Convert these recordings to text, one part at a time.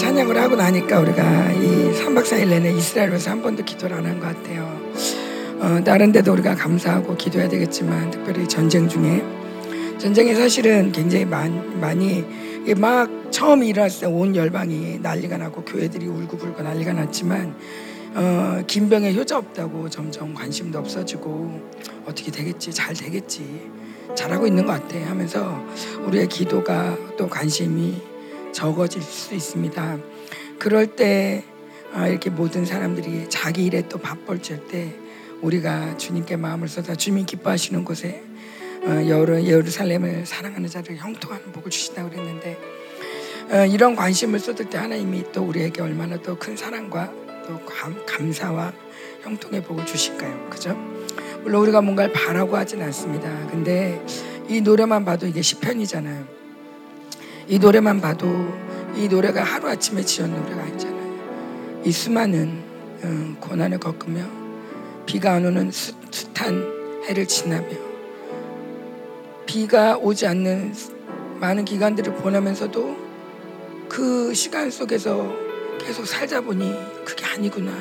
찬양을 하고 나니까 우리가 이 3박 4일 내내 이스라엘에서 한 번도 기도를 안 한 것 같아요. 어, 다른 데도 우리가 감사하고 기도해야 되겠지만 특별히 전쟁 중에. 전쟁이 사실은 굉장히 많, 많이 막 처음 일어났을 때 온 열방이 난리가 나고 교회들이 울고불고 난리가 났지만 어, 김병에 효자 없다고 점점 관심도 없어지고 어떻게 되겠지? 잘 되겠지? 잘하고 있는 것 같아 하면서 우리의 기도가 또 관심이 적어질 수 있습니다. 그럴 때 아, 이렇게 모든 사람들이 자기 일에 또 바쁠 때 우리가 주님께 마음을 쏟아 주님 기뻐하시는 곳에 어, 예루살렘을 사랑하는 자를 형통하는 복을 주신다 그랬는데 어, 이런 관심을 쏟을 때 하나님이 또 우리에게 얼마나 또 큰 사랑과 또 감, 감사와 형통의 복을 주실까요? 그죠? 물론 우리가 뭔가를 바라고 하진 않습니다. 근데 이 노래만 봐도 이게 시편이잖아요. 이 노래만 봐도 이 노래가 하루아침에 지은 노래가 아니잖아요. 이 수많은 어, 고난을 겪으며 비가 안 오는 수, 숱한 해를 지나며 비가 오지 않는 많은 기간들을 보내면서도 그 시간 속에서 계속 살다 보니 그게 아니구나.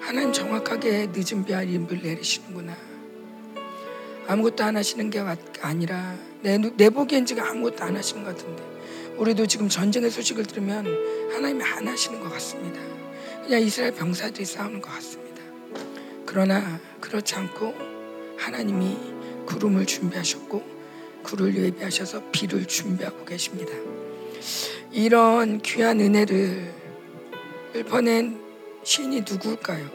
하나님 정확하게 늦은 비 아림을 내리시는구나. 아무것도 안 하시는 게 아니라 내, 내 보기엔 지금 아무것도 안 하시는 것 같은데 우리도 지금 전쟁의 소식을 들으면 하나님이 안 하시는 것 같습니다. 그냥 이스라엘 병사들이 싸우는 것 같습니다. 그러나 그렇지 않고 하나님이 구름을 준비하셨고 구를 예비하셔서 비를 준비하고 계십니다. 이런 귀한 은혜를 보낸 시인이 누구일까요?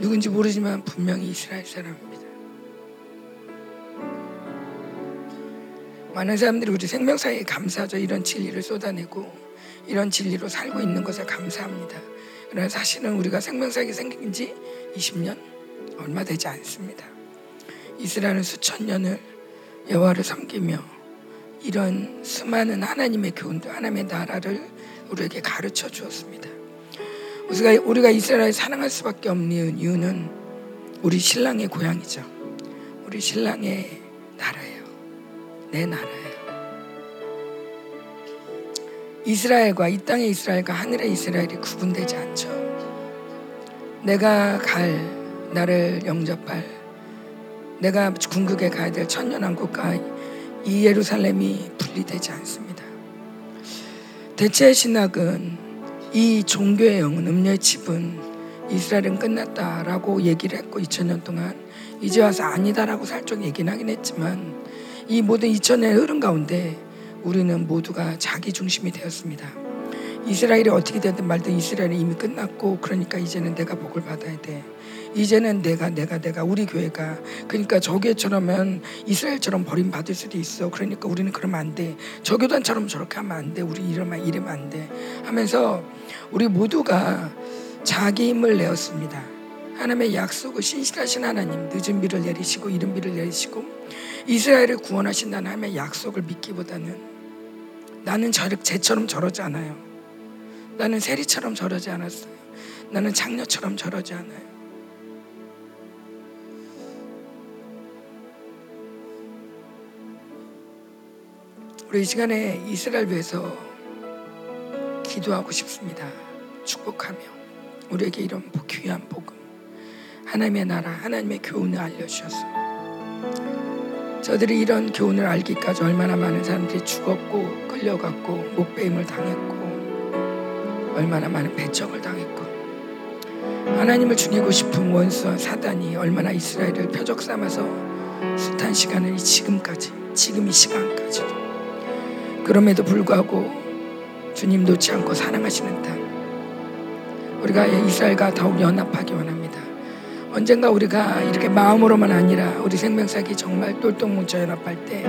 누군지 모르지만 분명히 이스라엘 사람입니다. 많은 사람들이 우리 생명사에 감사하죠. 이런 진리를 쏟아내고 이런 진리로 살고 있는 것에 감사합니다. 그러나 사실은 우리가 생명사에 생긴 지 20년 얼마 되지 않습니다. 이스라엘은 수천 년을 여호와를 섬기며 이런 수많은 하나님의 교훈들, 하나님의 나라를 우리에게 가르쳐 주었습니다. 우리가 우리가 이스라엘 사랑할 수밖에 없는 이유는 우리 신랑의 고향이죠. 우리 신랑의 나라예요. 내 나라예요. 이스라엘과 이 땅의 이스라엘과 하늘의 이스라엘이 구분되지 않죠. 내가 갈 나를 영접할 내가 궁극에 가야 될 천년왕국과 이 예루살렘이 분리되지 않습니다. 대체 신학은 이 종교의 영은 음녀의 집은 이스라엘은 끝났다라고 얘기를 했고 2000년 동안 이제 와서 아니다라고 살짝 얘기는 하긴 했지만 이 모든 2000년의 흐름 가운데 우리는 모두가 자기 중심이 되었습니다. 이스라엘이 어떻게 되든 말든 이스라엘은 이미 끝났고 그러니까 이제는 내가 복을 받아야 돼. 이제는 내가 내가 내가 우리 교회가 그러니까 저 교회처럼은 이스라엘처럼 버림받을 수도 있어. 그러니까 우리는 그러면 안 돼. 저 교단처럼 저렇게 하면 안 돼. 우리 이러면 이러면 안 돼. 하면서 우리 모두가 자기 힘을 내었습니다. 하나님의 약속을 신실하신 하나님 늦은 비를 내리시고 이른 비를 내리시고 이스라엘을 구원하신다는 하나님의 약속을 믿기보다는 나는 저, 쟤처럼 저러지 않아요. 나는 세리처럼 저러지 않았어요. 나는 장녀처럼 저러지 않아요. 우리 이 시간에 이스라엘 위해서 기도하고 싶습니다. 축복하며 우리에게 이런 귀한 복음, 하나님의 나라, 하나님의 교훈을 알려주셔서 저들이 이런 교훈을 알기까지 얼마나 많은 사람들이 죽었고 끌려갔고 목배임을 당했고 얼마나 많은 배척을 당했고 하나님을 죽이고 싶은 원수와 사단이 얼마나 이스라엘을 표적 삼아서 숱한 시간을 지금까지 지금 이 시간까지도 그럼에도 불구하고 주님 놓지 않고 사랑하시는 땅 우리가 이스라엘과 더욱 연합하기 원합니다. 언젠가 우리가 이렇게 마음으로만 아니라 우리 생명사기 정말 똘똘 뭉쳐 연합할 때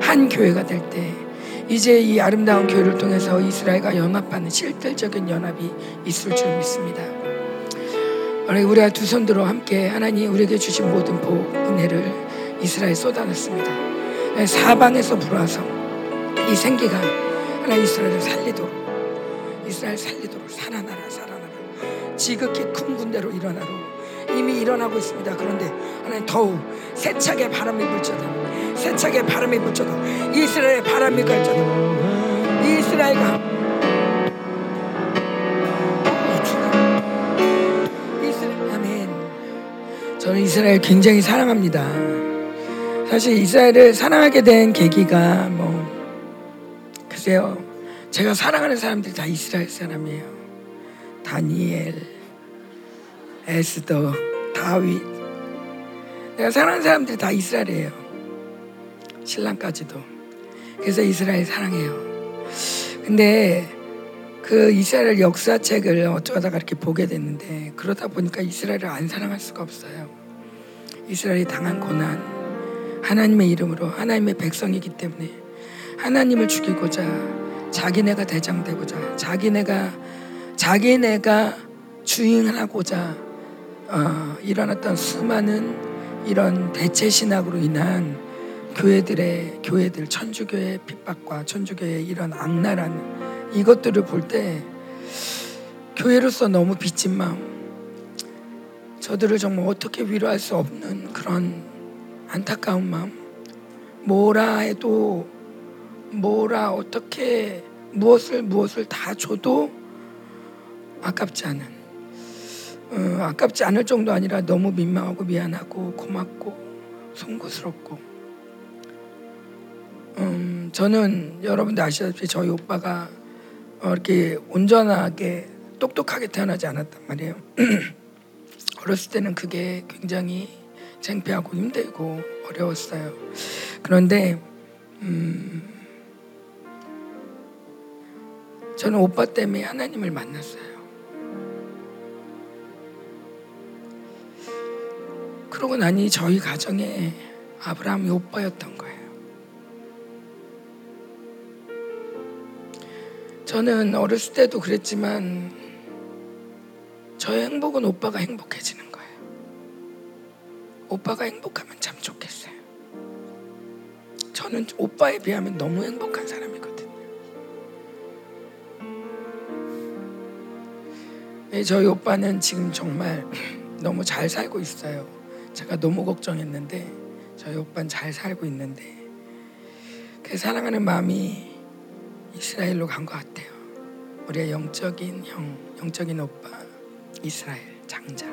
한 교회가 될 때 이제 이 아름다운 교회를 통해서 이스라엘과 연합하는 실질적인 연합이 있을 줄 믿습니다. 우리가 두 손들어 함께 하나님 우리에게 주신 모든 복 은혜를 이스라엘 쏟아냈습니다. 사방에서 불어와서 이 생기가 하나 이스라엘을 살리도록 이스라엘 살리도록 살아나라 살아나라 지극히 큰 군대로 일어나로 이미 일어나고 있습니다. 그런데 하나님 더욱 세차게 바람이 불자다 세차게 바람이 불자다 이스라엘의 바람이 갈자다 이스라엘과 이스라엘 아멘. 저는 이스라엘 굉장히 사랑합니다. 사실 이스라엘을 사랑하게 된 계기가 뭐 글쎄요. 제가 사랑하는 사람들이 다 이스라엘 사람이에요. 다니엘, 에스더, 다윗. 내가 사랑하는 사람들이 다 이스라엘이에요. 신랑까지도. 그래서 이스라엘 사랑해요. 근데 그 이스라엘 역사책을 어쩌다가 이렇게 보게 됐는데 그러다 보니까 이스라엘을 안 사랑할 수가 없어요. 이스라엘이 당한 고난, 하나님의 이름으로 하나님의 백성이기 때문에 하나님을 죽이고자 자기네가 대장되고자 자기네가 자기네가 주인하고자 어, 일어났던 수많은 이런 대체 신학으로 인한 교회들의 교회들 천주교의 핍박과 천주교의 이런 악랄한 이것들을 볼 때 교회로서 너무 빚진 마음 저들을 정말 어떻게 위로할 수 없는 그런 안타까운 마음 뭐라 해도 뭐라 어떻게 무엇을 무엇을 다 줘도 아깝지 않은 어, 아깝지 않을 정도 아니라 너무 민망하고 미안하고 고맙고 송구스럽고 음, 저는 여러분들 아시다시피 저희 오빠가 어, 이렇게 온전하게 똑똑하게 태어나지 않았단 말이에요. 어렸을 때는 그게 굉장히 창피하고 힘들고 어려웠어요. 그런데 음, 저는 오빠 때문에 하나님을 만났어요. 그러고 나니 저희 가정에 아브라함이 오빠였던 거예요. 저는 어렸을 때도 그랬지만 저의 행복은 오빠가 행복해지는 거예요. 오빠가 행복하면 참 좋겠어요. 저는 오빠에 비하면 너무 행복한 사람이거든요. 네, 저희 오빠는 지금 정말 너무 잘 살고 있어요. 제가 너무 걱정했는데 저희 오빠는 잘 살고 있는데 그 사랑하는 마음이 이스라엘로 간 것 같아요. 우리의 영적인 형, 영적인 오빠 이스라엘 장자.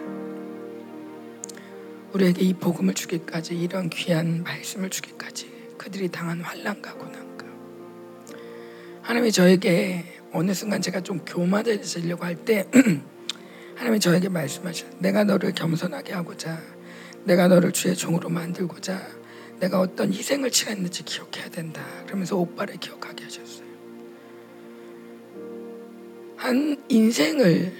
우리에게 이 복음을 주기까지 이런 귀한 말씀을 주기까지 그들이 당한 환란과 고난과 하나님이 저에게 어느 순간 제가 좀 교만해지려고 할 때 하나님이 저에게 말씀하셨 내가 너를 겸손하게 하고자 내가 너를 주의 종으로 만들고자 내가 어떤 희생을 치렀는지 기억해야 된다. 그러면서 오빠를 기억하게 하셨어요. 한 인생을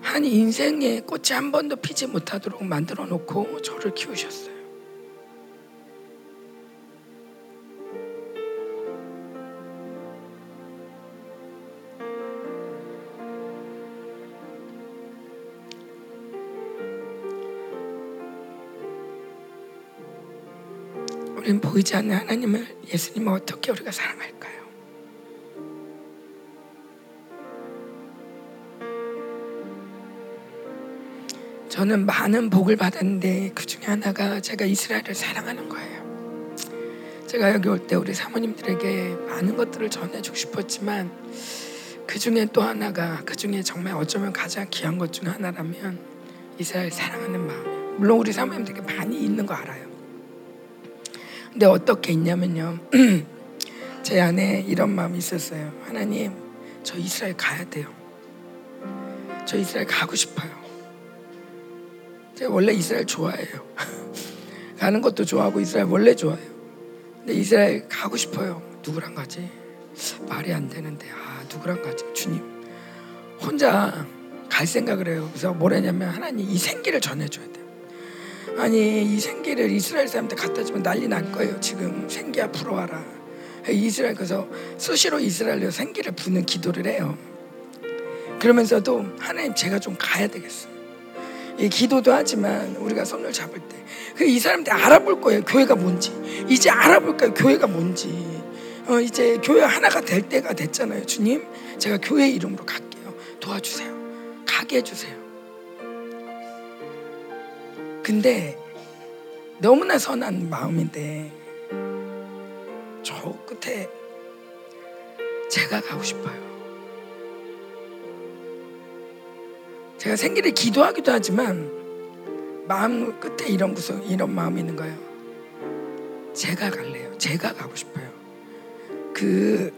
한 인생의 꽃이 한 번도 피지 못하도록 만들어 놓고 저를 키우셨어요. 우리는 보이지 않는 하나님을 예수님을 어떻게 우리가 사랑할까요? 저는 많은 복을 받았는데 그 중에 하나가 제가 이스라엘을 사랑하는 거예요. 제가 여기 올 때 우리 사모님들에게 많은 것들을 전해주고 싶었지만 그 중에 또 하나가 그 중에 정말 어쩌면 가장 귀한 것 중 하나라면 이스라엘 사랑하는 마음이에요. 물론 우리 사모님들에게 많이 있는 거 알아요. 근데 어떻게 있냐면요. 제 안에 이런 마음이 있었어요. 하나님, 저 이스라엘 가야 돼요. 저 이스라엘 가고 싶어요. 제가 원래 이스라엘 좋아해요. 가는 것도 좋아하고 이스라엘 원래 좋아해요. 근데 이스라엘 가고 싶어요. 누구랑 가지? 말이 안 되는데 아 누구랑 가지? 주님 혼자 갈 생각을 해요. 그래서 뭐라냐면 하나님 이 생기를 전해줘야 돼요. 아니 이 생기를 이스라엘 사람한테 갖다 주면 난리 날 거예요. 지금 생기야 불어와라. 이스라엘 그래서 수시로 이스라엘로 생기를 부는 기도를 해요. 그러면서도 하나님 제가 좀 가야 되겠어. 이 기도도 하지만 우리가 손을 잡을 때 그 이 사람들 알아볼 거예요. 교회가 뭔지 이제 알아볼 거예요. 교회가 뭔지 어, 이제 교회 하나가 될 때가 됐잖아요. 주님 제가 교회 이름으로 갈게요. 도와주세요. 가게 해주세요. 근데 너무나 선한 마음인데 저 끝에 제가 가고 싶어요. 제가 생기를 기도하기도 하지만 마음 끝에 이런 구석 이런 마음이 있는 거예요. 제가 갈래요. 제가 가고 싶어요. 그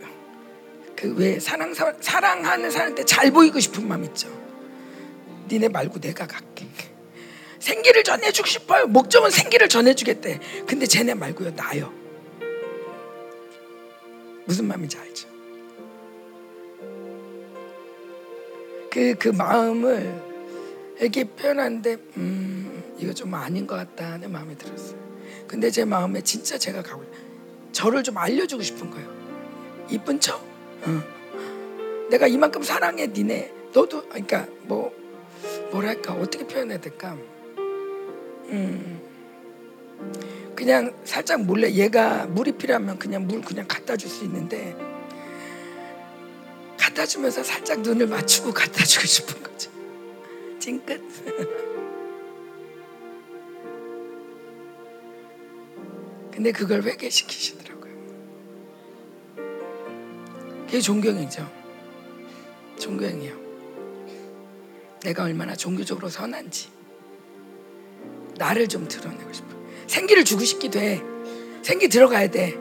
그 왜 사랑 사랑하는 사람한테 잘 보이고 싶은 마음 있죠. 니네 말고 내가 갈게. 생기를 전해주고 싶어요. 목적은 생기를 전해주겠대. 근데 쟤네 말고요 나요. 무슨 마음인지 알죠? 그, 그 마음을 이렇게 표현하는데, 음, 이거 좀 아닌 것 같다. 내 마음에 들었어요. 근데 제 마음에 진짜 제가 가고, 저를 좀 알려주고 싶은 거예요. 이쁜 척? 어. 내가 이만큼 사랑해, 니네. 너도, 그러니까 뭐, 뭐랄까, 어떻게 표현해야 될까? 음, 그냥 살짝 몰래 얘가 물이 필요하면 그냥 물 그냥 갖다 줄 수 있는데, 갖다 주면서 살짝 눈을 맞추고 갖다 주고 싶은 거죠. 찡긋. 근데 그걸 회개시키시더라고요. 그게 존경이죠. 존경이요. 내가 얼마나 종교적으로 선한지 나를 좀 드러내고 싶어. 생기를 주고 싶기도 해. 생기 들어가야 돼.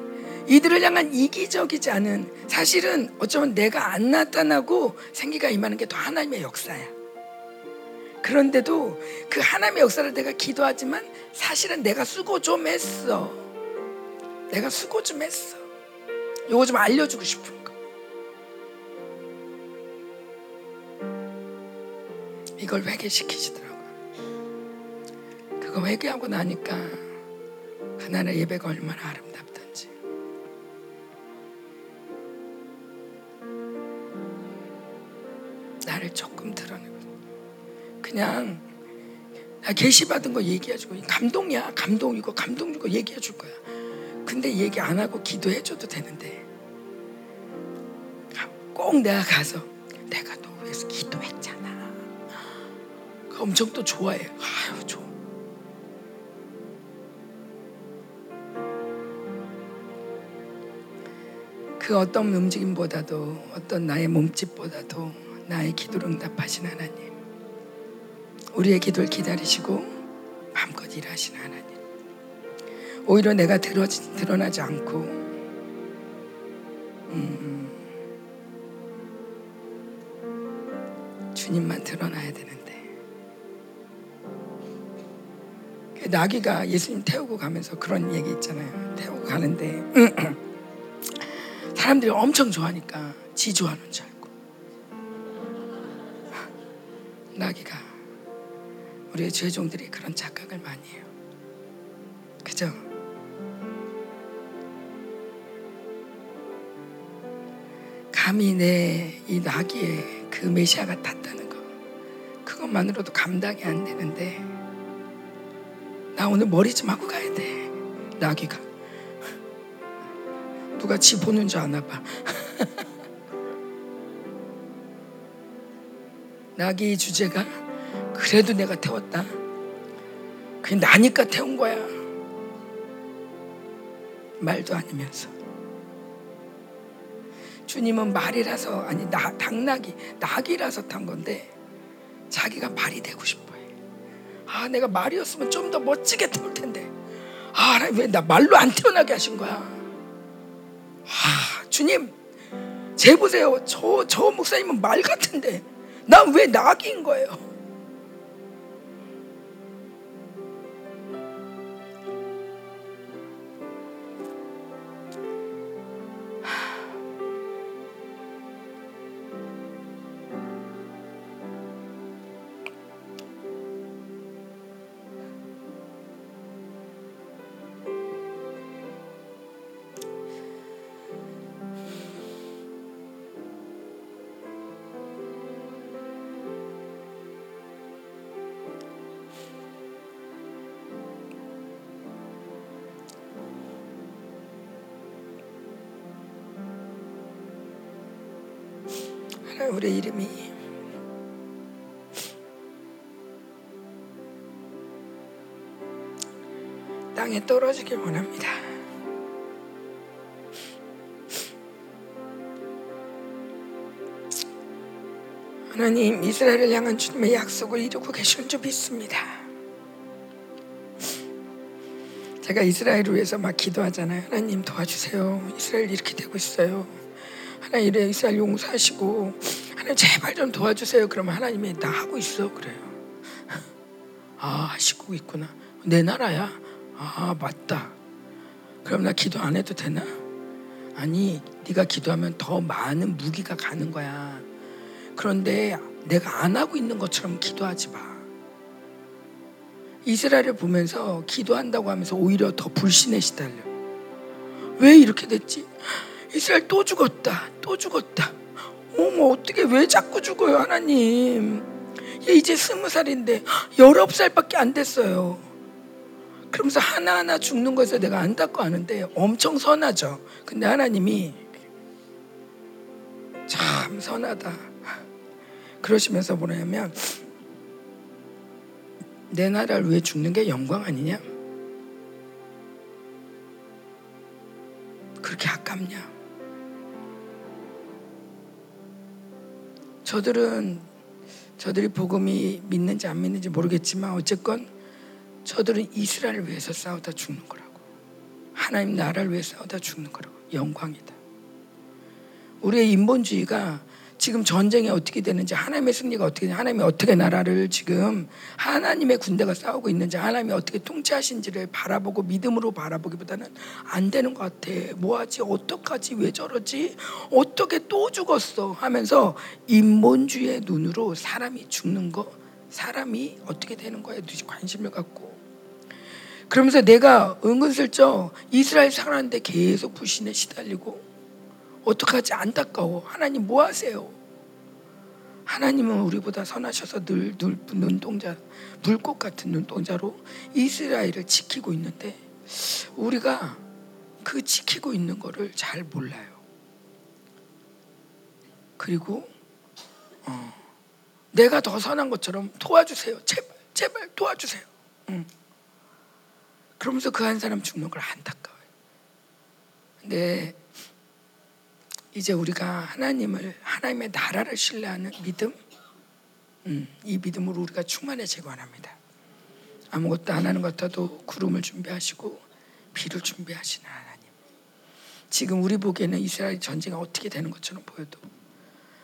이들을 향한 이기적이지 않은 사실은 어쩌면 내가 안 나타나고 생기가 임하는 게 더 하나님의 역사야. 그런데도 그 하나님의 역사를 내가 기도하지만 사실은 내가 수고 좀 했어. 내가 수고 좀 했어. 요거 좀 알려주고 싶은 거. 이걸 회개시키시더라고요. 그거 회개하고 나니까 그날의 예배가 얼마나 아름답던지. 나를 조금 드러내고 그냥 계시 받은 거 얘기해 주고 감동이야 감동이고 감동이고 얘기해 줄 거야. 근데 얘기 안 하고 기도해 줘도 되는데 꼭 내가 가서 내가 너 위해서 기도했잖아. 엄청 또 좋아해. 아유 좋아. 그 어떤 움직임보다도 어떤 나의 몸짓보다도 나의 기도를 응답하신 하나님. 우리의 기도를 기다리시고 마음껏 일하시는 하나님. 오히려 내가 드러, 드러나지 않고 음, 주님만 드러나야 되는데 그 나귀가 예수님 태우고 가면서 그런 얘기 있잖아요. 태우고 가는데 사람들이 엄청 좋아하니까 지 좋아하는 줄 알고 나귀가 우리의 죄종들이 그런 착각을 많이 해요. 그죠? 감히 내 이 나귀에 그 메시아가 탔다는 거 그것만으로도 감당이 안 되는데 나 오늘 머리 좀 하고 가야 돼 나귀가 누가 지 보는 줄 아나 봐. 나귀 주제가 그래도 내가 태웠다. 그게 나니까 태운 거야. 말도 아니면서. 주님은 말이라서 아니 나 당나귀 낙이라서 탄 건데 자기가 말이 되고 싶어해. 아 내가 말이었으면 좀 더 멋지게 태울 텐데. 아왜 나 말로 안 태어나게 하신 거야. 아 주님 제 보세요 저 저 목사님은 말 같은데 난 왜 낙인 거예요. 땅에 떨어지길 원합니다. 하나님 이스라엘을 향한 주님의 약속을 이루고 계시는 줄 믿습니다. 제가 이스라엘을 위해서 막 기도하잖아요. 하나님 도와주세요. 이스라엘 이렇게 되고 있어요. 하나님 이스라엘 용서하시고 하나님 제발 좀 도와주세요. 그러면 하나님이 나 하고 있어 그래요. 아 하시고 있구나. 내 나라야. 아 맞다. 그럼 나 기도 안 해도 되나? 아니 네가 기도하면 더 많은 무기가 가는 거야. 그런데 내가 안 하고 있는 것처럼 기도하지 마. 이스라엘을 보면서 기도한다고 하면서 오히려 더 불신에 시달려. 왜 이렇게 됐지? 이스라엘 또 죽었다. 또 죽었다. 어머 어떻게 왜 자꾸 죽어요 하나님? 얘 이제 스무 살인데 열아홉 살밖에 안 됐어요. 그러면서 하나하나 죽는 것에 내가 안타까워 하는데 엄청 선하죠. 근데 하나님이 참 선하다. 그러시면서 뭐냐면 내 나라를 위해 죽는 게 영광 아니냐? 그렇게 아깝냐? 저들은 저들이 복음이 믿는지 안 믿는지 모르겠지만 어쨌건 저들은 이스라엘을 위해서 싸우다 죽는 거라고. 하나님 나라를 위해 싸우다 죽는 거라고. 영광이다. 우리의 인본주의가 지금 전쟁이 어떻게 되는지 하나님의 승리가 어떻게 되는지 하나님이 어떻게 나라를 지금 하나님의 군대가 싸우고 있는지 하나님이 어떻게 통치하신지를 바라보고 믿음으로 바라보기보다는 안 되는 것 같아 뭐하지 어떡하지 왜 저러지 어떻게 또 죽었어 하면서 인본주의의 눈으로 사람이 죽는 거 사람이 어떻게 되는 거에 관심을 갖고 그러면서 내가 은근슬쩍 이스라엘 살았는데 계속 불신에 시달리고 어떡하지 안타까워. 하나님 뭐 하세요? 하나님은 우리보다 선하셔서 늘, 늘 눈동자, 불꽃 같은 눈동자로 이스라엘을 지키고 있는데 우리가 그 지키고 있는 거를 잘 몰라요. 그리고 어, 내가 더 선한 것처럼 도와주세요. 제발, 제발 도와주세요. 응. 그러면서 그 한 사람 죽는 걸 안타까워요. 근데 이제 우리가 하나님을 하나님의 나라를 신뢰하는 믿음, 음, 이 믿음으로 우리가 충만해지고 합니다. 아무것도 안 하는 것 같아도 구름을 준비하시고 비를 준비하시는 하나님. 지금 우리 보기에는 이스라엘 전쟁이 어떻게 되는 것처럼 보여도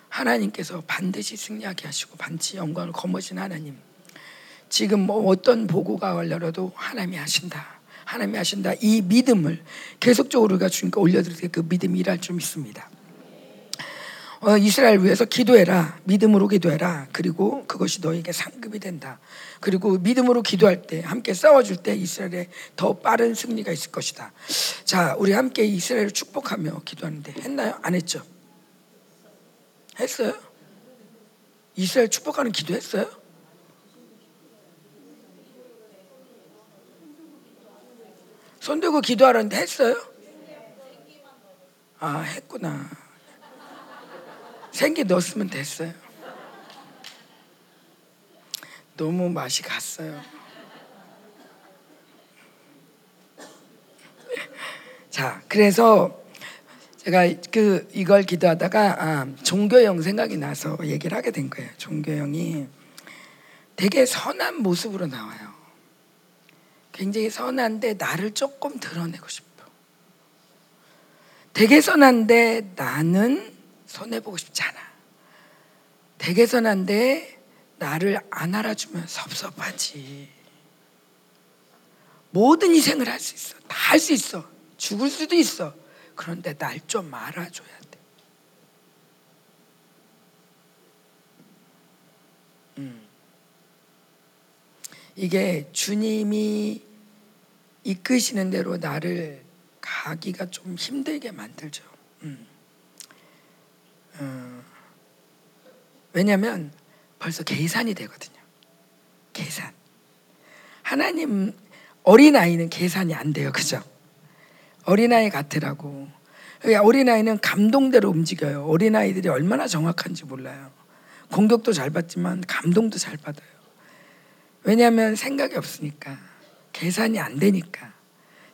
하나님께서 반드시 승리하게 하시고 반드시 영광을 거머쥔 하나님. 지금 뭐 어떤 보고가 올려도 하나님이 하신다. 하나님이 하신다. 이 믿음을 계속적으로 우리가 주님께 올려드릴 때 그 믿음이 일할 줄 믿습니다. 어, 이스라엘 위해서 기도해라. 믿음으로 기도해라. 그리고 그것이 너에게 상급이 된다. 그리고 믿음으로 기도할 때 함께 싸워줄 때 이스라엘에 더 빠른 승리가 있을 것이다. 자, 우리 함께 이스라엘을 축복하며 기도하는데 했나요? 안 했죠? 했어요? 이스라엘 축복하는 기도했어요? 손 들고 기도하라는데 했어요? 아, 했구나. 생기 넣었으면 됐어요. 너무 맛이 갔어요. 자, 그래서 제가 그 이걸 기도하다가 아, 종교형 생각이 나서 얘기를 하게 된 거예요. 종교형이 되게 선한 모습으로 나와요. 굉장히 선한데 나를 조금 드러내고 싶어. 되게 선한데 나는 손해보고 싶지 않아. 되게 선한데 나를 안 알아주면 섭섭하지. 모든 희생을 할 수 있어. 다 할 수 있어. 죽을 수도 있어. 그런데 날 좀 알아줘야 돼. 음. 이게 주님이 이끄시는 대로 나를 가기가 좀 힘들게 만들죠. 음. 어, 왜냐하면 벌써 계산이 되거든요. 계산. 하나님 어린 아이는 계산이 안 돼요. 그죠? 어린 아이 같으라고. 어린 아이는 감동대로 움직여요. 어린 아이들이 얼마나 정확한지 몰라요. 공격도 잘 받지만 감동도 잘 받아요. 왜냐하면 생각이 없으니까. 계산이 안 되니까.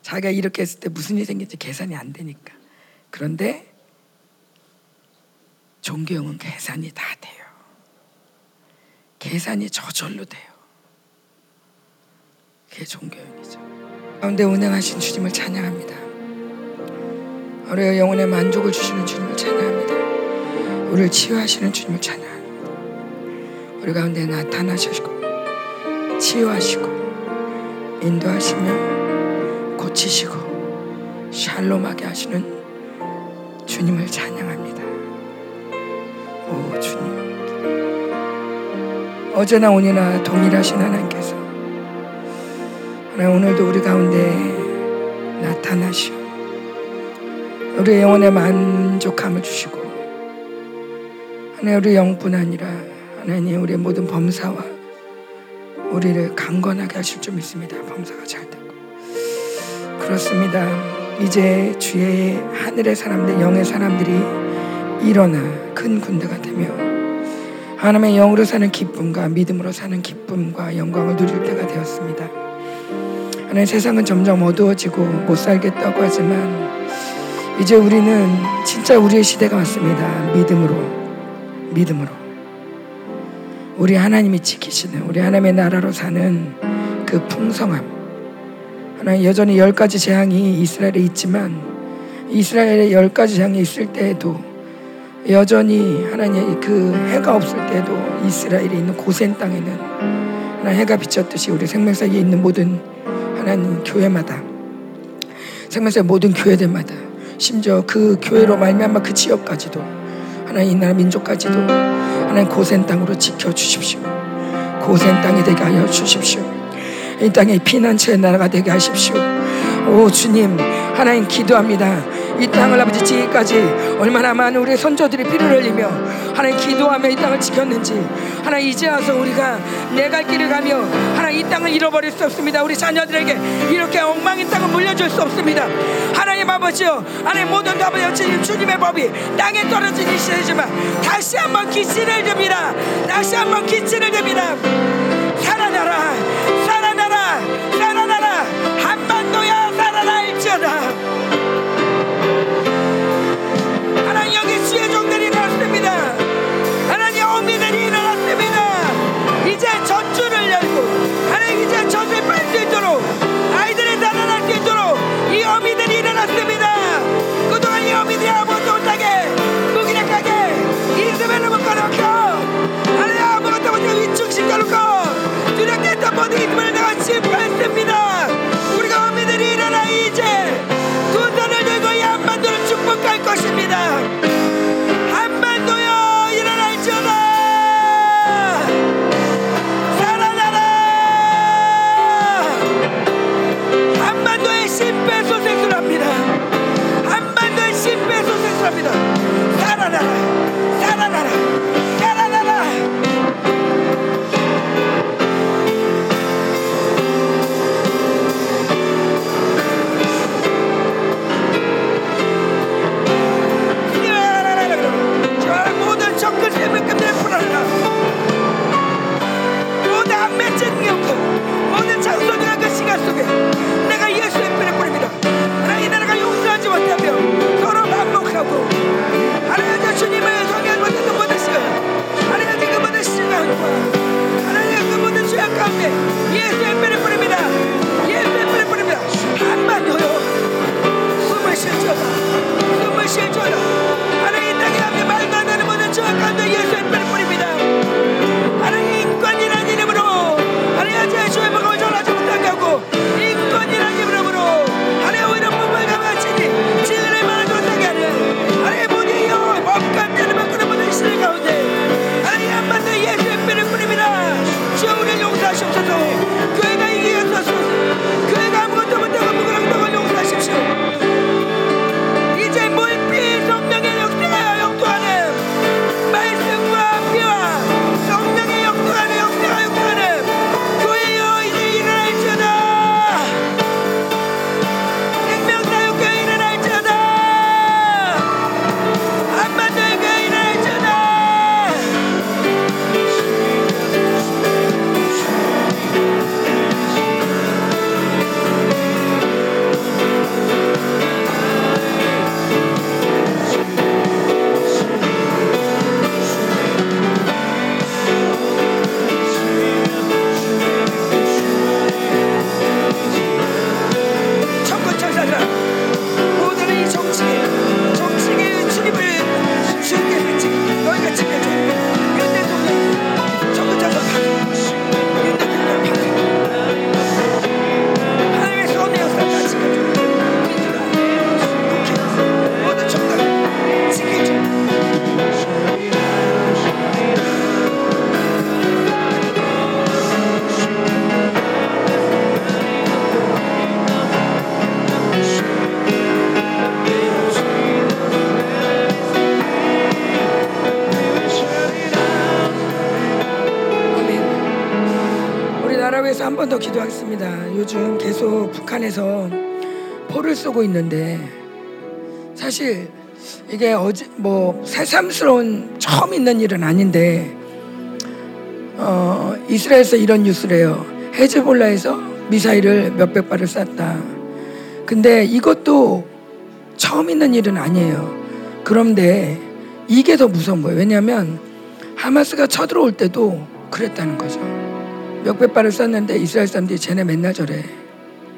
자기가 이렇게 했을 때 무슨 일이 생길지 계산이 안 되니까. 그런데 종교형은 계산이 다 돼요. 계산이 저절로 돼요. 그게 종교연이죠. 가운데 운행하신 주님을 찬양합니다. 우리의 영혼의 만족을 주시는 주님을 찬양합니다. 우리를 치유하시는 주님을 찬양합니다. 우리 가운데 나타나시고 치유하시고 인도하시며 고치시고 샬롬하게 하시는 주님을 찬양합니다. 오 주님 어제나 오늘나 동일하신 하나님께서 오늘도 우리 가운데 나타나시오 우리의 영혼에 만족함을 주시고 하나님 우리 영뿐 아니라 하나님 우리의 모든 범사와 우리를 강건하게 하실 줄 믿습니다. 범사가 잘 되고 그렇습니다. 이제 주의 하늘의 사람들 영의 사람들이 일어나 큰 군대가 되며 하나님의 영으로 사는 기쁨과 믿음으로 사는 기쁨과 영광을 누릴 때가 되었습니다. 하나님 세상은 점점 어두워지고 못 살겠다고 하지만 이제 우리는 진짜 우리의 시대가 왔습니다. 믿음으로, 믿음으로. 우리 하나님이 지키시는, 우리 하나님의 나라로 사는 그 풍성함. 하나님 여전히 열 가지 재앙이 이스라엘에 있지만 이스라엘에 열 가지 재앙이 있을 때에도 여전히 하나님 그 해가 없을 때도 이스라엘에 있는 고센 땅에는 하나님 해가 비쳤듯이 우리 생명사에 있는 모든 하나님 교회마다 생명사의 모든 교회들마다 심지어 그 교회로 말미암아 그 지역까지도 하나님 이 나라 민족까지도 하나님 고센 땅으로 지켜 주십시오. 고센 땅이 되게 하여 주십시오. 이 땅에 피난처의 나라가 되게 하십시오. 오 주님 하나님 기도합니다. 이 땅을 아버지 지기까지 얼마나 많은 우리의 선조들이 피를 흘리며 하나님 기도하며 이 땅을 지켰는지 하나님 이제 와서 우리가 내 갈 길을 가며 하나님 이 땅을 잃어버릴 수 없습니다. 우리 자녀들에게 이렇게 엉망인 땅을 물려줄 수 없습니다. 하나님 아버지요 하나님 모든 아버지 주님의 법이 땅에 떨어진 이 시대지만 다시 한번 기치를 듭니다. 다시 한번 기치를 듭니다. 살아나라 살아나라 살아나라. 한반도야 살아날지어다 생각 속에 내가 예수의 피를 뿌립니다. 하나님 나라가 용서하지 못하며 서로 반복하고 하나님 주님을 경외하지 못하는 그 모든 시간 하나님 그 모든 시간과 하나님 그 모든 죄악 가운데 예수의 피를 뿌립니다. 예수의 피를 뿌립니다. 한만 더요. 숨을 쉬어라. 숨을 쉬어라. 하나님 땅에 앞에 말도 안 되는 모든 죄악 가운데 예수의 피를 뿌립니다. 하나님 인권이라는 이름으로 하나님 아재 주의 한 번 더 기도하겠습니다. 요즘 계속 북한에서 포를 쏘고 있는데 사실 이게 어제 뭐 새삼스러운 처음 있는 일은 아닌데 어, 이스라엘에서 이런 뉴스를 해요. 헤즈볼라에서 미사일을 몇백 발을 쐈다. 근데 이것도 처음 있는 일은 아니에요. 그런데 이게 더 무서운 거예요. 왜냐하면 하마스가 쳐들어올 때도 그랬다는 거죠. 몇백 발을 쐈는데 이스라엘 사람들이 쟤네 맨날 저래.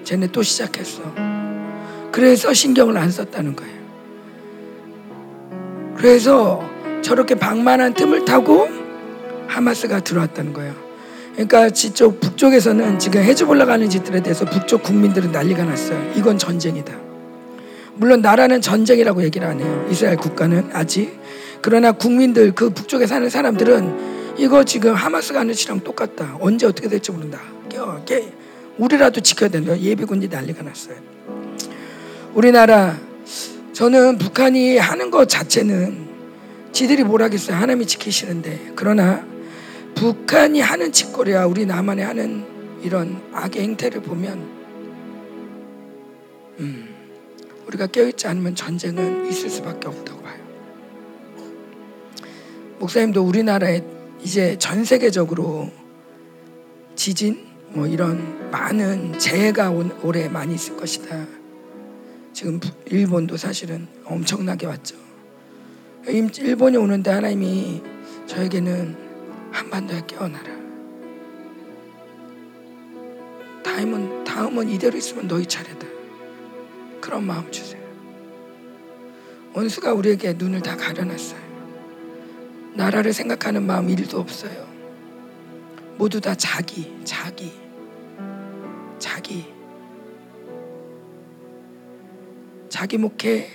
쟤네 또 시작했어. 그래서 신경을 안 썼다는 거예요. 그래서 저렇게 방만한 틈을 타고 하마스가 들어왔다는 거예요. 그러니까 지쪽 북쪽에서는 지금 해즈볼라 가는 짓들에 대해서 북쪽 국민들은 난리가 났어요. 이건 전쟁이다. 물론 나라는 전쟁이라고 얘기를 안 해요. 이스라엘 국가는 아직. 그러나 국민들 그 북쪽에 사는 사람들은 이거 지금 하마스가 하는 짓이랑 똑같다. 언제 어떻게 될지 모른다. 우리라도 지켜야 된다. 예비군이 난리가 났어요. 우리나라 저는 북한이 하는 것 자체는 지들이 뭘 하겠어요. 하나님이 지키시는데 그러나 북한이 하는 짓거리야 우리 남한이 하는 이런 악의 행태를 보면 음, 우리가 깨어있지 않으면 전쟁은 있을 수밖에 없다고 봐요. 목사님도 우리나라에 이제 전 세계적으로 지진 뭐 이런 많은 재해가 올해 많이 있을 것이다. 지금 일본도 사실은 엄청나게 왔죠. 일본이 오는데 하나님이 저에게는 한반도에 깨어나라. 다음은 다음은 이대로 있으면 너희 차례다. 그런 마음 주세요. 원수가 우리에게 눈을 다 가려놨어요. 나라를 생각하는 마음 일도 없어요. 모두 다 자기, 자기, 자기. 자기 목회,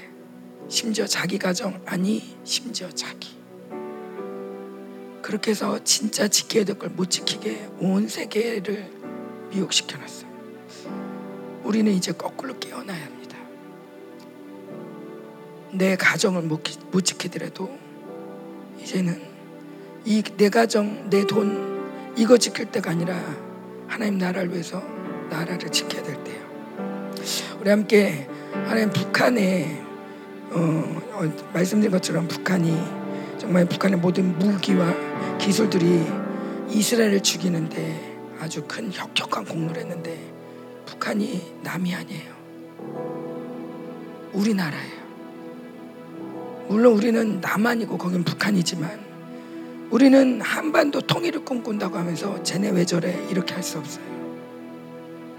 심지어 자기 가정, 아니, 심지어 자기. 그렇게 해서 진짜 지켜야 될 걸 못 지키게 온 세계를 미혹시켜놨어요. 우리는 이제 거꾸로 깨어나야 합니다. 내 가정을 못, 못 지키더라도 이제는 이 내 가정, 내 돈 이거 지킬 때가 아니라 하나님 나라를 위해서 나라를 지켜야 될 때요. 우리 함께 하나님 북한에 어, 어, 말씀드린 것처럼 북한이 정말 북한의 모든 무기와 기술들이 이스라엘을 죽이는데 아주 큰 혁혁한 공로를 했는데 북한이 남이 아니에요. 우리나라예요. 물론 우리는 남한이고 거긴 북한이지만 우리는 한반도 통일을 꿈꾼다고 하면서 쟤네 왜 저래 이렇게 할 수 없어요.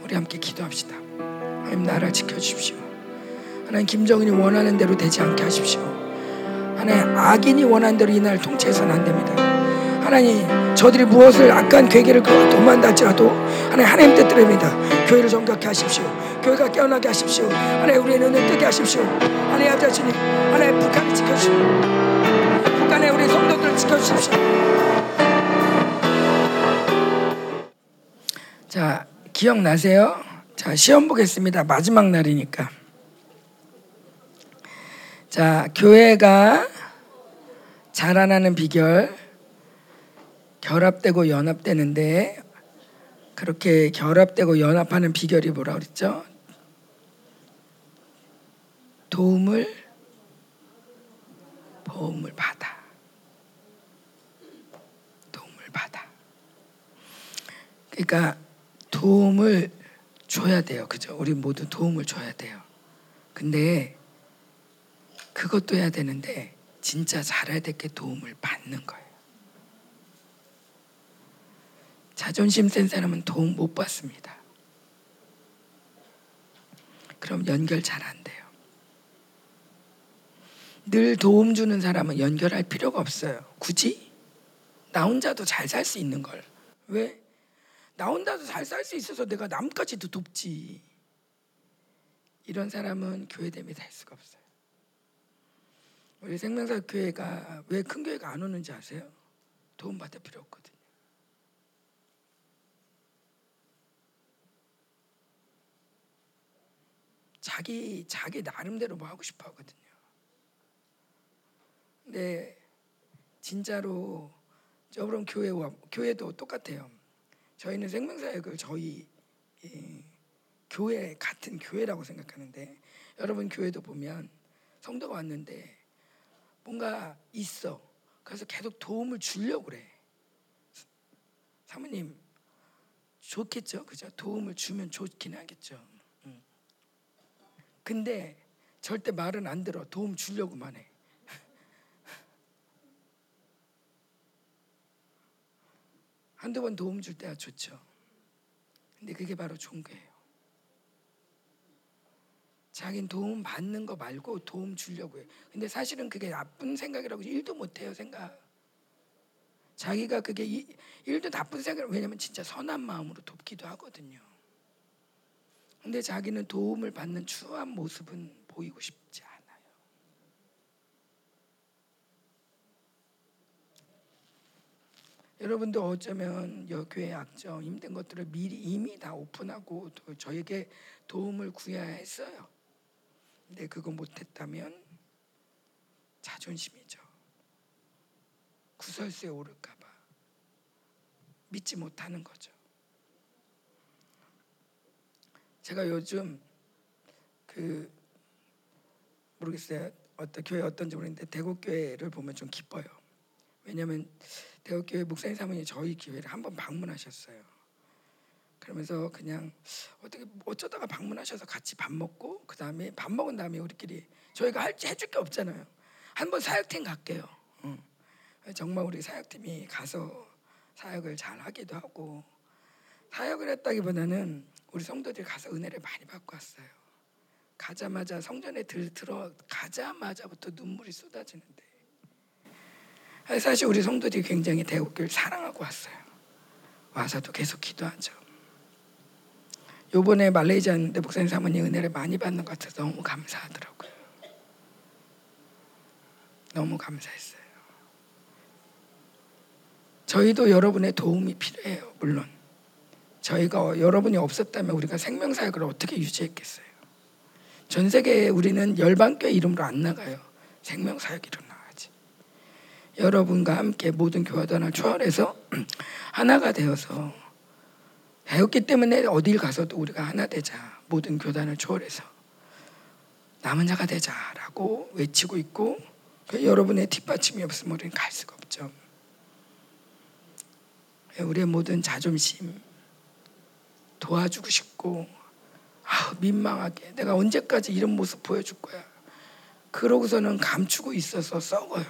우리 함께 기도합시다. 하나님 나라 지켜주십시오. 하나님 김정은이 원하는 대로 되지 않게 하십시오. 하나님 악인이 원하는 대로 이 나라를 통치해서는 안 됩니다. 하나님 저들이 무엇을 악한 괴계를 도만할지라도 하나님 하나님 뜻대로입니다. 교회를 정각케 하십시오. 교회가 깨어나게 하십시오. 하나님 우리의 눈을 뜨게 하십시오. 하나님 아버지님 하나님 북한을 지켜주십시오. 북한의 우리 성도들을 지켜주십시오. 자 기억나세요? 자 시험 보겠습니다. 마지막 날이니까. 자 교회가 자라나는 비결 결합되고 연합되는데 그렇게 결합되고 연합하는 비결이 뭐라 그랬죠? 도움을 도움을 받아. 도움을 받아. 그러니까 도움을 줘야 돼요. 그죠? 우리 모두 도움을 줘야 돼요. 근데 그것도 해야 되는데 진짜 잘해야 될 게 도움을 받는 거예요. 자존심 센 사람은 도움 못 받습니다. 그럼 연결 잘 안 돼요. 늘 도움 주는 사람은 연결할 필요가 없어요. 굳이 나 혼자도 잘 살 수 있는 걸. 왜? 나 혼자도 잘 살 수 있어서 내가 남까지도 돕지. 이런 사람은 교회됨이 될 수가 없어요. 우리 생명사 교회가 왜 큰 교회가 안 오는지 아세요? 도움받을 필요 없거든. 자기 자기 나름대로 뭐 하고 싶어 하거든요. 근데 진짜로 저번 교회와 교회도 똑같아요. 저희는 생명사역을 저희 예, 교회 같은 교회라고 생각하는데 여러분 교회도 보면 성도가 왔는데 뭔가 있어. 그래서 계속 도움을 주려고 그래. 사모님 좋겠죠, 그죠? 도움을 주면 좋긴 하겠죠. 근데 절대 말은 안 들어. 도움 주려고만 해. 한두 번 도움 줄 때야 좋죠. 근데 그게 바로 거예요. 자기는 도움 받는 거 말고 도움 주려고 해. 근데 사실은 그게 나쁜 생각이라고 일도 못 해요, 생각. 자기가 그게 일도 나쁜 생각을 왜냐면 진짜 선한 마음으로 돕기도 하거든요. 근데 자기는 도움을 받는 추한 모습은 보이고 싶지 않아요. 여러분도 어쩌면 여교회 약점 힘든 것들을 미리 이미 다 오픈하고 저에게 도움을 구해야 했어요. 근데 그거 못했다면 자존심이죠. 구설수에 오를까봐 믿지 못하는 거죠. 제가 요즘 그 모르겠어요. 어떤 교회 어떤지 모르겠는데 대구 교회를 보면 좀 기뻐요. 왜냐하면 대구 교회 목사님 사모님 저희 교회를 한번 방문하셨어요. 그러면서 그냥 어떻게 어쩌다가 방문하셔서 같이 밥 먹고 그 다음에 밥 먹은 다음에 우리끼리 저희가 할 해줄 게 없잖아요. 한번 사역팀 갈게요. 응. 정말 우리 사역팀이 가서 사역을 잘 하기도 하고 사역을 했다기보다는 우리 성도들이 가서 은혜를 많이 받고 왔어요. 가자마자 성전에 들, 들어 가자마자부터 눈물이 쏟아지는데 사실 우리 성도들이 굉장히 대국교를 사랑하고 왔어요. 와서도 계속 기도하죠. 요번에 말레이시아 있는데 목사님 사모님 은혜를 많이 받는 것 같아서 너무 감사하더라고요. 너무 감사했어요. 저희도 여러분의 도움이 필요해요. 물론 저희가 여러분이 없었다면 우리가 생명 사역을 어떻게 유지했겠어요? 전 세계에 우리는 열방교회 이름으로 안 나가요. 생명 사역 이름 나가지. 여러분과 함께 모든 교회단을 초월해서 하나가 되어서 배웠기 때문에 어딜 가서도 우리가 하나 되자. 모든 교단을 초월해서 남은 자가 되자라고 외치고 있고 여러분의 뒷받침이 없으면 우리는 갈 수가 없죠. 우리의 모든 자존심 도와주고 싶고 아, 민망하게 내가 언제까지 이런 모습 보여줄 거야. 그러고서는 감추고 있어서 썩어요.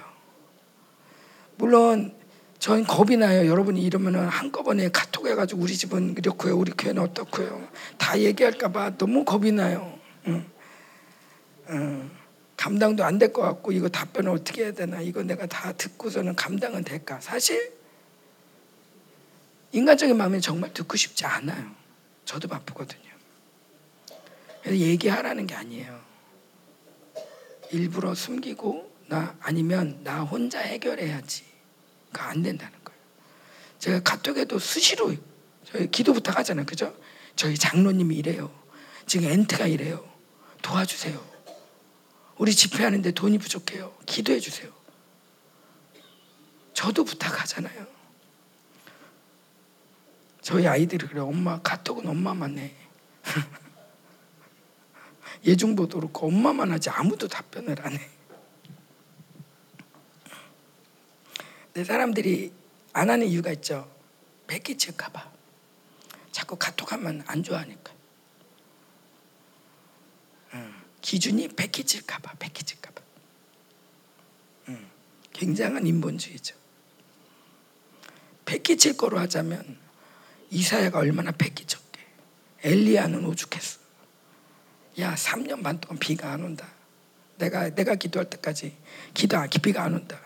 물론 전 겁이 나요. 여러분이 이러면은 한꺼번에 카톡 해가지고 우리 집은 이렇고요, 우리 교회는 어떻고요. 다 얘기할까봐 너무 겁이 나요. 응. 응. 감당도 안 될 것 같고 이거 답변을 어떻게 해야 되나 이거 내가 다 듣고서는 감당은 될까? 사실 인간적인 마음이 정말 듣고 싶지 않아요. 저도 바쁘거든요. 그래서 얘기하라는 게 아니에요. 일부러 숨기고 나 아니면 나 혼자 해결해야지. 그거 안 된다는 거예요. 제가 카톡에도 수시로 저희 기도 부탁하잖아요. 그죠? 저희 장로님이 이래요. 지금 엔트가 이래요. 도와주세요. 우리 집회하는데 돈이 부족해요. 기도해 주세요. 저도 부탁하잖아요. 저희 아이들이 그래. 엄마 카톡은 엄마만 해. 예중보도 그렇고 엄마만 하지 아무도 답변을 안 해. 내 사람들이 안 하는 이유가 있죠. 패키칠까봐. 자꾸 카톡하면 안 좋아하니까. 기준이 패키칠까봐, 패키칠까봐. 굉장한 인본주의죠. 패키칠 거로 하자면 이사야가 얼마나 패키쳤게. 엘리야는 오죽했어. 야, 3년 반 동안 비가 안 온다. 내가 내가 기도할 때까지 기도 안 비가 안 온다.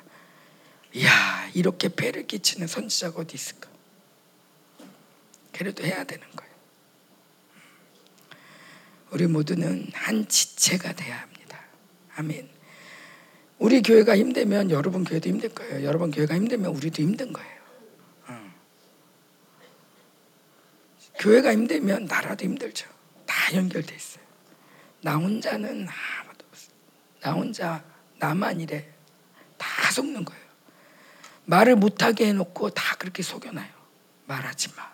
야 이렇게 배를 끼치는 선지자가 어디 있을까? 그래도 해야 되는 거예요. 우리 모두는 한 지체가 돼야 합니다. 아멘. 우리 교회가 힘들면 여러분 교회도 힘들 거예요. 여러분 교회가 힘들면 우리도 힘든 거예요. 교회가 힘들면 나라도 힘들죠. 다 연결돼 있어요. 나 혼자는 아무도 없어. 나 혼자 나만 이래. 다 속는 거예요. 말을 못하게 해놓고 다 그렇게 속여놔요. 말하지 마.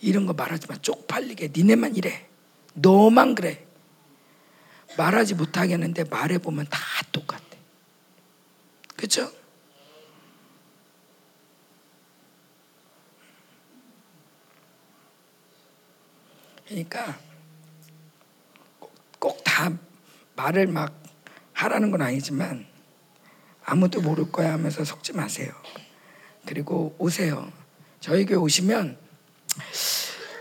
이런 거 말하지 마. 쪽팔리게 니네만 이래. 너만 그래. 말하지 못하겠는데 말해보면 다 똑같아. 그렇죠? 그러니까 꼭 다 말을 막 하라는 건 아니지만 아무도 모를 거야 하면서 속지 마세요. 그리고 오세요. 저희 교회 오시면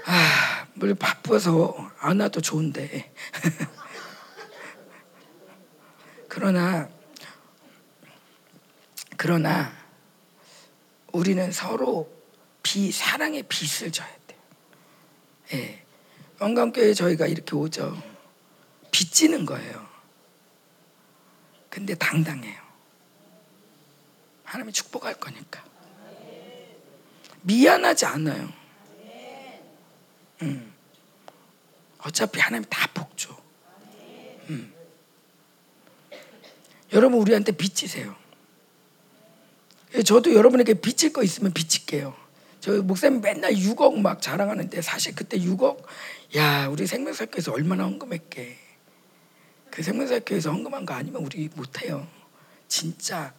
아, 물 바빠서 안 와도 좋은데. 그러나 그러나 우리는 서로 비 사랑의 빚을 져야 돼요. 예. 원광교회 저희가 이렇게 오죠. 빚지는 거예요. 근데 당당해요. 하나님이 축복할 거니까. 미안하지 않아요. 음. 어차피 하나님 다 복줘. 음. 여러분 우리한테 빚지세요. 저도 여러분에게 빚질 거 있으면 빚질게요. 저 목사님 맨날 6억 막 자랑하는데 사실 그때 6억 야 우리 생명사교에서 얼마나 헌금했게 그 생명사교에서 헌금한 거 아니면 우리 못해요. 진짜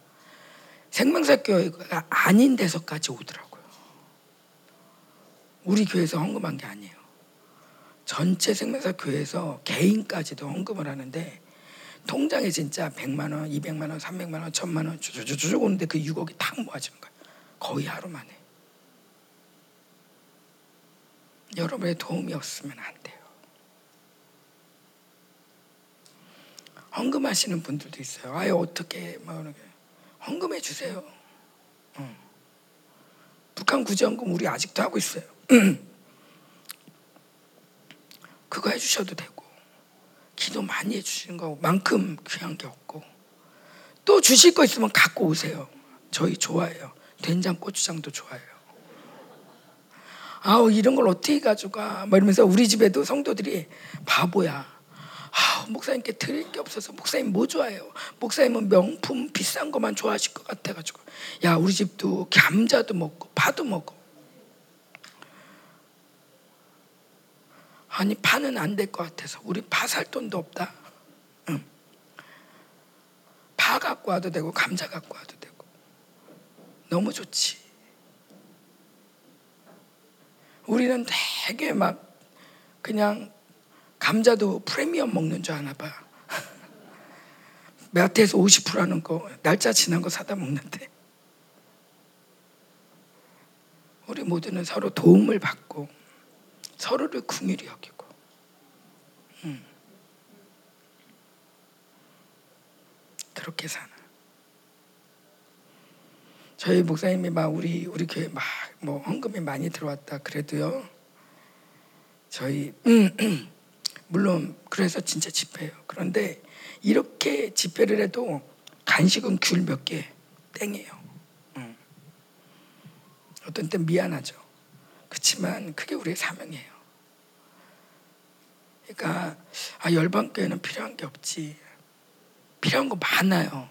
생명사교가 아닌 데서까지 오더라고요. 우리 교회에서 헌금한 게 아니에요. 전체 생명사교에서 개인까지도 헌금을 하는데 통장에 진짜 100만 원, 200만 원, 300만 원, 1000만 원 쭉쭉쭉 오는데 그 6억이 탁 모아지는 거예요. 거의 하루 만에. 여러분의 도움이 없으면 안 돼요. 헌금하시는 분들도 있어요. 아예 어떻게 뭐 헌금해 주세요. 어. 북한 구제헌금 우리 아직도 하고 있어요. 그거 해주셔도 되고 기도 많이 해주시는 거만큼 귀한 게 없고 또 주실 거 있으면 갖고 오세요. 저희 좋아해요. 된장 고추장도 좋아해요. 아우 이런 걸 어떻게 가져가? 뭐 이러면서 우리 집에도 성도들이 바보야. 아, 목사님께 드릴 게 없어서 목사님 뭐 좋아해요? 목사님은 명품 비싼 것만 좋아하실 것 같아가지고 야 우리 집도 감자도 먹고 파도 먹어. 아니 파는 안 될 것 같아서 우리 파 살 돈도 없다. 응. 파 갖고 와도 되고 감자 갖고 와도 되고 너무 좋지. 우리는 되게 막 그냥 감자도 프리미엄 먹는 줄 아나 봐. 마트에서 50% 하는 거 날짜 지난 거 사다 먹는데 우리 모두는 서로 도움을 받고 서로를 궁일이 여기고 음. 그렇게 사는 저희 목사님이 막 우리 우리 교회 막 뭐 헌금이 많이 들어왔다 그래도요 저희 음, 물론 그래서 진짜 집회예요. 그런데 이렇게 집회를 해도 간식은 귤 몇 개 땡이에요. 음. 어떤 때 미안하죠. 그렇지만 그게 우리의 사명이에요. 그러니까 아 열방교회는 필요한 게 없지. 필요한 거 많아요.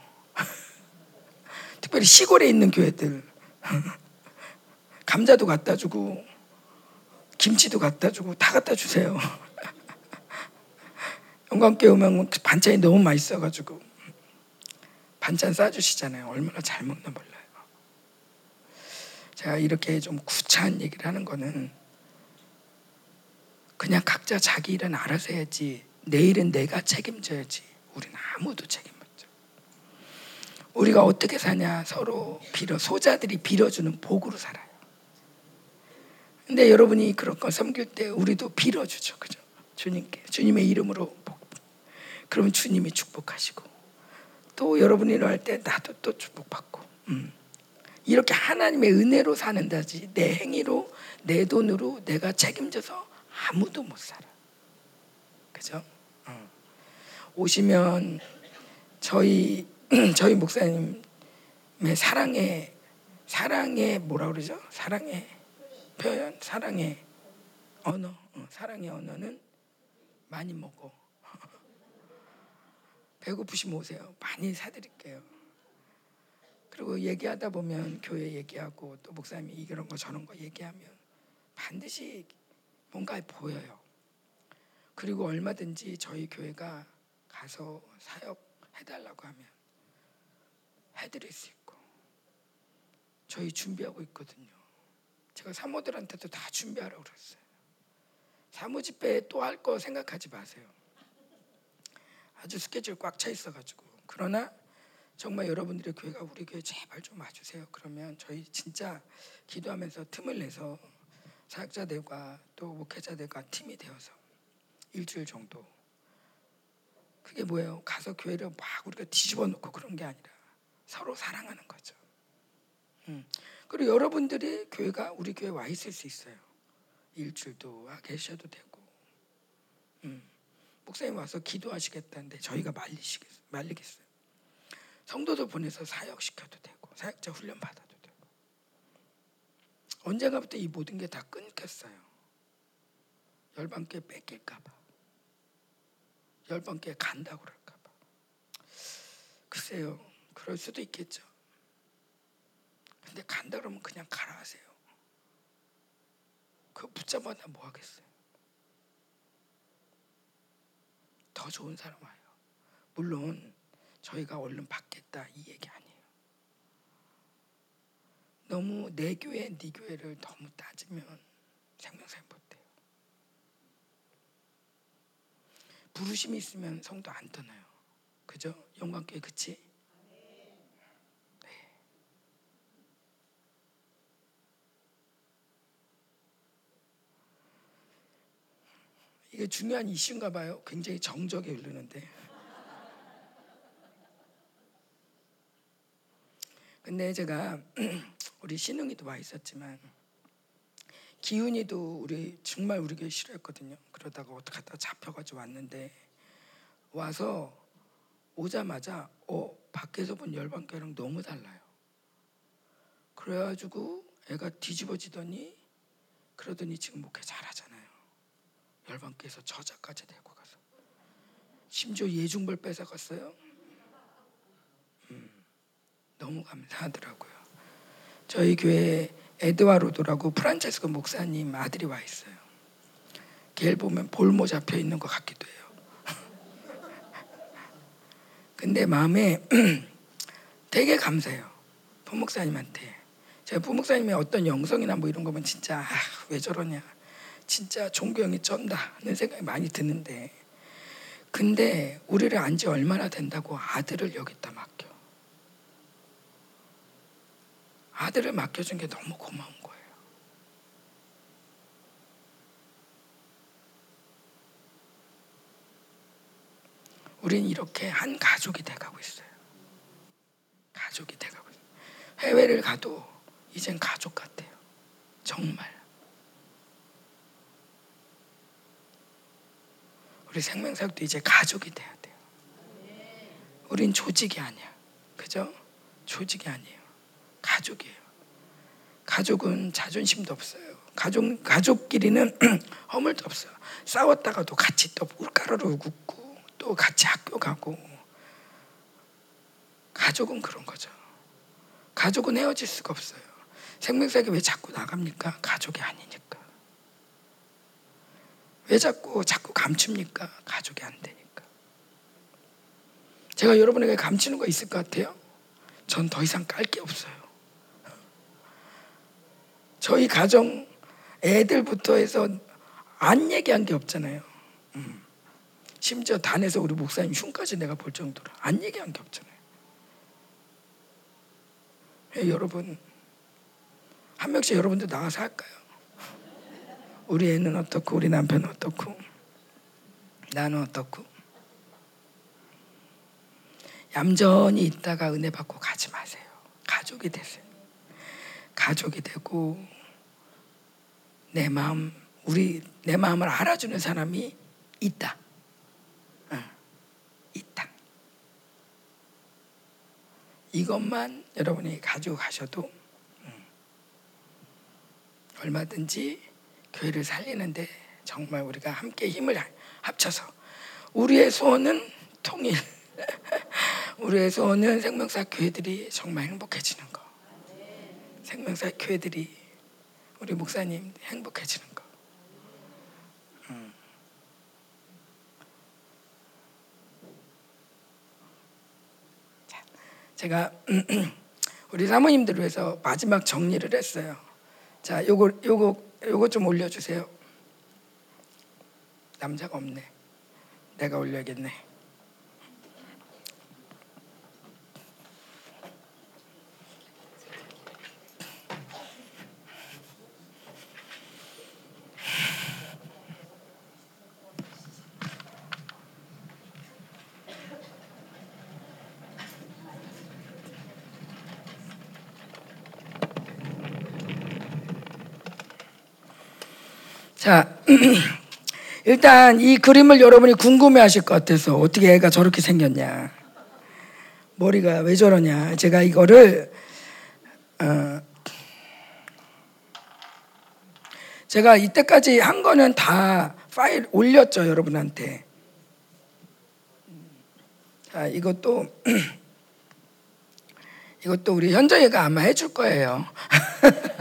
특별히 시골에 있는 교회들 감자도 갖다 주고 김치도 갖다 주고 다 갖다 주세요. 영광교회 오면 반찬이 너무 맛있어가지고 반찬 싸주시잖아요. 얼마나 잘 먹나 몰라요. 제가 이렇게 좀 구차한 얘기를 하는 거는 그냥 각자 자기 일은 알아서 해야지 내 일은 내가 책임져야지 우리는 아무도 책임. 우리가 어떻게 사냐 서로 빌어 소자들이 빌어주는 복으로 살아요. 근데 여러분이 그런 거 섬길 때 우리도 빌어주죠, 그죠? 주님께 주님의 이름으로 복. 그러면 주님이 축복하시고 또 여러분이 일할 때 나도 또 축복받고. 음. 이렇게 하나님의 은혜로 사는다지 내 행위로 내 돈으로 내가 책임져서 아무도 못 살아. 그죠? 어. 오시면 저희 저희 목사님의 사랑의 사랑의 뭐라 그러죠? 사랑의 표현, 사랑의 언어, 어, 사랑의 언어는 많이 먹어. 배고프시면 오세요. 많이 사드릴게요. 그리고 얘기하다 보면 교회 얘기하고 또 목사님이 이런 거 저런 거 얘기하면 반드시 뭔가 보여요. 그리고 얼마든지 저희 교회가 가서 사역해달라고 하면 해드릴 수 있고 저희 준비하고 있거든요. 제가 사모들한테도 다 준비하라고 그랬어요. 사모 집회 또 할 거 생각하지 마세요. 아주 스케줄 꽉 차 있어가지고 그러나 정말 여러분들의 교회가 우리 교회 제발 좀 와주세요. 그러면 저희 진짜 기도하면서 틈을 내서 사역자들과 또 목회자들과 팀이 되어서 일주일 정도 그게 뭐예요? 가서 교회를 막 우리가 뒤집어 놓고 그런 게 아니라 서로 사랑하는 거죠. 음. 그리고 여러분들이 교회가 우리 교회 와 있을 수 있어요. 일주일도 와 계셔도 되고. 음. 목사님 와서 기도하시겠다는데 저희가 말리시겠, 말리겠어요. 성도들 보내서 사역 시켜도 되고 사역자 훈련 받아도 되고. 언젠가부터 이 모든 게 다 끊겼어요. 열방께 뺏길까 봐. 열방께 간다고 그럴까 봐. 글쎄요. 그럴 수도 있겠죠. 근데 간다 그러면 그냥 가라 하세요. 그 붙잡아다 뭐 하겠어요. 더 좋은 사람 와요. 물론 저희가 얼른 받겠다 이 얘기 아니에요. 너무 내 교회, 네 교회를 너무 따지면 생명사역 못돼요. 부르심이 있으면 성도 안 떠나요. 그죠? 영광교회 그치? 이게 중요한 이슈인가 봐요. 굉장히 정적에 흐르는데. 근데 제가 우리 신웅이도 와 있었지만 기훈이도 우리 정말 우리 교회 싫어했거든요. 그러다가 어떻게 하다 잡혀가지고 왔는데 와서 오자마자 어 밖에서 본 열방교랑 너무 달라요. 그래가지고 애가 뒤집어지더니 그러더니 지금 목회 잘하잖아요. 열방께서 저자까지 데리고 가서 심지어 예중벌 뺏어갔어요. 음, 너무 감사하더라고요. 저희 교회 에드와르도라고 프란체스코 목사님 아들이 와 있어요. 걔를 보면 볼모 잡혀 있는 것 같기도 해요. 근데 마음에 되게 감사해요. 부목사님한테. 제가 부목사님의 어떤 영성이나 뭐 이런 거면 진짜 아, 왜 저러냐. 진짜 종교형이 쩐다는 생각이 많이 드는데 근데 우리를 안 지 얼마나 된다고 아들을 여기다 맡겨. 아들을 맡겨준 게 너무 고마운 거예요. 우린 이렇게 한 가족이 돼가고 있어요. 가족이 돼가고 있어요. 해외를 가도 이젠 가족 같아요. 정말 우리 생명사역도 이제 가족이 돼야 돼요. 우린 조직이 아니야. 그죠? 조직이 아니에요. 가족이에요. 가족은 자존심도 없어요. 가족, 가족끼리는 허물도 없어요. 싸웠다가도 같이 또 물가루로 굽고 또 같이 학교 가고 가족은 그런 거죠. 가족은 헤어질 수가 없어요. 생명사역이 왜 자꾸 나갑니까? 가족이 아니니까. 왜 자꾸 자꾸 감춥니까? 가족이 안 되니까. 제가 여러분에게 감추는 거 있을 것 같아요? 전 더 이상 깔 게 없어요. 저희 가정 애들부터 해서 안 얘기한 게 없잖아요. 음. 심지어 단에서 우리 목사님 흉까지 내가 볼 정도로 안 얘기한 게 없잖아요. 예, 여러분 한 명씩 여러분들 나가서 할까요? 우리 애는 어떻고 우리 남편은 어떻고 나는 어떻고 얌전히 있다가 은혜 받고 가지 마세요. 가족이 되세요. 가족이 되고 내 마음 우리 내 마음을 알아주는 사람이 있다. 이것만 여러분이 가지고 가셔도 음, 얼마든지 교회를 살리는데 정말 우리가 함께 힘을 합쳐서 우리의 소원은 통일, 우리의 소원은 생명사 교회들이 정말 행복해지는 거. 생명사 교회들이 우리 목사님 행복해지는 거. 음. 자, 제가 우리 사모님들 위해서 마지막 정리를 했어요. 자, 요거 요거 요거 좀 올려주세요. 남자가 없네. 내가 올려야겠네. 자, 일단 이 그림을 여러분이 궁금해 하실 것 같아서 어떻게 애가 저렇게 생겼냐. 머리가 왜 저러냐. 제가 이거를, 어, 제가 이때까지 한 거는 다 파일 올렸죠, 여러분한테. 자, 이것도, 이것도 우리 현정이가 아마 해줄 거예요.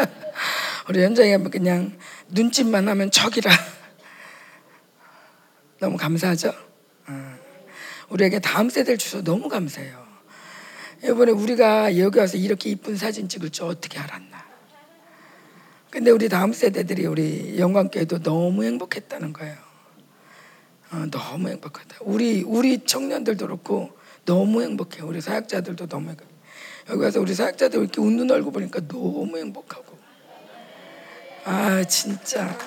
우리 현정이가 그냥 눈짓만 하면 척이라. 너무 감사하죠? 어. 우리에게 다음 세대를 주셔서 너무 감사해요. 이번에 우리가 여기 와서 이렇게 이쁜 사진 찍을 줄 어떻게 알았나. 근데 우리 다음 세대들이 우리 영광교회도 너무 행복했다는 거예요. 어, 너무 행복하다. 우리 우리 청년들도 그렇고 너무 행복해. 우리 사역자들도 너무 행복해. 여기 와서 우리 사역자들 이렇게 웃는 얼굴 보니까 너무 행복하고. 아 진짜.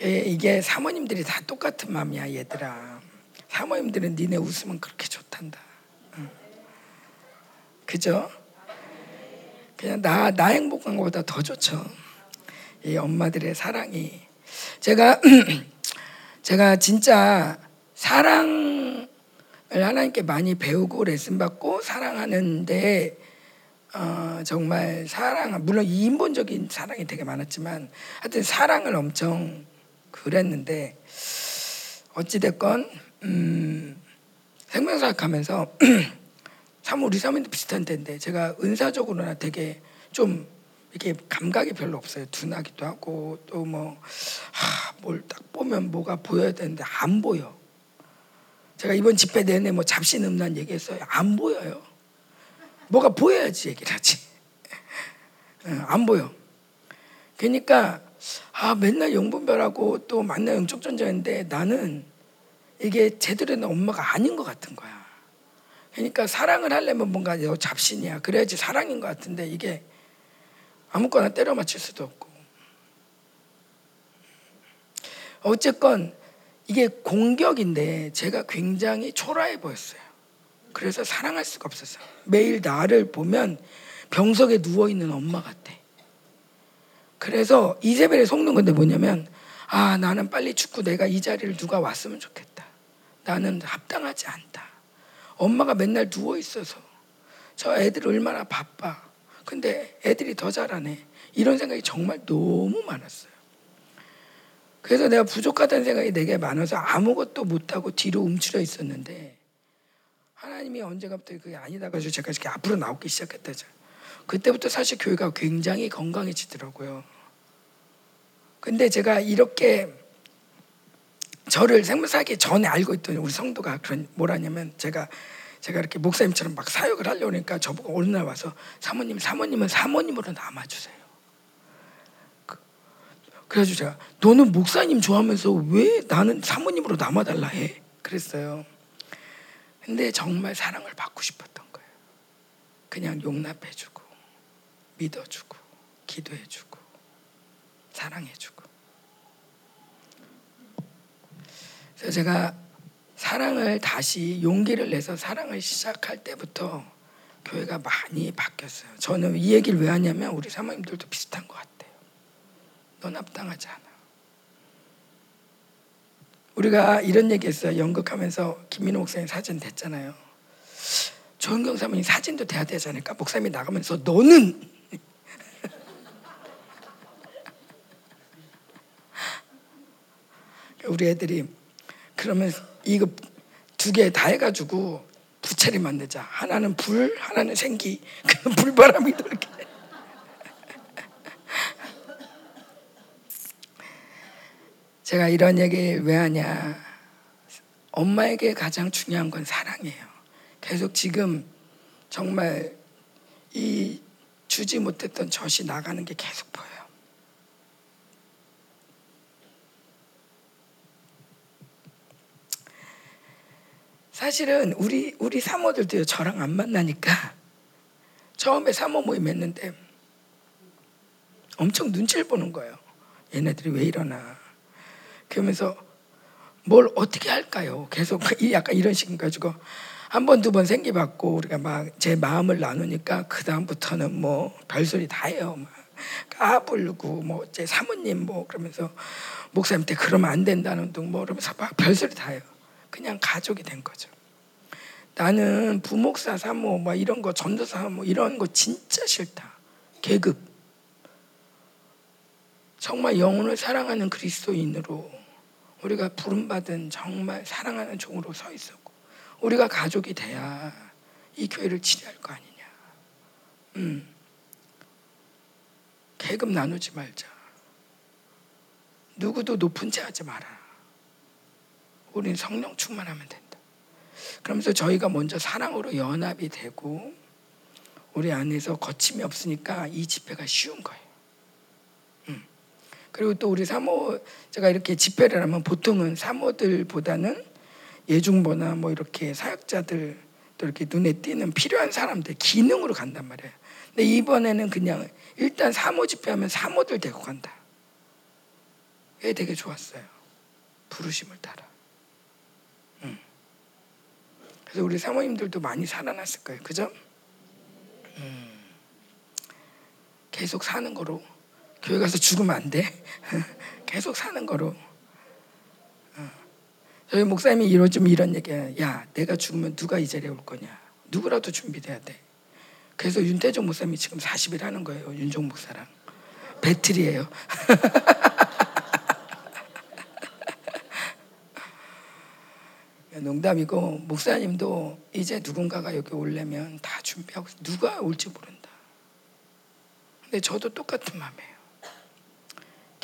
이게 사모님들이 다 똑같은 마음이야 얘들아. 사모님들은 니네 웃으면 그렇게 좋단다. 그죠? 그냥 나, 나 행복한 것보다 더 좋죠. 이 엄마들의 사랑이. 제가, 제가 진짜 사랑을 하나님께 많이 배우고 레슨 받고 사랑하는데 어, 정말 사랑 물론 이인본적인 사랑이 되게 많았지만 하여튼 사랑을 엄청 그랬는데 어찌 됐건 음, 생명사학 하면서 참 우리 사모님도 비슷한 텐데 제가 은사적으로나 되게 좀 이렇게 감각이 별로 없어요. 둔하기도 하고 또 뭐 뭘 딱 보면 뭐가 보여야 되는데 안 보여. 제가 이번 집회 내내 뭐 잡신 음란 얘기했어요. 안 보여요. 뭐가 보여야지 얘기를 하지. 안 보여. 그러니까 아 맨날 영분별하고 또 만나 영적 전쟁인데 나는 이게 제대로 된 엄마가 아닌 것 같은 거야. 그러니까 사랑을 하려면 뭔가 너 잡신이야. 그래야지 사랑인 것 같은데 이게 아무거나 때려 맞출 수도 없고. 어쨌건 이게 공격인데 제가 굉장히 초라해 보였어요. 그래서 사랑할 수가 없었어요. 매일 나를 보면 병석에 누워 있는 엄마 같아. 그래서 이세벨에 속는 건데 뭐냐면 아 나는 빨리 죽고 내가 이 자리를 누가 왔으면 좋겠다. 나는 합당하지 않다. 엄마가 맨날 누워 있어서 저 애들 얼마나 바빠. 근데 애들이 더 잘하네. 이런 생각이 정말 너무 많았어요. 그래서 내가 부족하다는 생각이 내게 많아서 아무것도 못하고 뒤로 움츠려 있었는데 하나님이 언제가부터 그게 아니다 가지고 제가 이렇게 앞으로 나오기 시작했다죠. 그때부터 사실 교회가 굉장히 건강해지더라고요. 근데 제가 이렇게 저를 생물사기 전에 알고 있던 우리 성도가 그런 뭐라냐면 제가 제가 이렇게 목사님처럼 막 사역을 하려고 하니까 저보고 어느 날 와서 사모님 사모님은 사모님으로 남아주세요. 그, 그래가지고 제가 너는 목사님 좋아하면서 왜 나는 사모님으로 남아달라 해? 그랬어요. 근데 정말 사랑을 받고 싶었던 거예요. 그냥 용납해주고 믿어주고 기도해주고 사랑해주고. 그래서 제가 사랑을 다시 용기를 내서 사랑을 시작할 때부터 교회가 많이 바뀌었어요. 저는 이 얘기를 왜 하냐면 우리 사모님들도 비슷한 것 같아요. 넌 합당하지 않아. 우리가 이런 얘기했어요. 연극하면서 김민호 목사님 사진 됐잖아요. 조은경 사모님 사진도 돼야 되지 않을까? 목사님이 나가면서 너는 우리 애들이 그러면 이거 두 개 다 해가지고 부채를 만들자. 하나는 불, 하나는 생기. 그 불바람이 이렇게. 제가 이런 얘기 왜 하냐? 엄마에게 가장 중요한 건 사랑이에요. 계속 지금 정말 이 주지 못했던 젖이 나가는 게 계속 보여요. 사실은 우리 우리 사모들도 저랑 안 만나니까 처음에 사모 모임 했는데 엄청 눈치를 보는 거예요. 얘네들이 왜 이러나. 그러면서 뭘 어떻게 할까요? 계속 약간 이런 식인 가지고 한 번 두 번 생기받고 우리가 막 제 마음을 나누니까 그 다음부터는 뭐 별소리 다 해요. 막 까불고 뭐 제 사모님 뭐 그러면서 목사님한테 그러면 안 된다는 둥뭐 그러면서 막 별소리 다 해요. 그냥 가족이 된 거죠. 나는 부목사 사모 뭐 이런 거 전도사 사모 이런 거 진짜 싫다. 계급. 정말 영혼을 사랑하는 그리스도인으로 우리가 부름받은 정말 사랑하는 종으로 서 있었고 우리가 가족이 돼야 이 교회를 치료할 거 아니냐. 음. 계급 나누지 말자. 누구도 높은 채 하지 마라. 우리는 성령 충만하면 된다. 그러면서 저희가 먼저 사랑으로 연합이 되고 우리 안에서 거침이 없으니까 이 집회가 쉬운 거예요. 음. 그리고 또 우리 사모 제가 이렇게 집회를 하면 보통은 사모들보다는 예중보나 뭐 이렇게 사역자들 또 이렇게 눈에 띄는 필요한 사람들 기능으로 간단 말이에요. 근데 이번에는 그냥 일단 사모 집회하면 사모들 데리고 간다. 그게 되게 좋았어요. 부르심을 따라. 음. 그래서 우리 사모님들도 많이 살아났을 거예요. 그죠? 음. 계속 사는 거로 교회 가서 죽으면 안 돼. 계속 사는 거로. 어. 저희 목사님이 이런 좀 이런 얘기야. 야, 내가 죽으면 누가 이 자리에 올 거냐? 누구라도 준비돼야 돼. 그래서 윤태종 목사님이 지금 40일 하는 거예요. 윤종 목사랑. 배틀이에요. 농담이고 목사님도 이제 누군가가 여기 오려면 다 준비하고 누가 올지 모른다. 근데 저도 똑같은 마음이에요.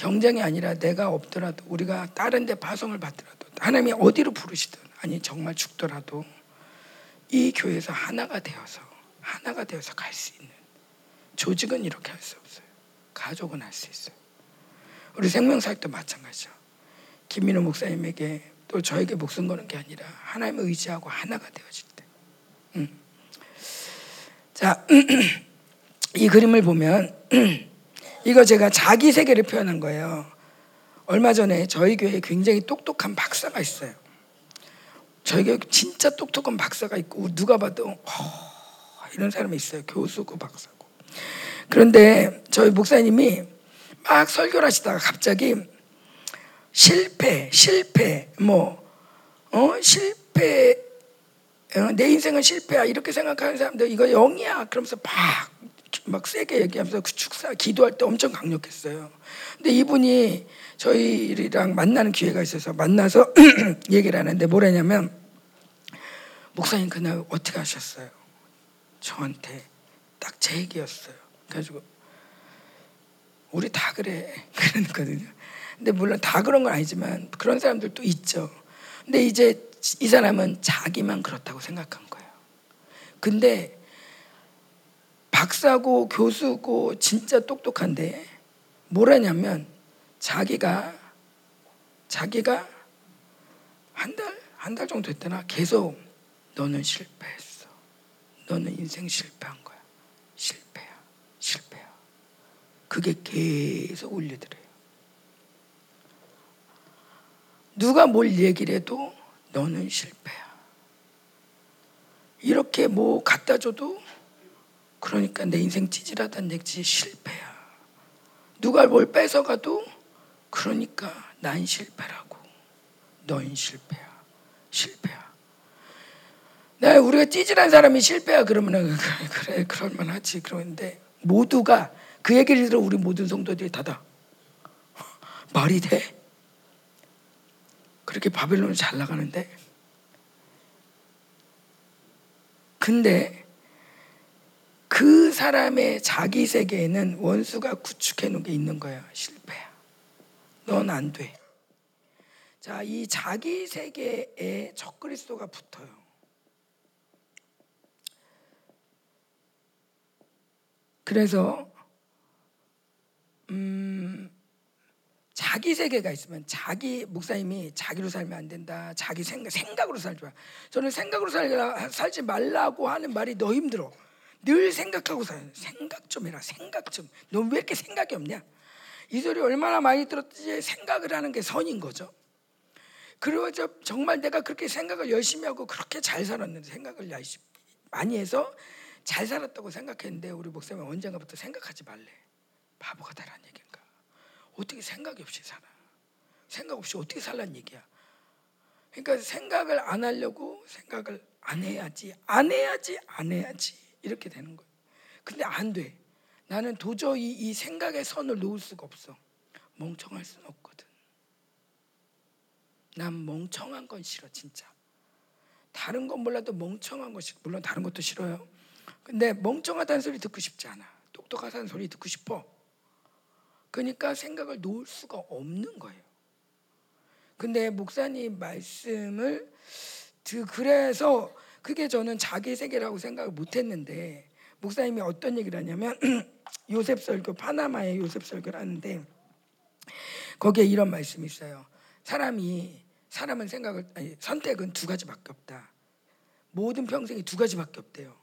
경쟁이 아니라 내가 없더라도 우리가 다른 데 파송을 받더라도 하나님이 어디로 부르시든 아니 정말 죽더라도 이 교회에서 하나가 되어서 하나가 되어서 갈 수 있는 조직은 이렇게 할 수 없어요. 가족은 할 수 있어요. 우리 생명사역도 마찬가지죠. 김민호 목사님에게 또 저에게 목숨 거는 게 아니라 하나님을 의지하고 하나가 되어질 때. 음. 자, 이 그림을 보면 이거 제가 자기 세계를 표현한 거예요. 얼마 전에 저희 교회에 굉장히 똑똑한 박사가 있어요. 저희 교회 진짜 똑똑한 박사가 있고 누가 봐도 어, 이런 사람이 있어요. 교수고 박사고. 그런데 저희 목사님이 막 설교를 하시다가 갑자기 실패, 실패, 뭐, 어, 실패, 어, 내 인생은 실패야. 이렇게 생각하는 사람들, 이거 영이야. 그러면서 막, 막 세게 얘기하면서 그 축사, 기도할 때 엄청 강력했어요. 근데 이분이 저희랑 만나는 기회가 있어서 만나서 얘기를 하는데 뭐라냐면, 목사님 그날 어떻게 하셨어요? 저한테 딱 제 얘기였어요. 그래가지고, 우리 다 그래. 그러거든요. 근데 물론 다 그런 건 아니지만 그런 사람들도 있죠. 근데 이제 이 사람은 자기만 그렇다고 생각한 거예요. 근데 박사고 교수고 진짜 똑똑한데 뭐라냐면 자기가 자기가 한 달, 한 달 정도 됐더나 계속 너는 실패했어. 너는 인생 실패한 거야. 실패야. 실패야. 그게 계속 울리더래요. 누가 뭘 얘기를 해도 너는 실패야. 이렇게 뭐 갖다 줘도 그러니까 내 인생 찌질하다는 얘기 실패야. 누가 뭘 뺏어가도 그러니까 난 실패라고. 넌 실패야. 실패야. 나 우리가 찌질한 사람이 실패야 그러면은 그래 그럴 만 하지 그러는데 모두가 그 얘기를 들어 우리 모든 성도들이 닫아 말이 돼? 그렇게 바벨론을 잘 나가는데 근데 그 사람의 자기 세계에는 원수가 구축해 놓은 게 있는 거야. 실패야. 넌 안 돼. 자, 이 자기 세계에 적그리스도가 붙어요. 그래서 음, 자기 세계가 있으면 자기 목사님이 자기로 살면 안 된다. 자기 생각 생각으로 살지 마. 저는 생각으로 살라, 살지 말라고 하는 말이 너 힘들어. 늘 생각하고 살. 생각 좀 해라. 생각 좀. 너왜 이렇게 생각이 없냐? 이 소리 얼마나 많이 들었지? 생각을 하는 게 선인 거죠. 그리고 정말 내가 그렇게 생각을 열심히 하고 그렇게 잘 살았는데 생각을 많이 해서 잘 살았다고 생각했는데 우리 목사님 언젠가부터 생각하지 말래. 바보가 되라는 얘기인가? 어떻게 생각이 없이 살아? 생각 없이 어떻게 살란 얘기야? 그러니까 생각을 안 하려고 생각을 안 해야지, 안 해야지, 안 해야지 이렇게 되는 거예요. 근데 안 돼. 나는 도저히 이 생각의 선을 놓을 수가 없어. 멍청할 수는 없거든. 난 멍청한 건 싫어, 진짜. 다른 건 몰라도 멍청한 것이 물론 다른 것도 싫어요. 근데 멍청하다는 소리 듣고 싶지 않아. 똑똑하다는 소리 듣고 싶어. 그러니까 생각을 놓을 수가 없는 거예요. 근데 목사님 말씀을 그래서 그게 저는 자기 세계라고 생각을 못 했는데 목사님이 어떤 얘기를 하냐면 요셉 설교 파나마의 요셉 설교를 하는데 거기에 이런 말씀이 있어요. 사람이 사람은 생각을 아니, 선택은 두 가지밖에 없다. 모든 평생이 두 가지밖에 없대요.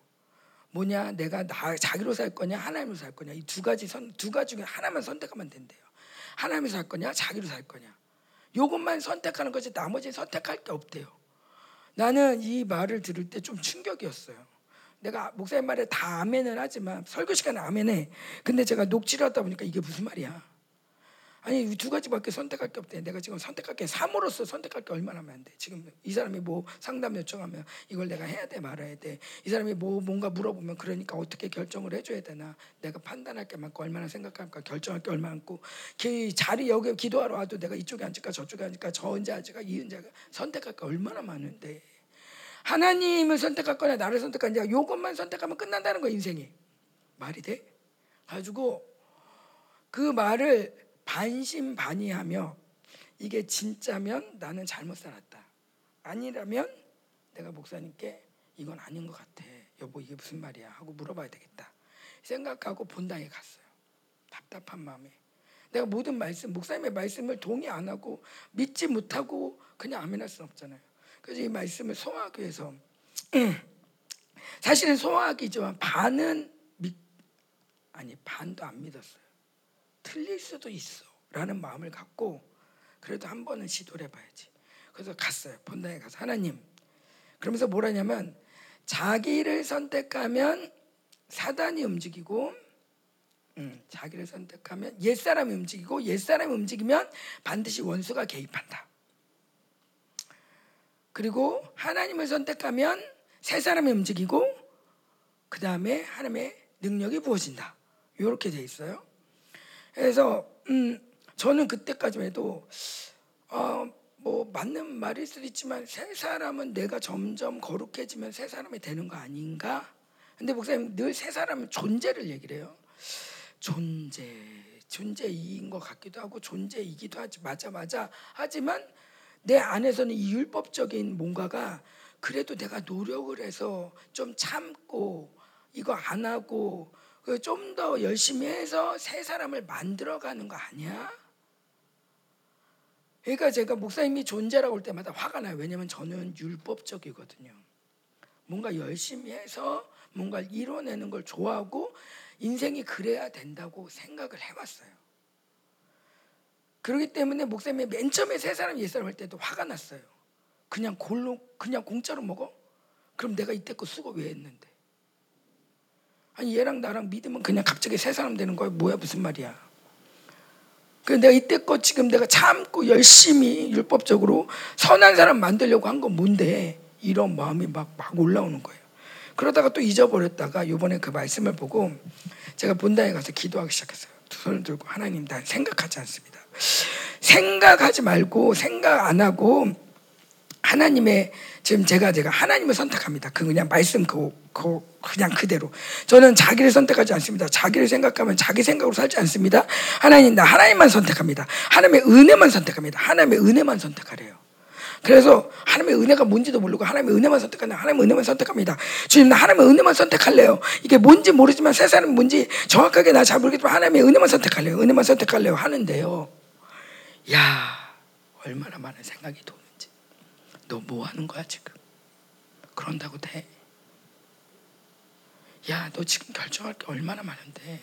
뭐냐 내가 나 자기로 살 거냐 하나님으로 살 거냐 이 두 가지 선 두 가지 중에 하나만 선택하면 된대요. 하나님으로 살 거냐 자기로 살 거냐. 요것만 선택하는 거지 나머지 선택할 게 없대요. 나는 이 말을 들을 때 좀 충격이었어요. 내가 목사님 말에 다 아멘을 하지만 설교 시간에 아멘해. 근데 제가 녹취를 하다 보니까 이게 무슨 말이야? 아니 두 가지밖에 선택할 게 없대. 내가 지금 선택할 게 삶으로서 선택할 게 얼마나 많은데 지금 이 사람이 뭐 상담 요청하면 이걸 내가 해야 돼 말아야 돼. 이 사람이 뭐 뭔가 물어보면 그러니까 어떻게 결정을 해줘야 되나. 내가 판단할 게 많고 얼마나 생각할까 결정할 게 얼마나 많고 그 자리 여기 기도하러 와도 내가 이쪽에 앉을까 저쪽에 앉을까 저 혼자 앉을까 이 혼자 선택할 게 얼마나 많은데 하나님을 선택할 거냐 나를 선택하냐 요것만 선택하면 끝난다는 거 인생이 말이 돼? 가지고 그 말을 반신반의하며 이게 진짜면 나는 잘못 살았다. 아니라면 내가 목사님께 이건 아닌 것 같아. 여보 이게 무슨 말이야 하고 물어봐야 되겠다. 생각하고 본당에 갔어요. 답답한 마음에. 내가 모든 말씀, 목사님의 말씀을 동의 안 하고 믿지 못하고 그냥 아멘할 수는 없잖아요. 그래서 이 말씀을 소화하기 위해서 사실은 소화하기지만 반은 믿 아니 반도 안 믿었어요. 틀릴 수도 있어. 라는 마음을 갖고 그래도 한 번은 시도를 해봐야지. 그래서 갔어요. 본당에 가서 하나님. 그러면서 뭐라냐면 자기를 선택하면 사단이 움직이고 음, 자기를 선택하면 옛사람이 움직이고 옛사람이 움직이면 반드시 원수가 개입한다. 그리고 하나님을 선택하면 새 사람이 움직이고 그 다음에 하나님의 능력이 부어진다. 이렇게 돼 있어요. 그래서 음, 저는 그때까지만 해도 어, 뭐 맞는 말일 수도 있지만 새 사람은 내가 점점 거룩해지면 새 사람이 되는 거 아닌가? 근데 목사님 늘 새 사람은 존재를 얘기를 해요. 존재, 존재인 것 같기도 하고 존재이기도 하지 맞아 맞아 하지만 내 안에서는 이 율법적인 뭔가가 그래도 내가 노력을 해서 좀 참고 이거 안 하고 그 좀 더 열심히 해서 새 사람을 만들어가는 거 아니야? 그러니까 제가 목사님이 존재라고 할 때마다 화가 나요. 왜냐하면 저는 율법적이거든요. 뭔가 열심히 해서 뭔가 이뤄내는 걸 좋아하고 인생이 그래야 된다고 생각을 해왔어요. 그렇기 때문에 목사님이 맨 처음에 세 사람 옛사람 할 때도 화가 났어요. 그냥 골로 그냥 공짜로 먹어? 그럼 내가 이때껏 수고 왜 했는데? 아니 얘랑 나랑 믿으면 그냥 갑자기 세 사람 되는 거야. 뭐야 무슨 말이야? 그 내가 이때껏 지금 내가 참고 열심히 율법적으로 선한 사람 만들려고 한 건 뭔데 이런 마음이 막, 막 올라오는 거예요. 그러다가 또 잊어버렸다가 이번에 그 말씀을 보고 제가 본당에 가서 기도하기 시작했어요. 두 손을 들고 하나님 난 생각하지 않습니다. 생각하지 말고 생각 안 하고 하나님의 지금 제가 제가 하나님을 선택합니다. 그 그냥 말씀 그, 그 그냥 그대로. 저는 자기를 선택하지 않습니다. 자기를 생각하면 자기 생각으로 살지 않습니다. 하나님 나 하나님만 선택합니다. 하나님의 은혜만 선택합니다. 하나님의 은혜만 선택하래요. 그래서 하나님의 은혜가 뭔지도 모르고 하나님의 은혜만 선택한다. 하나님의 은혜만 선택합니다. 주님 나 하나님의 은혜만 선택할래요. 이게 뭔지 모르지만 세상은 뭔지 정확하게 나 잘 모르겠지만 하나님의 은혜만 선택할래요. 은혜만 선택할래요 하는데요. 야 얼마나 많은 생각이 도는지. 너 뭐 하는 거야 지금? 그런다고 돼? 야, 너 지금 결정할 게 얼마나 많은데.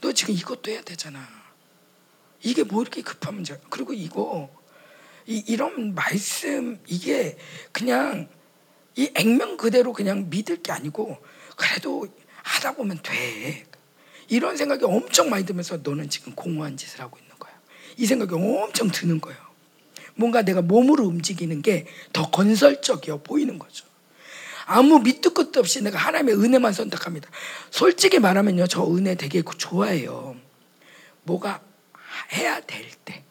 너 지금 이것도 해야 되잖아. 이게 뭐 이렇게 급한 문제야. 그리고 이거 이, 이런 말씀 이게 그냥 이 액면 그대로 그냥 믿을 게 아니고 그래도 하다 보면 돼. 이런 생각이 엄청 많이 들면서 너는 지금 공허한 짓을 하고 있는 거야. 이 생각이 엄청 드는 거예요. 뭔가 내가 몸으로 움직이는 게 더 건설적이어 보이는 거죠. 아무 밑도 끝도 없이 내가 하나님의 은혜만 선택합니다. 솔직히 말하면요, 저 은혜 되게 좋아해요. 뭐가 해야 될 때.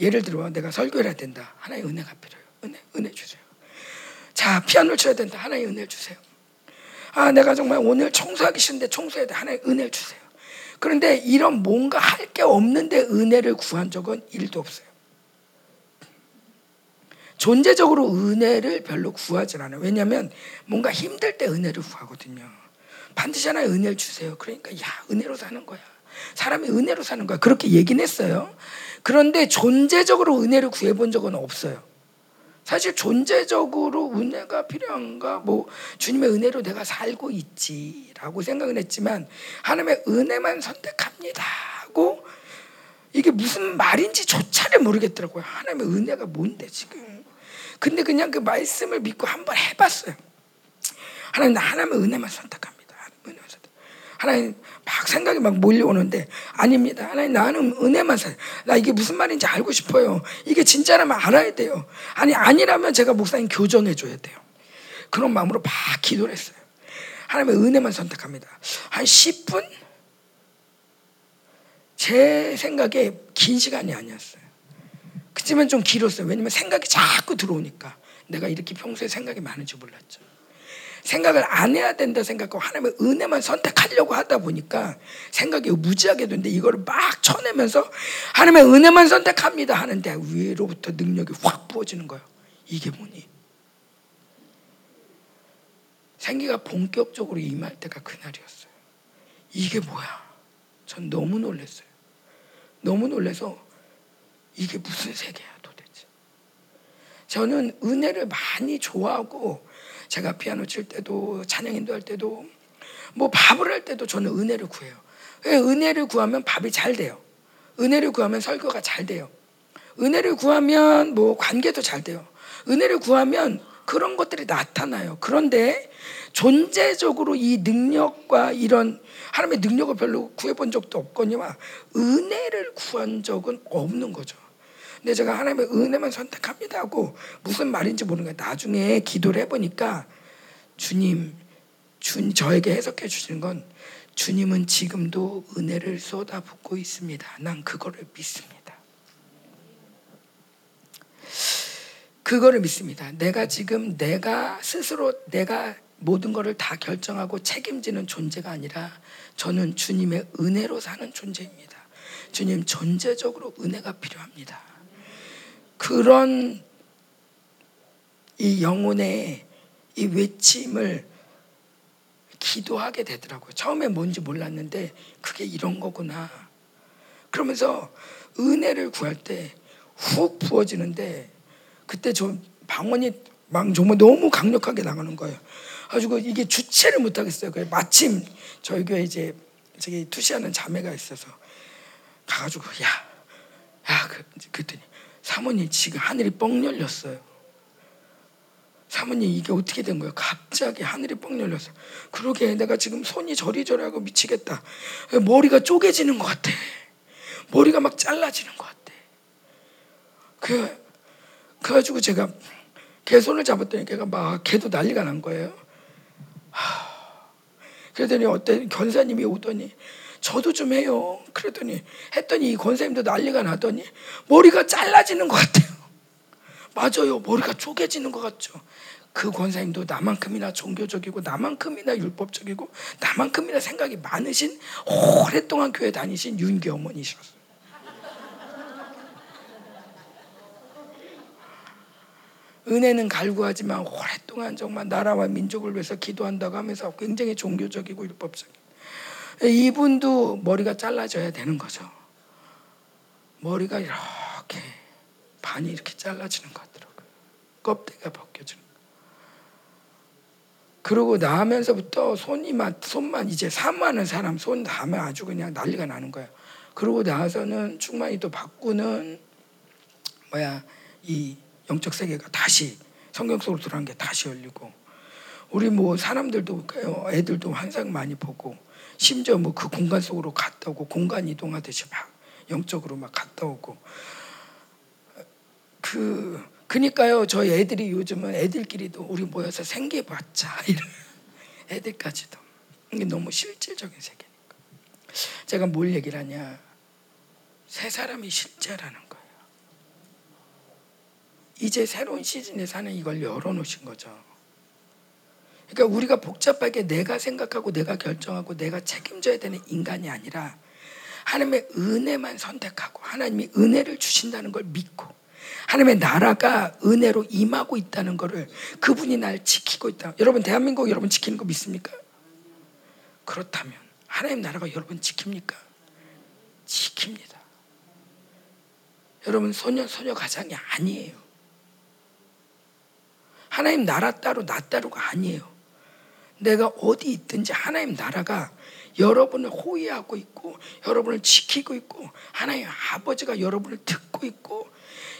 예를 들어 내가 설교를 해야 된다. 하나의 은혜가 필요해요. 은혜, 은혜 주세요. 자, 피아노를 쳐야 된다. 하나의 은혜 주세요. 아, 내가 정말 오늘 청소하기 싫은데 청소해야 돼. 하나의 은혜 주세요. 그런데 이런 뭔가 할 게 없는데 은혜를 구한 적은 일도 없어요. 존재적으로 은혜를 별로 구하지 않아요. 왜냐하면 뭔가 힘들 때 은혜를 구하거든요. 반드시 하나의 은혜를 주세요. 그러니까 야 은혜로 사는 거야. 사람이 은혜로 사는 거야. 그렇게 얘기는 했어요. 그런데 존재적으로 은혜를 구해본 적은 없어요. 사실 존재적으로 은혜가 필요한가? 뭐 주님의 은혜로 내가 살고 있지라고 생각은 했지만 하나님의 은혜만 선택합니다 하고 이게 무슨 말인지 조차를 모르겠더라고요. 하나님의 은혜가 뭔데 지금? 근데 그냥 그 말씀을 믿고 한번 해봤어요. 하나님 나 하나님의 은혜만 선택합니다. 은혜만 선택. 하나님 막 생각이 막 몰려오는데 아닙니다. 하나님 나는 은혜만 살. 나 이게 무슨 말인지 알고 싶어요. 이게 진짜라면 알아야 돼요. 아니 아니라면 제가 목사님 교정해 줘야 돼요. 그런 마음으로 막 기도를 했어요. 하나님의 은혜만 선택합니다. 한 10분? 제 생각에 긴 시간이 아니었어요. 그치만 좀 길었어요. 왜냐면 생각이 자꾸 들어오니까. 내가 이렇게 평소에 생각이 많은 줄 몰랐죠. 생각을 안 해야 된다 생각하고 하나님의 은혜만 선택하려고 하다 보니까 생각이 무지하게 되는데 이거를 막 쳐내면서 하나님의 은혜만 선택합니다 하는데 위로부터 능력이 확 부어지는 거예요. 이게 뭐니? 생기가 본격적으로 임할 때가 그날이었어요. 이게 뭐야? 전 너무 놀랐어요. 너무 놀래서 이게 무슨 세계야 도대체? 저는 은혜를 많이 좋아하고 제가 피아노 칠 때도 찬양 인도 할 때도 뭐 밥을 할 때도 저는 은혜를 구해요. 은혜를 구하면 밥이 잘 돼요. 은혜를 구하면 설교가 잘 돼요. 은혜를 구하면 뭐 관계도 잘 돼요. 은혜를 구하면 그런 것들이 나타나요. 그런데 존재적으로 이 능력과 이런 하나님의 능력을 별로 구해본 적도 없거니와 은혜를 구한 적은 없는 거죠. 근데 제가 하나님의 은혜만 선택합니다 하고 무슨 말인지 모르는 거예요. 나중에 기도를 해보니까 주님, 주, 저에게 해석해 주시는 건 주님은 지금도 은혜를 쏟아붓고 있습니다. 난 그거를 믿습니다. 그거를 믿습니다. 내가 지금 내가 스스로 내가 모든 것을 다 결정하고 책임지는 존재가 아니라 저는 주님의 은혜로 사는 존재입니다. 주님 존재적으로 은혜가 필요합니다. 그런 이 영혼의 이 외침을 기도하게 되더라고요. 처음에 뭔지 몰랐는데 그게 이런 거구나. 그러면서 은혜를 구할 때 훅 부어지는데 그때 저 방언이 막 정말 너무 강력하게 나가는 거예요. 가지고 이게 주체를 못 하겠어요. 마침 저희 교회 이제 저기 투시하는 자매가 있어서 가가지고 야, 야, 그, 그랬더니 사모님 지금 하늘이 뻥 열렸어요. 사모님 이게 어떻게 된 거예요? 갑자기 하늘이 뻥 열렸어. 그러게 내가 지금 손이 저리저리하고 미치겠다. 머리가 쪼개지는 것 같아. 머리가 막 잘라지는 것 같아. 그 그래가지고 제가 개 손을 잡았더니 걔가 막 걔도 난리가 난 거예요. 하, 그러더니 어떤 견사님이 오더니 저도 좀 해요. 그랬더니 했더니 이 권사님도 난리가 나더니 머리가 잘라지는 것 같아요. 맞아요. 머리가 쪼개지는 것 같죠. 그 권사님도 나만큼이나 종교적이고 나만큼이나 율법적이고 나만큼이나 생각이 많으신 오랫동안 교회 다니신 윤기 어머니셨어요. 은혜는 갈구하지만 오랫동안 정말 나라와 민족을 위해서 기도한다고 하면서 굉장히 종교적이고 율법적인 이분도 머리가 잘라져야 되는 거죠. 머리가 이렇게 반이 이렇게 잘라지는 것 같더라고요. 껍데기가 벗겨지는 거. 그러고 나면서부터 손이만 손만 이제 사모하는 사람 손 닿으면 아주 그냥 난리가 나는 거예요. 그러고 나서는 충만히 바꾸는 뭐야 이 영적 세계가 다시 성경 속으로 들어간 게 다시 열리고 우리 뭐 사람들도 애들도 환상 많이 보고 심지어 뭐 그 공간 속으로 갔다 오고 공간 이동하듯이 막 영적으로 막 갔다 오고. 그 그니까요 저희 애들이 요즘은 애들끼리도 우리 모여서 생계 봤자 이런 애들까지도. 이게 너무 실질적인 세계니까. 제가 뭘 얘기를 하냐. 세 사람이 실제라는 거예요. 이제 새로운 시즌에 사는 이걸 열어놓으신 거죠 그러니까 우리가 복잡하게 내가 생각하고 내가 결정하고 내가 책임져야 되는 인간이 아니라 하나님의 은혜만 선택하고 하나님이 은혜를 주신다는 걸 믿고 하나님의 나라가 은혜로 임하고 있다는 것을 그분이 날 지키고 있다. 여러분 대한민국 여러분 지키는 거 믿습니까? 그렇다면 하나님 나라가 여러분 지킵니까? 지킵니다. 여러분 소년 소녀 가장이 아니에요. 하나님 나라 따로 나 따로가 아니에요. 내가 어디 있든지 하나님 나라가 여러분을 호위하고 있고 여러분을 지키고 있고 하나님 아버지가 여러분을 듣고 있고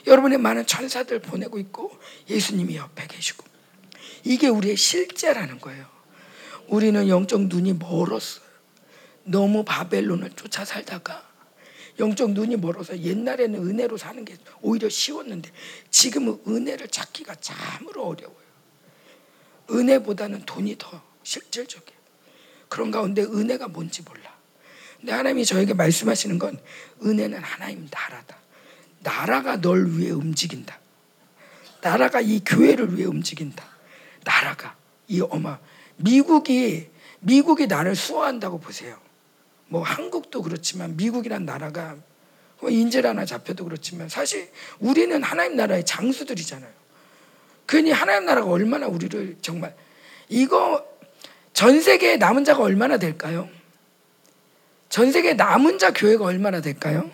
여러분의 많은 천사들 보내고 있고 예수님이 옆에 계시고 이게 우리의 실제라는 거예요. 우리는 영적 눈이 멀었어요. 너무 바벨론을 쫓아 살다가 영적 눈이 멀어서 옛날에는 은혜로 사는 게 오히려 쉬웠는데 지금은 은혜를 찾기가 참으로 어려워요. 은혜보다는 돈이 더 실질적이에요. 그런 가운데 은혜가 뭔지 몰라. 근데 하나님이 저에게 말씀하시는 건 은혜는 하나님 나라다. 나라가 널 위해 움직인다. 나라가 이 교회를 위해 움직인다. 나라가 이 어마 미국이 미국이 나를 수호한다고 보세요. 뭐 한국도 그렇지만 미국이란 나라가 뭐 인질 하나 잡혀도 그렇지만 사실 우리는 하나님 나라의 장수들이잖아요. 그니 하나님 나라가 얼마나 우리를 정말 이거 전 세계에 남은 자가 얼마나 될까요? 전 세계에 남은 자 교회가 얼마나 될까요?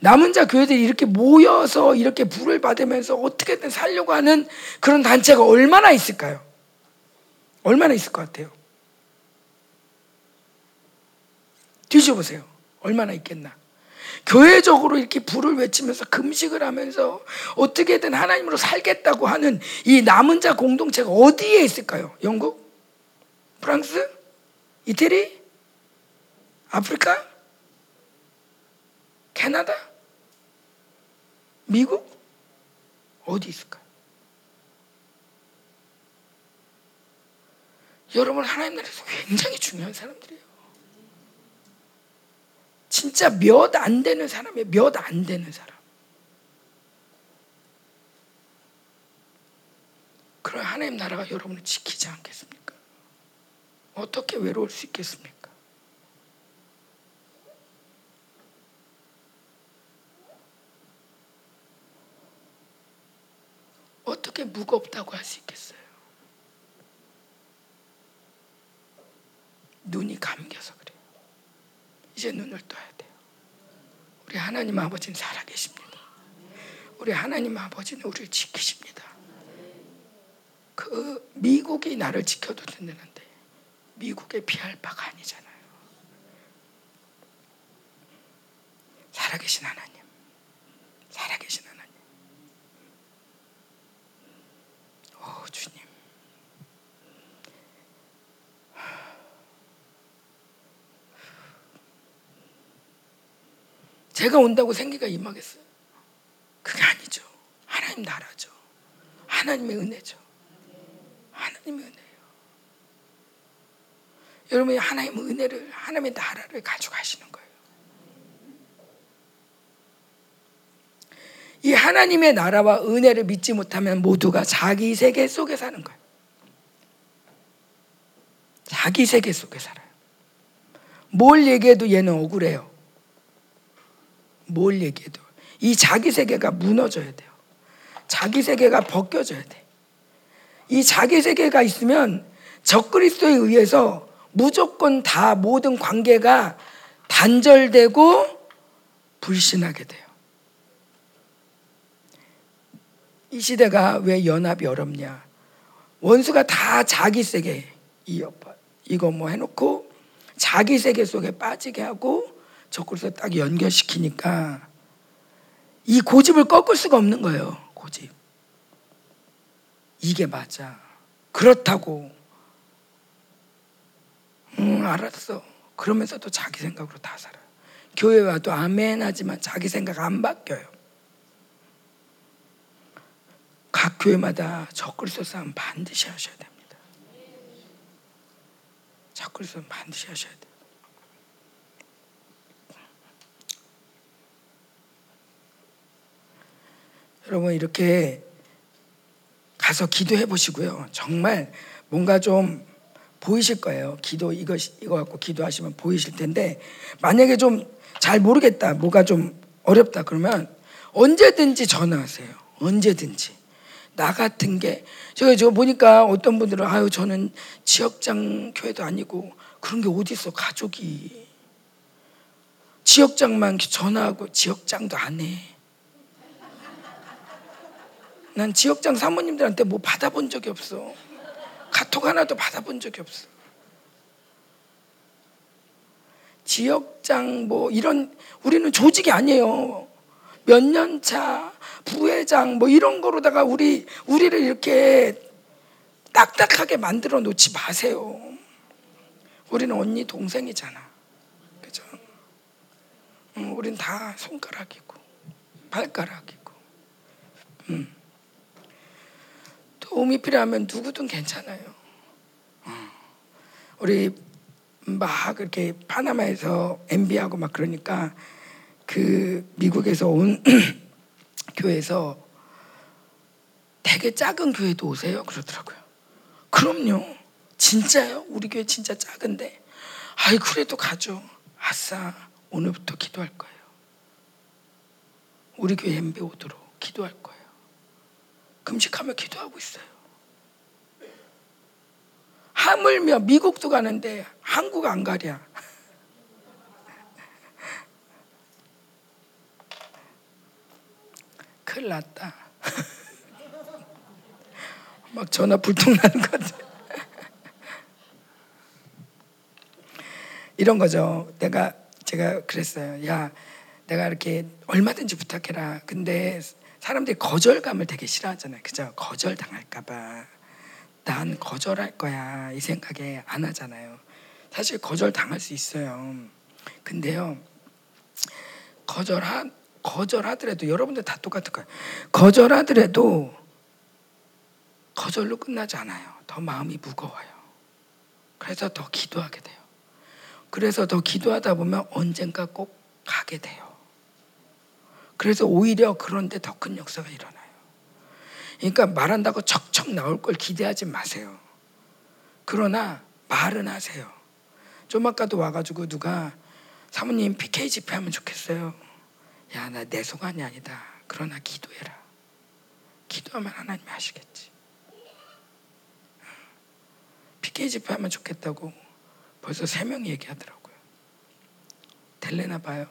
남은 자 교회들이 이렇게 모여서 이렇게 불을 받으면서 어떻게든 살려고 하는 그런 단체가 얼마나 있을까요? 얼마나 있을 것 같아요? 뒤져보세요. 얼마나 있겠나? 교회적으로 이렇게 불을 외치면서 금식을 하면서 어떻게든 하나님으로 살겠다고 하는 이 남은 자 공동체가 어디에 있을까요? 영국? 프랑스? 이태리? 아프리카? 캐나다? 미국? 어디 있을까? 여러분 하나님 나라에서 굉장히 중요한 사람들이에요. 진짜 몇 안 되는 사람이에요. 몇 안 되는 사람. 그럼 하나님 나라가 여러분을 지키지 않겠습니까? 어떻게 외로울 수 있겠습니까? 어떻게 무겁다고 할 수 있겠어요? 눈이 감겨서 그래요. 이제 눈을 떠야 돼요. 우리 하나님 아버지는 살아계십니다. 우리 하나님 아버지는 우리를 지키십니다. 그 미국이 나를 지켜도 된다는 미국에 비할 바가 아니잖아요. 살아계신 하나님, 살아계신 하나님. 오 주님. 제가 온다고 생기가 임하겠어요? 그게 아니죠. 하나님 나라죠. 하나님의 은혜죠. 하나님의 은혜. 여러분이 하나님의 은혜를 하나님의 나라를 가져가시는 거예요. 이 하나님의 나라와 은혜를 믿지 못하면 모두가 자기 세계 속에 사는 거예요. 자기 세계 속에 살아요. 뭘 얘기해도 얘는 억울해요. 뭘 얘기해도. 이 자기 세계가 무너져야 돼요. 자기 세계가 벗겨져야 돼. 이 자기 세계가 있으면 적그리스도에 의해서 무조건 다 모든 관계가 단절되고 불신하게 돼요. 이 시대가 왜 연합이 어렵냐? 원수가 다 자기 세계 이거 뭐 해놓고 자기 세계 속에 빠지게 하고 적그리스도 딱 연결시키니까 이 고집을 꺾을 수가 없는 거예요. 고집. 이게 맞아. 그렇다고. 응, 알았어. 그러면서도 자기 생각으로 다 살아. 교회 와도 아멘 하지만 자기 생각 안 바뀌어요. 각 교회마다 적그리스도 싸움 반드시 하셔야 됩니다. 적그리스도 반드시 하셔야 돼요. 여러분 이렇게 가서 기도해 보시고요. 정말 뭔가 좀 보이실 거예요. 기도 이거 이거 갖고 기도하시면 보이실 텐데 만약에 좀 잘 모르겠다. 뭐가 좀 어렵다 그러면 언제든지 전화하세요. 언제든지. 나 같은 게 제가 저 보니까 어떤 분들은 아유 저는 지역장 교회도 아니고 그런 게 어디 있어 가족이 지역장만 전화하고 지역장도 안 해. 난 지역장 사모님들한테 뭐 받아본 적이 없어. 카톡 하나도 받아본 적이 없어. 지역장 뭐 이런 우리는 조직이 아니에요. 몇 년 차 부회장 뭐 이런 거로다가 우리 우리를 이렇게 딱딱하게 만들어 놓지 마세요. 우리는 언니 동생이잖아. 그죠? 음, 우린 다 손가락이고 발가락이고. 음. 도움이 필요하면 누구든 괜찮아요. 어. 우리 막 이렇게 파나마에서 MB하고 막 그러니까 그 미국에서 온 교회에서 되게 작은 교회도 오세요 그러더라고요. 그럼요. 진짜요? 우리 교회 진짜 작은데. 아이 그래도 가죠. 아싸 오늘부터 기도할 거예요. 우리 교회 MB 오도록 기도할 거예요. 금식하며 기도하고 있어요. 하물며 미국도 가는데 한국 안 가랴. 큰일 났다. 막 전화 불통 나는 것 같아. 이런 거죠. 내가 제가 그랬어요. 야, 내가 이렇게 얼마든지 부탁해라. 근데 사람들이 거절감을 되게 싫어하잖아요. 그죠? 거절 당할까봐. 난 거절할 거야. 이 생각에 안 하잖아요. 사실 거절 당할 수 있어요. 근데요, 거절하, 거절하더라도 여러분들 다 똑같을 거예요. 거절하더라도 거절로 끝나지 않아요. 더 마음이 무거워요. 그래서 더 기도하게 돼요. 그래서 더 기도하다 보면 언젠가 꼭 가게 돼요. 그래서 오히려 그런데 더 큰 역사가 일어나요. 그러니까 말한다고 척척 나올 걸 기대하지 마세요. 그러나 말은 하세요. 좀 아까도 와가지고 누가 사모님 PK 집회하면 좋겠어요. 야, 나 내 소관이 아니다. 그러나 기도해라. 기도하면 하나님이 하시겠지. PK 집회하면 좋겠다고 벌써 세 명이 얘기하더라고요. 될래나 봐요.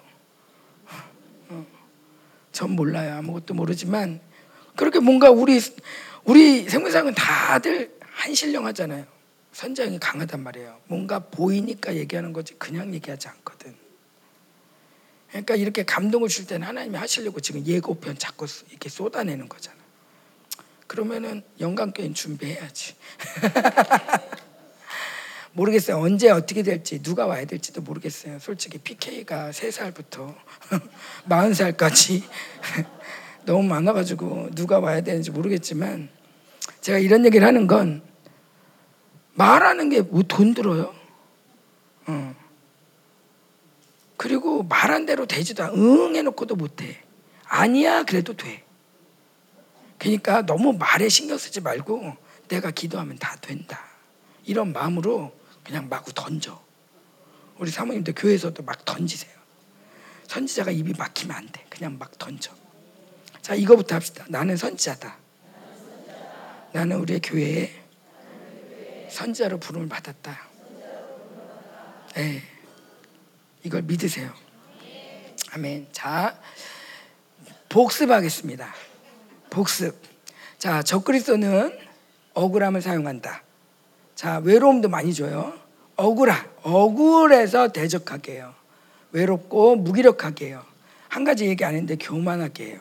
어. 전 몰라요. 아무것도 모르지만 그렇게 뭔가 우리 우리 생물상은 다들 한신령하잖아요. 선장이 강하단 말이에요. 뭔가 보이니까 얘기하는 거지 그냥 얘기하지 않거든. 그러니까 이렇게 감동을 줄 때는 하나님이 하시려고 지금 예고편 자꾸 이렇게 쏟아내는 거잖아. 그러면은 영광교인 준비해야지. 모르겠어요. 언제 어떻게 될지 누가 와야 될지도 모르겠어요. 솔직히 PK가 3살부터 40살까지 너무 많아가지고 누가 와야 되는지 모르겠지만 제가 이런 얘기를 하는 건 말하는 게 뭐 돈 들어요. 어. 그리고 말한 대로 되지도 않, 응 해놓고도 못해. 아니야 그래도 돼. 그러니까 너무 말에 신경 쓰지 말고 내가 기도하면 다 된다. 이런 마음으로 그냥 마구 던져. 우리 사모님도 교회에서도 막 던지세요. 선지자가 입이 막히면 안 돼. 그냥 막 던져. 자, 이거부터 합시다. 나는 선지자다. 나는 우리 교회에 선지자로 부름을 받았다. 네. 이걸 믿으세요. 아멘. 자, 복습하겠습니다. 복습. 자, 적그리스도는 억울함을 사용한다. 자, 외로움도 많이 줘요. 억울하. 억울해서 대적하게 해요. 외롭고 무기력하게 해요. 한 가지 얘기 안 했는데 교만하게 해요.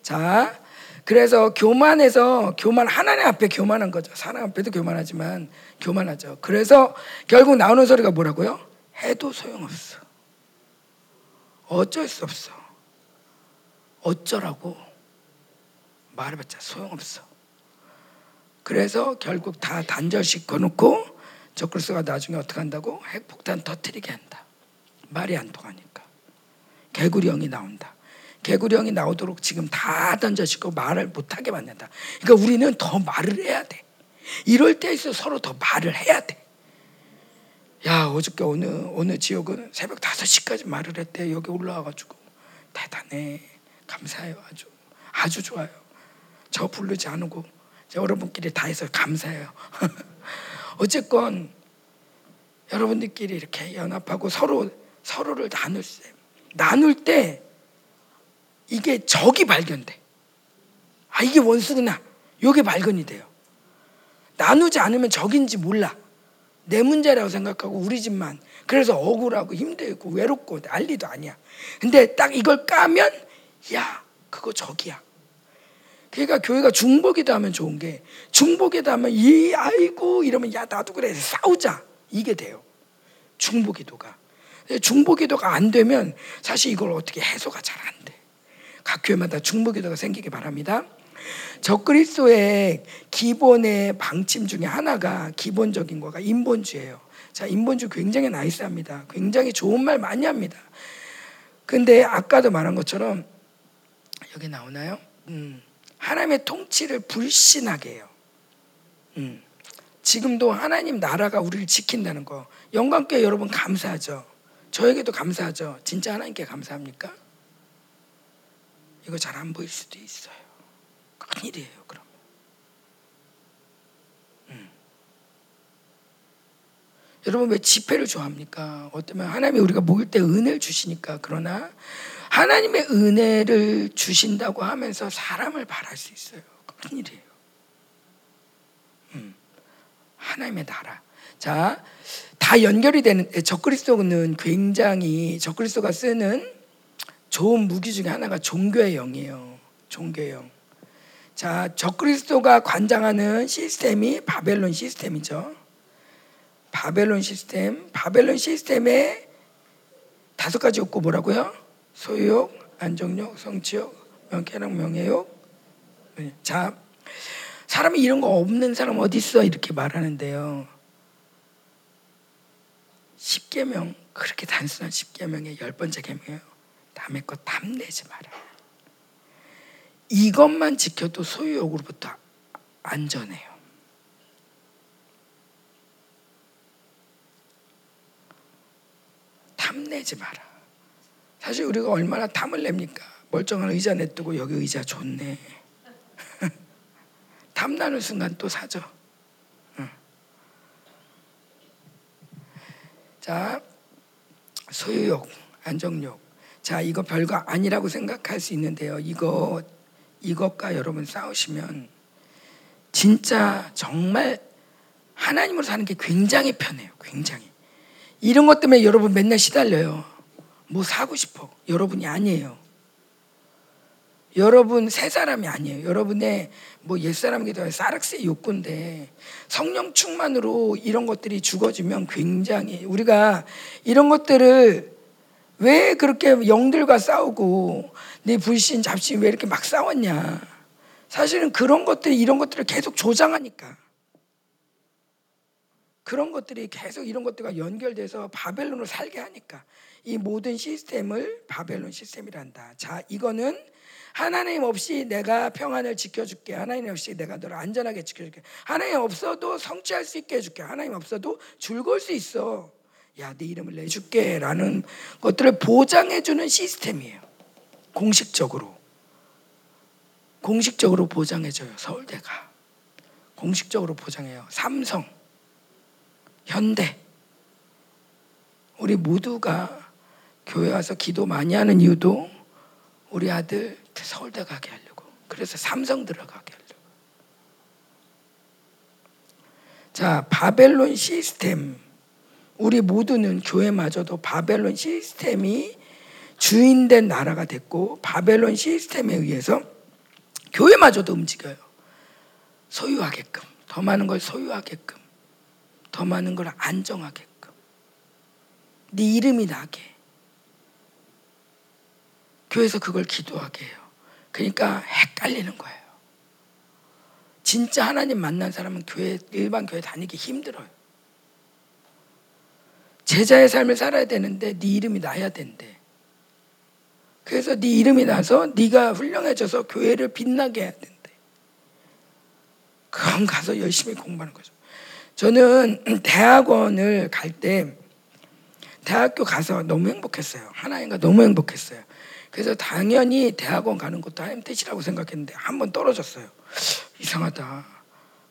자, 그래서 교만해서 교만 하나님 앞에 교만한 거죠. 사람 앞에도 교만하지만 교만하죠. 그래서 결국 나오는 소리가 뭐라고요? 해도 소용없어. 어쩔 수 없어. 어쩌라고 말해봤자 소용없어. 그래서 결국 다 단절시켜 놓고 저크리스가 나중에 어떻게 한다고 핵폭탄 터트리게 한다. 말이 안 통하니까 개구리형이 나온다. 개구리형이 나오도록 지금 다 던져지고 말을 못하게 만든다. 그러니까 우리는 더 말을 해야 돼. 이럴 때에서 서로 더 말을 해야 돼. 야 어저께 어느 어느 지역은 새벽 5시까지 말을 했대. 여기 올라와가지고 대단해. 감사해요. 아주 아주 좋아요. 저 부르지 않고 여러분끼리 다 해서 감사해요. 어쨌건 여러분들끼리 이렇게 연합하고 서로 서로를 나눌 때 나눌 때 이게 적이 발견돼. 아 이게 원수구나. 요게 발견이 돼요. 나누지 않으면 적인지 몰라. 내 문제라고 생각하고 우리 집만. 그래서 억울하고 힘들고 외롭고 난리도 아니야. 근데 딱 이걸 까면 야 그거 적이야. 그러니까 교회가 중보기도 하면 좋은 게 중보기도 하면 이 아이고 이러면 야 나도 그래 싸우자 이게 돼요. 중보기도가 중보기도가 안 되면 사실 이걸 어떻게 해소가 잘 안 돼. 각 교회마다 중보기도가 생기기 바랍니다. 적그리스도의 기본의 방침 중에 하나가 기본적인 거가 인본주예요. 자, 인본주 굉장히 나이스합니다. 굉장히 좋은 말 많이 합니다. 근데 아까도 말한 것처럼 여기 나오나요? 음. 하나님의 통치를 불신하게 해요. 음. 지금도 하나님 나라가 우리를 지킨다는 거 영광께 여러분 감사하죠. 저에게도 감사하죠. 진짜 하나님께 감사합니까? 이거 잘 안 보일 수도 있어요. 큰일이에요. 그럼. 음. 여러분 왜 집회를 좋아합니까? 어쩌면 하나님이 우리가 모일 때 은혜를 주시니까 그러나 하나님의 은혜를 주신다고 하면서 사람을 바랄 수 있어요. 큰일이에요. 음, 하나님의 나라. 자, 다 연결이 되는 적그리스도는 굉장히 적그리스도가 쓰는 좋은 무기 중에 하나가 종교의 영이에요. 종교의 영. 자, 적그리스도가 관장하는 시스템이 바벨론 시스템이죠. 바벨론 시스템, 바벨론 시스템에 다섯 가지 욕구 뭐라고요? 소유욕, 안정욕, 성취욕, 명쾌력, 명예욕. 네. 자, 사람이 이런 거 없는 사람 어디 있어? 이렇게 말하는데요. 십계명 그렇게 단순한 십계명의 열 번째 계명이에요. 남의 것 탐내지 마라. 이것만 지켜도 소유욕으로부터 안전해요. 탐내지 마라. 사실 우리가 얼마나 탐을 냅니까? 멀쩡한 의자 내두고 여기 의자 좋네. 탐나는 순간 또 사죠. 자, 소유욕, 안정욕. 자, 이거 별거 아니라고 생각할 수 있는데요. 이거 이것과 여러분 싸우시면 진짜 정말 하나님으로 사는 게 굉장히 편해요. 굉장히. 이런 것 때문에 여러분 맨날 시달려요. 뭐 사고 싶어. 여러분이 아니에요. 여러분 새 사람이 아니에요. 여러분의 뭐 옛사람이기도 하고 사르스의 욕구인데 성령 충만으로 이런 것들이 죽어지면 굉장히 우리가 이런 것들을 왜 그렇게 영들과 싸우고 내 불신 잡신 왜 이렇게 막 싸웠냐? 사실은 그런 것들이 이런 것들을 계속 조장하니까 그런 것들이 계속 이런 것들과 연결돼서 바벨론을 살게 하니까 이 모든 시스템을 바벨론 시스템이란다. 자, 이거는 하나님 없이 내가 평안을 지켜줄게. 하나님 없이 내가 너를 안전하게 지켜줄게. 하나님 없어도 성취할 수 있게 해줄게. 하나님 없어도 즐거울 수 있어. 야, 네 이름을 내줄게. 라는 것들을 보장해주는 시스템이에요. 공식적으로. 공식적으로 보장해줘요. 서울대가. 공식적으로 보장해요. 삼성, 현대. 우리 모두가 교회 와서 기도 많이 하는 이유도 우리 아들 서울대 가게 하려고. 그래서 삼성 들어가게 하려고. 자, 바벨론 시스템. 우리 모두는 교회마저도 바벨론 시스템이 주인된 나라가 됐고 바벨론 시스템에 의해서 교회마저도 움직여요. 소유하게끔 더 많은 걸 소유하게끔 더 많은 걸 안정하게끔 네 이름이 나게 교회에서 그걸 기도하게 해요. 그러니까 헷갈리는 거예요. 진짜 하나님 만난 사람은 교회 일반 교회 다니기 힘들어요. 제자의 삶을 살아야 되는데 네 이름이 나야 된대. 그래서 네 이름이 나서 네가 훌륭해져서 교회를 빛나게 해야 된대. 그럼 가서 열심히 공부하는 거죠. 저는 대학원을 갈 때 대학교 가서 너무 행복했어요. 하나님과 너무 행복했어요. 그래서 당연히 대학원 가는 것도 뜻이라고 생각했는데 한 번 떨어졌어요. 이상하다.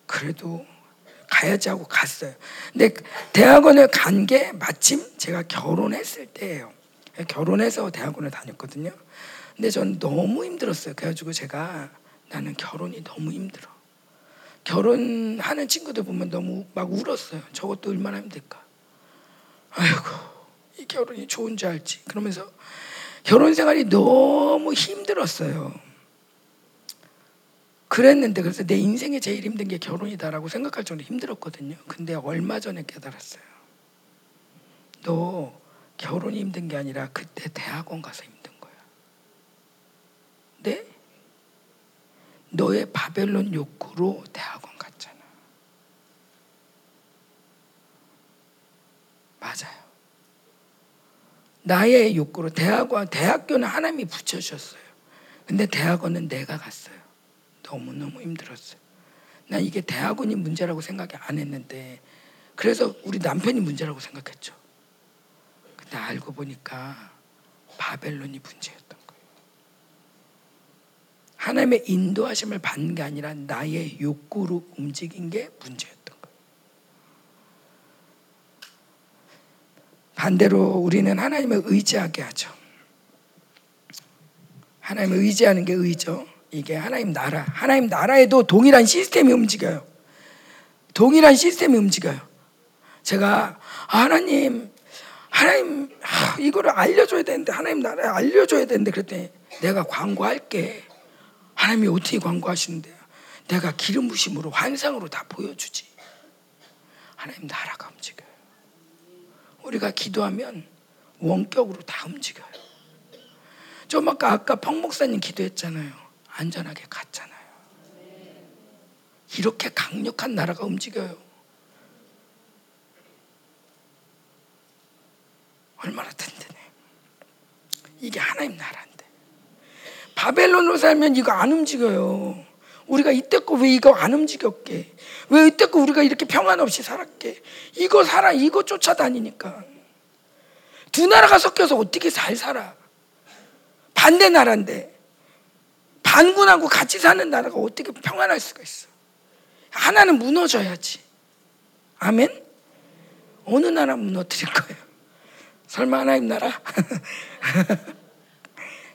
그래도 가야지 하고 갔어요. 근데 대학원을 간 게 마침 제가 결혼했을 때예요. 결혼해서 대학원을 다녔거든요. 근데 전 너무 힘들었어요. 그래가지고 제가 나는 결혼이 너무 힘들어. 결혼하는 친구들 보면 너무 막 울었어요. 저것도 얼마나 힘들까. 아이고, 이 결혼이 좋은 줄 알지. 그러면서 결혼 생활이 너무 힘들었어요. 그랬는데 그래서 내 인생에 제일 힘든 게 결혼이다라고 생각할 정도로 힘들었거든요. 근데 얼마 전에 깨달았어요. 너 결혼이 힘든 게 아니라 그때 대학원 가서 힘든 거야. 네? 너의 바벨론 욕구로 대학원 갔잖아. 맞아요. 나의 욕구로 대학원, 대학교는 하나님이 붙여주셨어요. 근데 대학원은 내가 갔어요. 너무너무 힘들었어요. 난 이게 대학원이 문제라고 생각 안 했는데, 그래서 우리 남편이 문제라고 생각했죠. 근데 알고 보니까 바벨론이 문제였던 거예요. 하나님의 인도하심을 받는 게 아니라 나의 욕구로 움직인 게 문제였던 거예요. 반대로 우리는 하나님을 의지하게 하죠. 하나님을 의지하는 게 의죠. 이게 하나님 나라. 하나님 나라에도 동일한 시스템이 움직여요. 동일한 시스템이 움직여요. 제가 하나님 하나님 아, 이거를 알려줘야 되는데 하나님 나라에 알려줘야 되는데 그랬더니 내가 광고할게. 하나님이 어떻게 광고하시는데요? 내가 기름 부심으로 환상으로 다 보여주지. 하나님 나라가 움직여요. 우리가 기도하면 원격으로 다 움직여요. 좀 아까 아까 펑 목사님 기도했잖아요. 안전하게 갔잖아요. 이렇게 강력한 나라가 움직여요. 얼마나 든든해. 이게 하나님 나라인데. 바벨론으로 살면 이거 안 움직여요. 우리가 이때껏 왜 이거 안 움직였게? 왜 이때껏 우리가 이렇게 평안 없이 살았게? 이거 살아, 이거 쫓아다니니까. 두 나라가 섞여서 어떻게 잘 살아? 반대 나라인데. 반군하고 같이 사는 나라가 어떻게 평안할 수가 있어? 하나는 무너져야지. 아멘? 어느 나라 무너뜨릴 거예요? 설마 하나님 나라?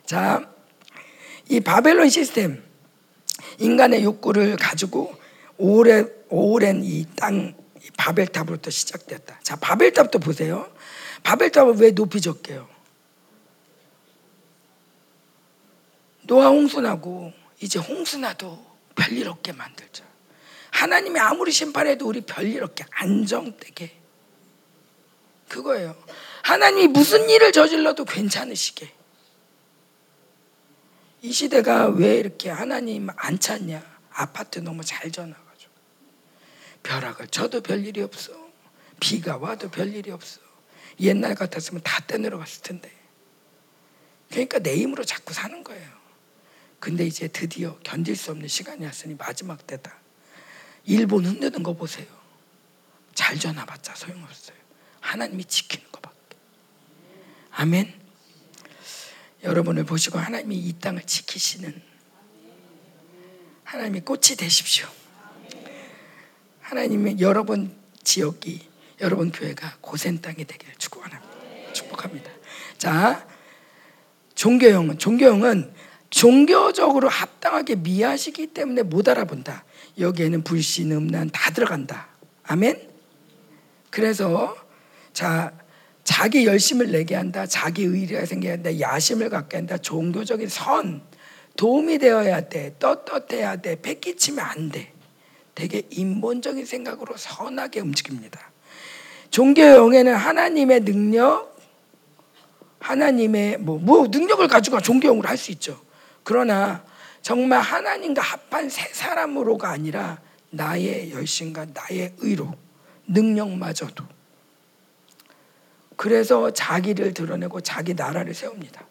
자, 이 바벨론 시스템, 인간의 욕구를 가지고 오래, 오랜 이 땅, 바벨탑으로부터 시작됐다. 자, 바벨탑부터 보세요. 바벨탑을 왜 높이 졌게요? 노아 홍수나고 이제 홍수나도 별일 없게 만들자. 하나님이 아무리 심판해도 우리 별일 없게 안정되게. 그거예요. 하나님이 무슨 일을 저질러도 괜찮으시게. 이 시대가 왜 이렇게 하나님 안 찾냐? 아파트 너무 잘 전화가지고. 벼락을 쳐도 별일이 없어. 비가 와도 별일이 없어. 옛날 같았으면 다 떼내려 갔을 텐데. 그러니까 내 힘으로 자꾸 사는 거예요. 근데 이제 드디어 견딜 수 없는 시간이 왔으니 마지막 때다. 일본 흔드는 거 보세요. 잘 전화봤자 소용없어요. 하나님이 지키는 것밖에. 아멘. 여러분을 보시고 하나님이 이 땅을 지키시는 하나님이 꽃이 되십시오. 하나님의 여러분 지역이 여러분 교회가 고센 땅이 되기를 축복합니다. 축복합니다. 자, 종교형은 종교형은 종교적으로 합당하게 미하시기 때문에 못 알아본다. 여기에는 불신, 음란 다 들어간다. 아멘. 그래서 자 자기 열심을 내게 한다. 자기 의리가 생겨야 한다. 야심을 갖게 한다. 종교적인 선 도움이 되어야 돼. 떳떳해야 돼. 패기치면 안 돼. 되게 인본적인 생각으로 선하게 움직입니다. 종교의 영에는 하나님의 능력, 하나님의 뭐, 뭐 능력을 가지고 종교용을 할수 있죠. 그러나 정말 하나님과 합한 새 사람으로가 아니라 나의 열심과 나의 의로 능력마저도 그래서 자기를 드러내고 자기 나라를 세웁니다.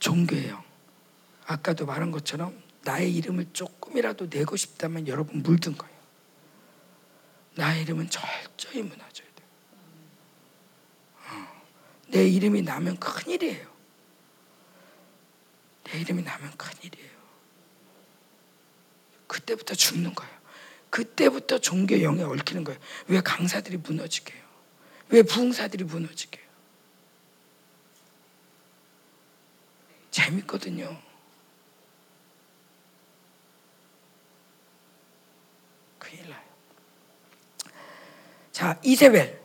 종교예요. 아까도 말한 것처럼 나의 이름을 조금이라도 내고 싶다면 여러분 물든 거예요. 나의 이름은 철저히 무너져야 돼요. 어. 내 이름이 나면 큰일이에요. 내 이름이 나면 큰일이에요. 그때부터 죽는 거예요. 그때부터 종교 영에 얽히는 거예요. 왜 강사들이 무너지게 해요? 왜 부흥사들이 무너지게 해요? 재밌거든요. 큰일 나요. 자, 이세벨.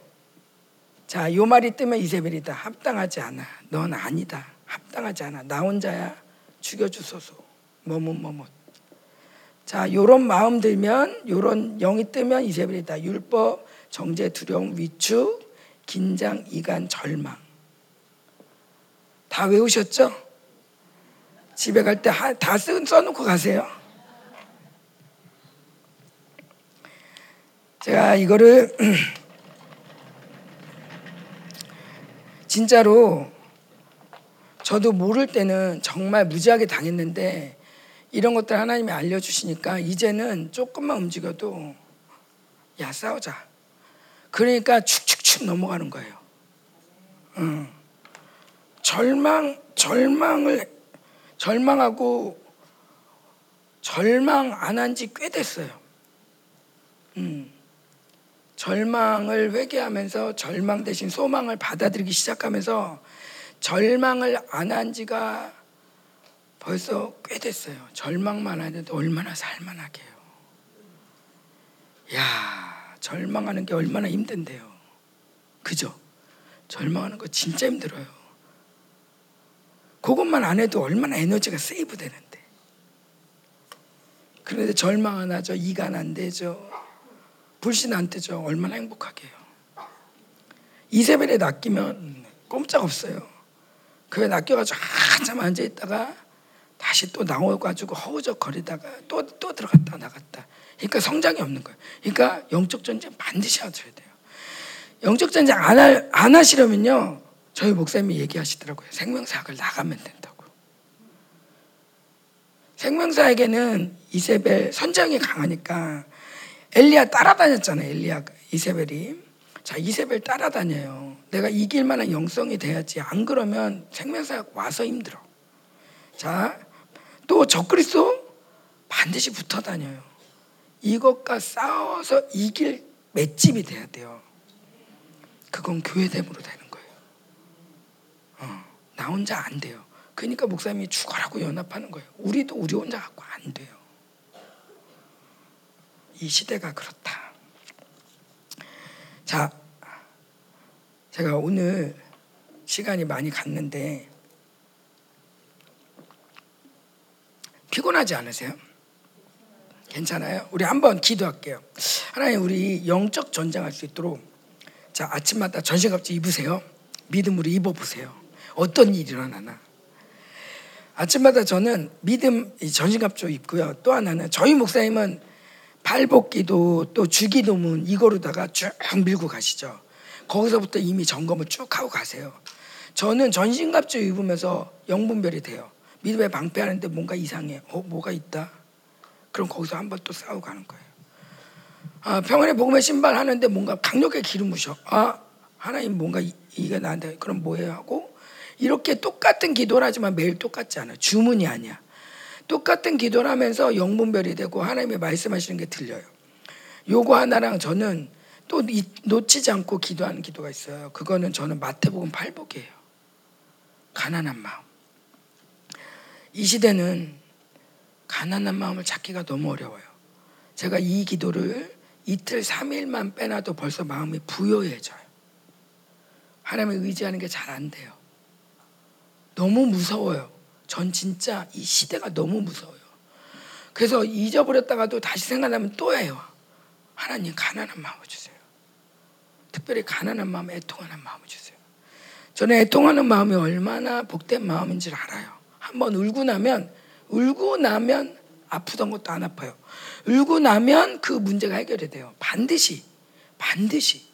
자, 요 말이 뜨면 이세벨이다. 합당하지 않아. 넌 아니다. 합당하지 않아. 나 혼자야. 죽여주소서. 뭐뭐. 자, 요런 마음 들면 요런 영이 뜨면 이세벨이다. 율법, 정죄, 두려움, 위축, 긴장, 이간, 절망. 다 외우셨죠? 집에 갈 때 다 써놓고 가세요. 제가 이거를 진짜로 저도 모를 때는 정말 무지하게 당했는데 이런 것들 하나님이 알려주시니까 이제는 조금만 움직여도 야 싸우자. 그러니까 축축 축 넘어가는 거예요. 응. 절망 절망을 절망하고 절망 안 한 지 꽤 됐어요. 음. 절망을 회개하면서 절망 대신 소망을 받아들이기 시작하면서 절망을 안 한 지가 벌써 꽤 됐어요. 절망만 하는데 얼마나 살만하게요. 야, 절망하는 게 얼마나 힘든데요. 그죠? 절망하는 거 진짜 힘들어요. 그것만 안 해도 얼마나 에너지가 세이브 되는데. 그런데 절망 안 하죠. 이간 안 되죠. 불신 안 뜨죠. 얼마나 행복하게요. 이세벨에 낚이면 꼼짝 없어요. 그에 낚여가지고 한참 앉아 있다가 다시 또 나와가지고 허우적거리다가 또, 또 들어갔다 나갔다. 그러니까 성장이 없는 거예요. 그러니까 영적 전쟁 반드시 하셔야 돼요. 영적 전쟁 안, 할, 안 하시려면요. 저희 목사님이 얘기하시더라고요. 생명사학을 나가면 된다고. 생명사에게는 이세벨 선장이 강하니까 엘리야 따라다녔잖아요. 엘리야 이세벨이. 자 이세벨 따라다녀요. 내가 이길 만한 영성이 돼야지. 안 그러면 생명사학 와서 힘들어. 자 또 적그리스도 반드시 붙어 다녀요. 이것과 싸워서 이길 맷집이 돼야 돼요. 그건 교회됨으로 되는 거예요. 어, 나 혼자 안 돼요. 그러니까 목사님이 죽어라고 연합하는 거예요. 우리도 우리 혼자 갖고 안 돼요. 이 시대가 그렇다. 자, 제가 오늘 시간이 많이 갔는데 피곤하지 않으세요? 괜찮아요? 우리 한번 기도할게요. 하나님 우리 영적 전쟁할 수 있도록 자 아침마다 전신갑주 입으세요. 믿음으로 입어보세요. 어떤 일이 일어나나. 아침마다 저는 믿음 전신갑주 입고요. 또 하나는 저희 목사님은 발복기도 또 주기도문 이거로다가 쭉 밀고 가시죠. 거기서부터 이미 점검을 쭉 하고 가세요. 저는 전신갑주 입으면서 영분별이 돼요. 믿음의 방패하는데 뭔가 이상해. 어, 뭐가 있다. 그럼 거기서 한번 또 싸우고 가는 거예요. 아, 평안의 복음의 신발 하는데 뭔가 강력하게 기름 부셔. 아, 하나님 뭔가 이, 이게 나한테 그럼 뭐예요 하고 이렇게 똑같은 기도를 하지만 매일 똑같지 않아. 주문이 아니야. 똑같은 기도를 하면서 영분별이 되고 하나님의 말씀하시는 게 들려요. 요거 하나랑 저는 또 놓치지 않고 기도하는 기도가 있어요. 그거는 저는 마태복음 8복이에요. 가난한 마음. 이 시대는 가난한 마음을 찾기가 너무 어려워요. 제가 이 기도를 이틀, 3일만 빼놔도 벌써 마음이 부여해져요. 하나님을 의지하는 게 잘 안 돼요. 너무 무서워요. 전 진짜 이 시대가 너무 무서워요. 그래서 잊어버렸다가도 다시 생각나면 또 해요. 하나님 가난한 마음을 주세요. 특별히 가난한 마음, 애통하는 마음을 주세요. 저는 애통하는 마음이 얼마나 복된 마음인지 알아요. 한번 울고 나면 울고 나면 아프던 것도 안 아파요. 울고 나면 그 문제가 해결이 돼요. 반드시 반드시.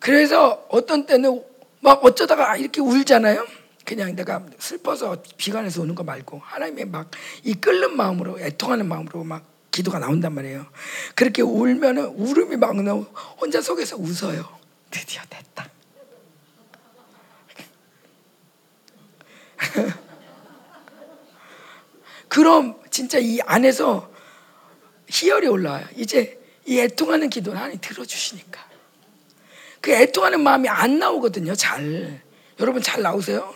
그래서 어떤 때는 막 어쩌다가 이렇게 울잖아요. 그냥 내가 슬퍼서 비관해서 우는 거 말고 하나님의 막 이 끓는 마음으로 애통하는 마음으로 막 기도가 나온단 말이에요. 그렇게 울면은 울음이 막 나오 혼자 속에서 웃어요. 드디어 됐다. 그럼 진짜 이 안에서 희열이 올라와요. 이제 이 애통하는 기도를 하나님 들어주시니까. 그 애통하는 마음이 안 나오거든요. 잘. 여러분 잘 나오세요?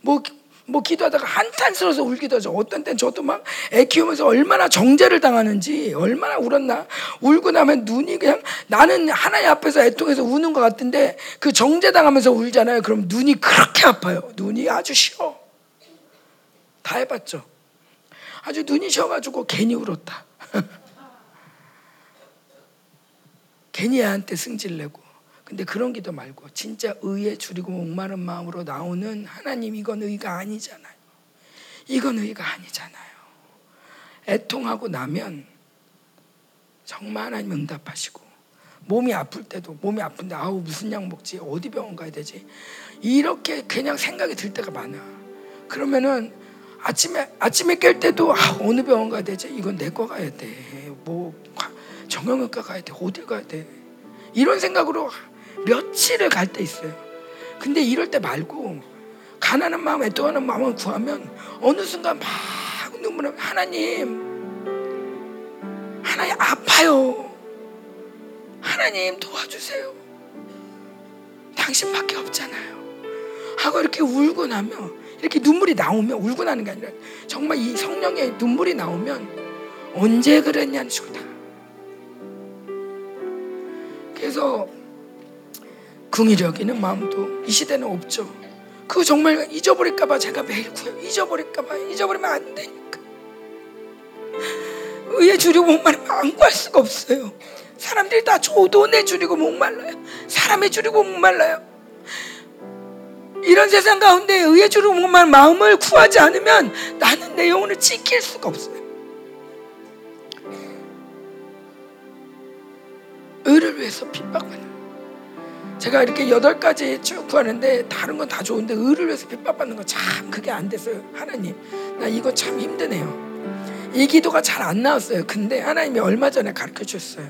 뭐, 뭐 기도하다가 한탄스러워서 울기도 하죠. 어떤 땐 저도 막 애 키우면서 얼마나 정죄를 당하는지 얼마나 울었나. 울고 나면 눈이 그냥 나는 하나님 앞에서 애통해서 우는 것 같은데 그 정죄 당하면서 울잖아요. 그럼 눈이 그렇게 아파요. 눈이 아주 쉬어. 다 해봤죠. 아주 눈이 쉬어가지고 괜히 울었다. 괜히 애한테 승질 내고. 근데 그런 기도 말고 진짜 의에 줄이고 목마른 마음으로 나오는 하나님 이건 의가 아니잖아요. 이건 의가 아니잖아요. 애통하고 나면 정말 하나님 응답하시고 몸이 아플 때도 몸이 아픈데 아우 무슨 약 먹지 어디 병원 가야 되지 이렇게 그냥 생각이 들 때가 많아. 그러면은 아침에 아침에 깰 때도 아, 어느 병원 가야 되지 이건 내과 가야 돼. 뭐 정형외과 가야 돼 어디 가야 돼 이런 생각으로 며칠을 갈 때 있어요. 근데 이럴 때 말고 가난한 마음, 애통하는 마음을 구하면 어느 순간 막 눈물을 하나님, 하나님 아파요. 하나님 도와주세요. 당신밖에 없잖아요. 하고 이렇게 울고 나면 이렇게 눈물이 나오면 울고 나는 게 아니라 정말 이 성령의 눈물이 나오면 언제 그랬냐는 식으로 다. 그래서 궁이력이는 마음도 이 시대는 없죠. 그거 정말 잊어버릴까봐 제가 매일 구해요. 잊어버릴까봐 잊어버리면 안 되니까. 의에 줄이고 목말리면 안 구할 수가 없어요. 사람들이 다 조돈에 줄이고 목말라요. 사람에 줄이고 목말라요. 이런 세상 가운데 의에 줄이고 목말 마음을 구하지 않으면 나는 내 영혼을 지킬 수가 없어요. 의를 위해서 핍박받는 제가 이렇게 여덟 가지 쭉 구하는데 다른 건 다 좋은데 의를 위해서 핍박받는 거참 그게 안 됐어요. 하나님, 나 이거 참 힘드네요. 이 기도가 잘 안 나왔어요. 근데 하나님이 얼마 전에 가르쳐 주셨어요.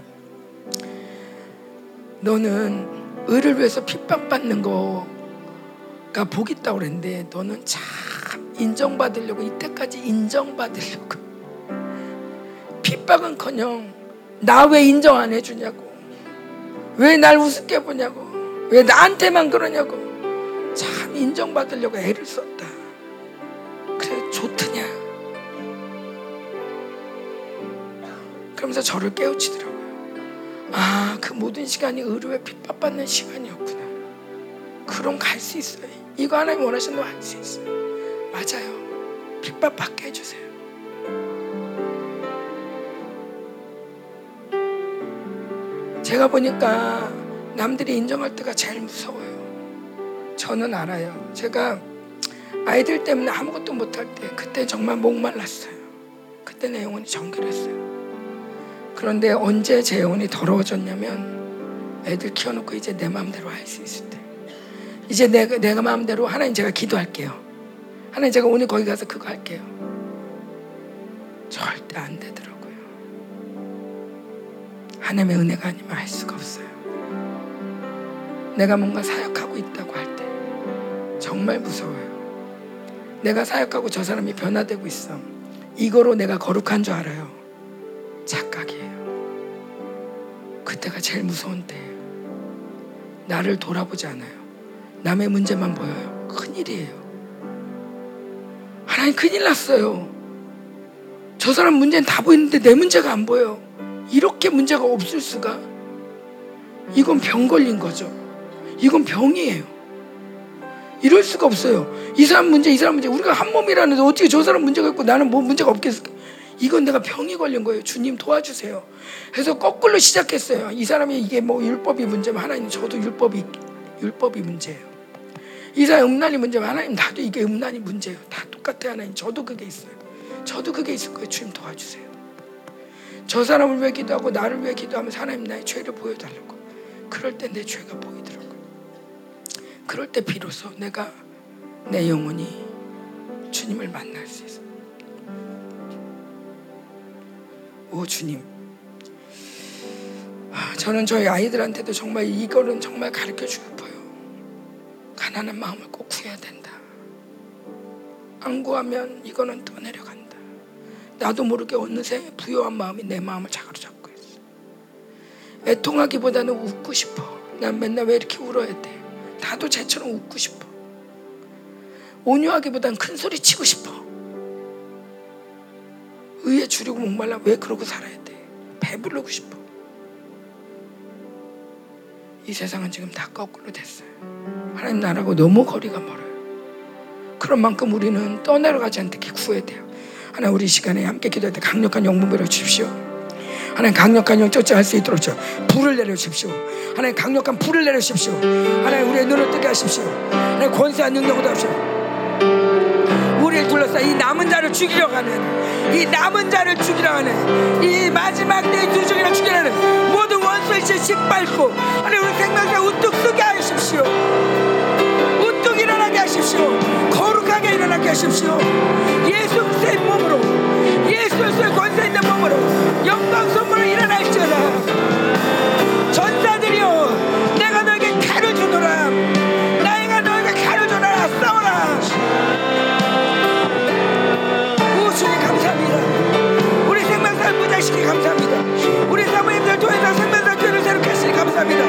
너는 의를 위해서 핍박받는 거가 복 있다고 그랬는데 너는 참 인정받으려고 이때까지 인정받으려고 핍박은커녕 나 왜 인정 안 해주냐고 왜 날 우습게 보냐고 왜 나한테만 그러냐고 참 인정받으려고 애를 썼다. 그래 좋더냐? 그러면서 저를 깨우치더라고요. 아, 그 모든 시간이 의료에 핍박받는 시간이었구나. 그럼 갈 수 있어요. 이거 하나님 원하시는 할수 있어요. 맞아요. 핍박받게 해주세요. 제가 보니까 남들이 인정할 때가 제일 무서워요. 저는 알아요. 제가 아이들 때문에 아무것도 못할 때 그때 정말 목말랐어요. 그때 내 영혼이 정결했어요. 그런데 언제 제 영혼이 더러워졌냐면 애들 키워놓고 이제 내 마음대로 할 수 있을 때 이제 내가, 내가 마음대로 하나님 제가 기도할게요. 하나님 제가 오늘 거기 가서 그거 할게요. 절대 안 되더라고요. 하나님의 은혜가 아니면 할 수가 없어요. 내가 뭔가 사역하고 있다고 할 때 정말 무서워요. 내가 사역하고 저 사람이 변화되고 있어. 이거로 내가 거룩한 줄 알아요. 착각이에요. 그때가 제일 무서운 때예요. 나를 돌아보지 않아요. 남의 문제만 보여요. 큰일이에요. 하나님 큰일 났어요. 저 사람 문제는 다 보이는데 내 문제가 안 보여. 이렇게 문제가 없을 수가? 이건 병 걸린 거죠. 이건 병이에요. 이럴 수가 없어요. 이 사람 문제, 이 사람 문제. 우리가 한 몸이라는데 어떻게 저 사람 문제가 있고 나는 뭐 문제가 없겠을까? 이건 내가 병이 걸린 거예요. 주님 도와주세요. 그래서 거꾸로 시작했어요. 이 사람이 이게 뭐 율법이 문제면 하나님 저도 율법이 율법이 문제예요. 이 사람 음란이 문제면 하나님 나도 이게 음란이 문제예요. 다 똑같아 하나님. 저도 그게 있어요. 저도 그게 있을 거예요. 주님 도와주세요. 저 사람을 위해 기도하고 나를 위해 기도하면서 하나님 나의 죄를 보여달라고. 그럴 때 내 죄가 보이더라고요. 그럴 때 비로소 내가 내 영혼이 주님을 만날 수 있어요. 오 주님. 아, 저는 저희 아이들한테도 정말 이거는 정말 가르쳐 주고 싶어요. 가난한 마음을 꼭 구해야 된다. 안 구하면 이거는 또 내려간다. 나도 모르게 어느새 부여한 마음이 내 마음을 자가로 잡고 있어. 애통하기보다는 웃고 싶어. 난 맨날 왜 이렇게 울어야 돼? 나도 쟤처럼 웃고 싶어. 온유하기보단 큰 소리 치고 싶어. 의에 주려고 목말라 왜 그러고 살아야 돼? 배부르고 싶어. 이 세상은 지금 다 거꾸로 됐어요. 하나님 나라고 너무 거리가 멀어요. 그런 만큼 우리는 떠내려가지 않게 구해야 돼요. 하나님 우리 시간에 함께 기도할 때 강력한 영문 베려 주십시오. 하나님 강력한 영 쫓아갈 수 있도록 저 불을 내려 주십시오. 하나님 강력한 불을 내려 주십시오. 하나님 우리의 눈을 뜨게 하십시오. 하나님 권세한 능력으로 하십시오. 우리를 둘러싸 이 남은 자를 죽이려 하는 이 남은 자를 죽이려 하는 이 마지막 때 두종이를 죽이려 하는 모든 원수의 실 짓밟고 하나님 우리 생명사 우뚝 쓰게 하십시오 우뚝 일어나게 하십시오 거룩하게 일어나게 하십시오. 예수 그리스도의 몸으로 예수 그리스도의 권세 있는 몸으로 영광성으로 일어날지어다 전사들이여 내가 너에게 칼을 주노라. 나이가 너에게 칼을 주노라. 싸워라. 오 주님 감사합니다. 우리 생명사를 무장시키 감사합니다. 우리 사모님들 통해서 생명사 교회를 새롭게 하시니 감사합니다.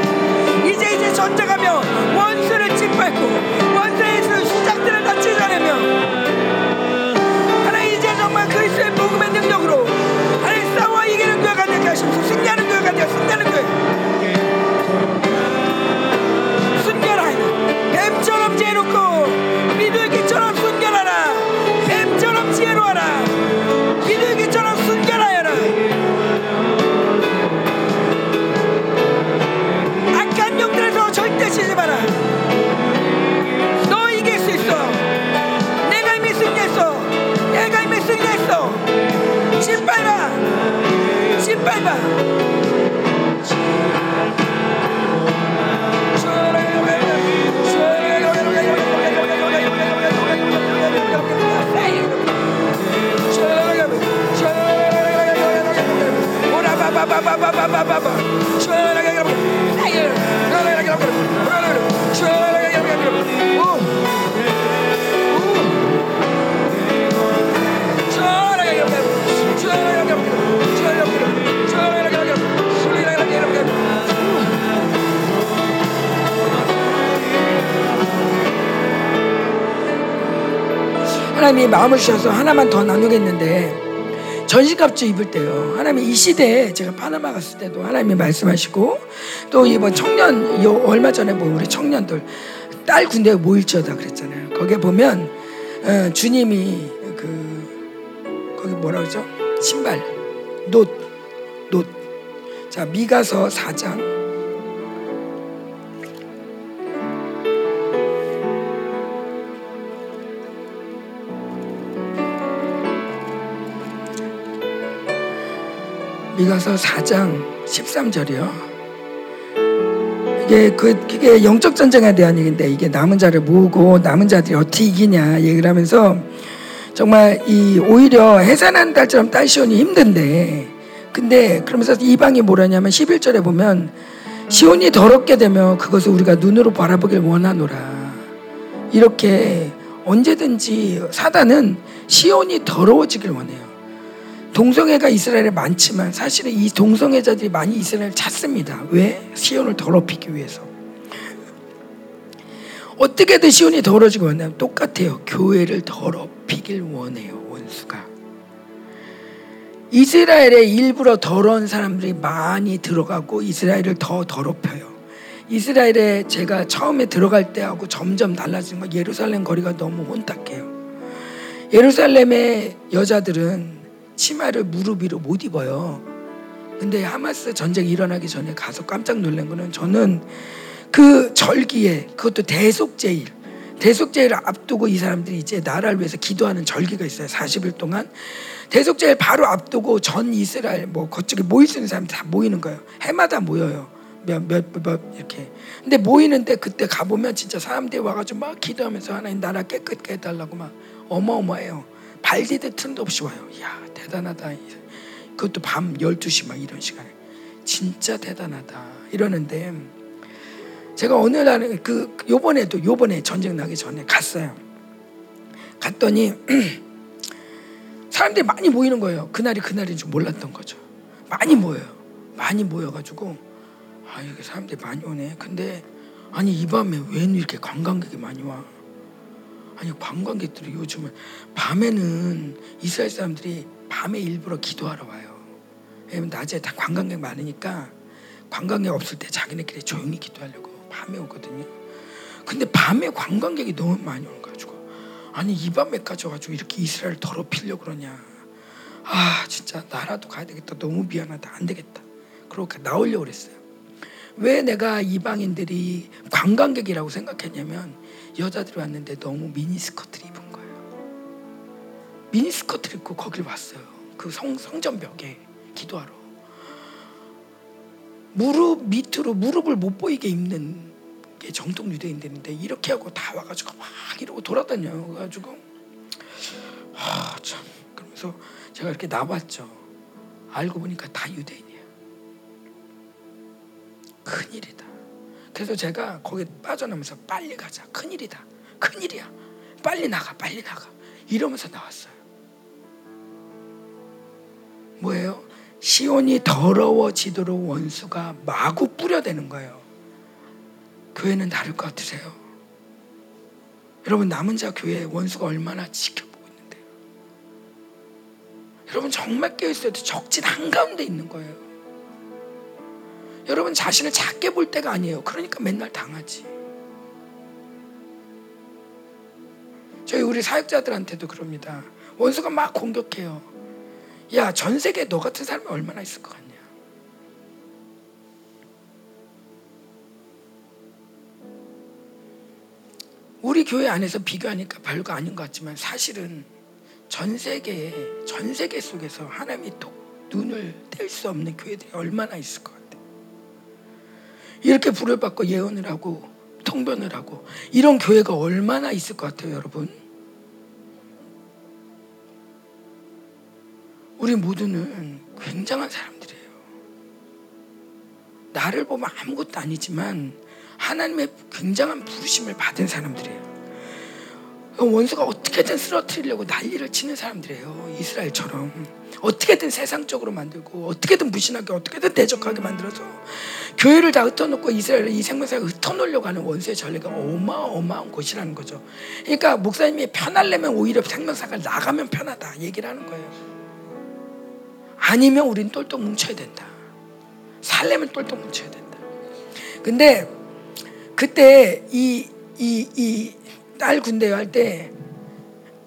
이제 이제 전쟁하며 원수를 승리하 하나님이 마음을 주셔서 하나만 더 나누겠는데 전시갑주 입을 때요. 하나님이 이 시대에 제가 파나마 갔을 때도 하나님이 말씀하시고 또 이번 청년 요 얼마 전에 뭐 우리 청년들 딸 군대에 모일지어다 그랬잖아요. 거기에 보면 어, 주님이 그 거기 뭐라 그러죠? 신발 놋 놋. 자 미가서 4장 미가서 4장 13절이요. 이게 그 그게 영적 전쟁에 대한 얘기인데 이게 남은 자를 모으고 남은 자들이 어떻게 이기냐 얘기를 하면서 정말 이 오히려 해산한 달처럼 딸 시온이 힘든데 근데 그러면서 이방이 뭐라냐면 11절에 보면 시온이 더럽게 되면 그것을 우리가 눈으로 바라보길 원하노라 이렇게 언제든지 사단은 시온이 더러워지길 원해요. 동성애가 이스라엘에 많지만 사실은 이 동성애자들이 많이 이스라엘을 찾습니다. 왜? 시온을 더럽히기 위해서. 어떻게든 시온이 더러지고 원하면 똑같아요. 교회를 더럽히길 원해요. 원수가. 이스라엘에 일부러 더러운 사람들이 많이 들어가고 이스라엘을 더 더럽혀요. 이스라엘에 제가 처음에 들어갈 때하고 점점 달라지는 건 예루살렘 거리가 너무 혼탁해요. 예루살렘의 여자들은 치마를 무릎 위로 못 입어요. 근데 하마스 전쟁이 일어나기 전에 가서 깜짝 놀란 거는 저는 그 절기에 그것도 대속제일 대속제일을 앞두고 이 사람들이 이제 나라를 위해서 기도하는 절기가 있어요. 40일 동안 대속제일 바로 앞두고 전 이스라엘 뭐 거쪽에 모일 수 있는 사람들 다 모이는 거예요. 해마다 모여요. 몇, 몇, 몇, 이렇게. 근데 모이는데 그때 가 보면 진짜 사람들이 와가지고 막 기도하면서 하나님 나라 깨끗게 해달라고 막 어마어마해요. 발 디딜 틈도 없이 와요. 이야, 대단하다. 그것도 밤 12시 막 이런 시간에. 진짜 대단하다. 이러는데 제가 어느 날에 그 요번에도 요번에 전쟁 나기 전에 갔어요. 갔더니 사람들이 많이 모이는 거예요. 그날이 그날인 줄 몰랐던 거죠. 많이 모여요. 많이 모여가지고 아 이게 사람들이 많이 오네. 근데 아니 이 밤에 왜 이렇게 관광객이 많이 와? 아니 관광객들이 요즘은 밤에는 이스라엘 사람들이 밤에 일부러 기도하러 와요. 왜냐면 낮에 다 관광객 많으니까 관광객 없을 때 자기네끼리 조용히 기도하려고 밤에 오거든요. 근데 밤에 관광객이 너무 많이 오는 가지고 아니 이 밤에까지 와가지고 이렇게 이스라엘 더럽히려 그러냐. 아 진짜 나라도 가야 되겠다. 너무 미안하다. 안 되겠다. 그렇게 나오려고 그랬어요. 왜 내가 이방인들이 관광객이라고 생각했냐면 여자들이 왔는데 너무 미니스커트를 입은 거예요. 미니스커트를 입고 거길 왔어요. 그 성, 성전벽에 기도하러. 무릎 밑으로 무릎을 못 보이게 입는 게 정통 유대인들인데 이렇게 하고 다 와가지고 막 이러고 돌아다녀 가지고 아 참 그러면서 제가 이렇게 나왔죠. 알고 보니까 다 유대인이에요. 큰일이다. 그래서 제가 거기 빠져나면서 빨리 가자. 큰일이다. 큰일이야. 빨리 나가. 빨리 나가. 이러면서 나왔어요. 뭐예요? 시온이 더러워지도록 원수가 마구 뿌려대는 거예요. 교회는 다를 것 같으세요? 여러분 남은 자 교회 원수가 얼마나 지켜보고 있는데요. 여러분 정말 깨어있어도 적진 한가운데 있는 거예요. 여러분 자신을 작게 볼 때가 아니에요. 그러니까 맨날 당하지. 저희 우리 사역자들한테도 그럽니다. 원수가 막 공격해요. 야, 전 세계에 너 같은 사람이 얼마나 있을 것 같냐. 우리 교회 안에서 비교하니까 별거 아닌 것 같지만 사실은 전 세계에 전 세계 속에서 하나님이 눈을 뗄 수 없는 교회들이 얼마나 있을 것 같아요. 이렇게 불을 받고 예언을 하고 통변을 하고 이런 교회가 얼마나 있을 것 같아요, 여러분? 우리 모두는 굉장한 사람들이에요. 나를 보면 아무것도 아니지만 하나님의 굉장한 부르심을 받은 사람들이에요. 원수가 어떻게든 쓰러뜨리려고 난리를 치는 사람들이에요. 이스라엘처럼. 어떻게든 세상적으로 만들고 어떻게든 무신하게 어떻게든 대적하게 만들어서 교회를 다 흩어놓고 이스라엘을 이 생명사를 흩어놓으려고 하는 원수의 전례가 어마어마한 곳이라는 거죠. 그러니까 목사님이 편하려면 오히려 생명사가 나가면 편하다 얘기를 하는 거예요. 아니면 우린 똘똘 뭉쳐야 된다. 살려면 똘똘 뭉쳐야 된다. 근데 그때 이 이 이 딸 군대 할 때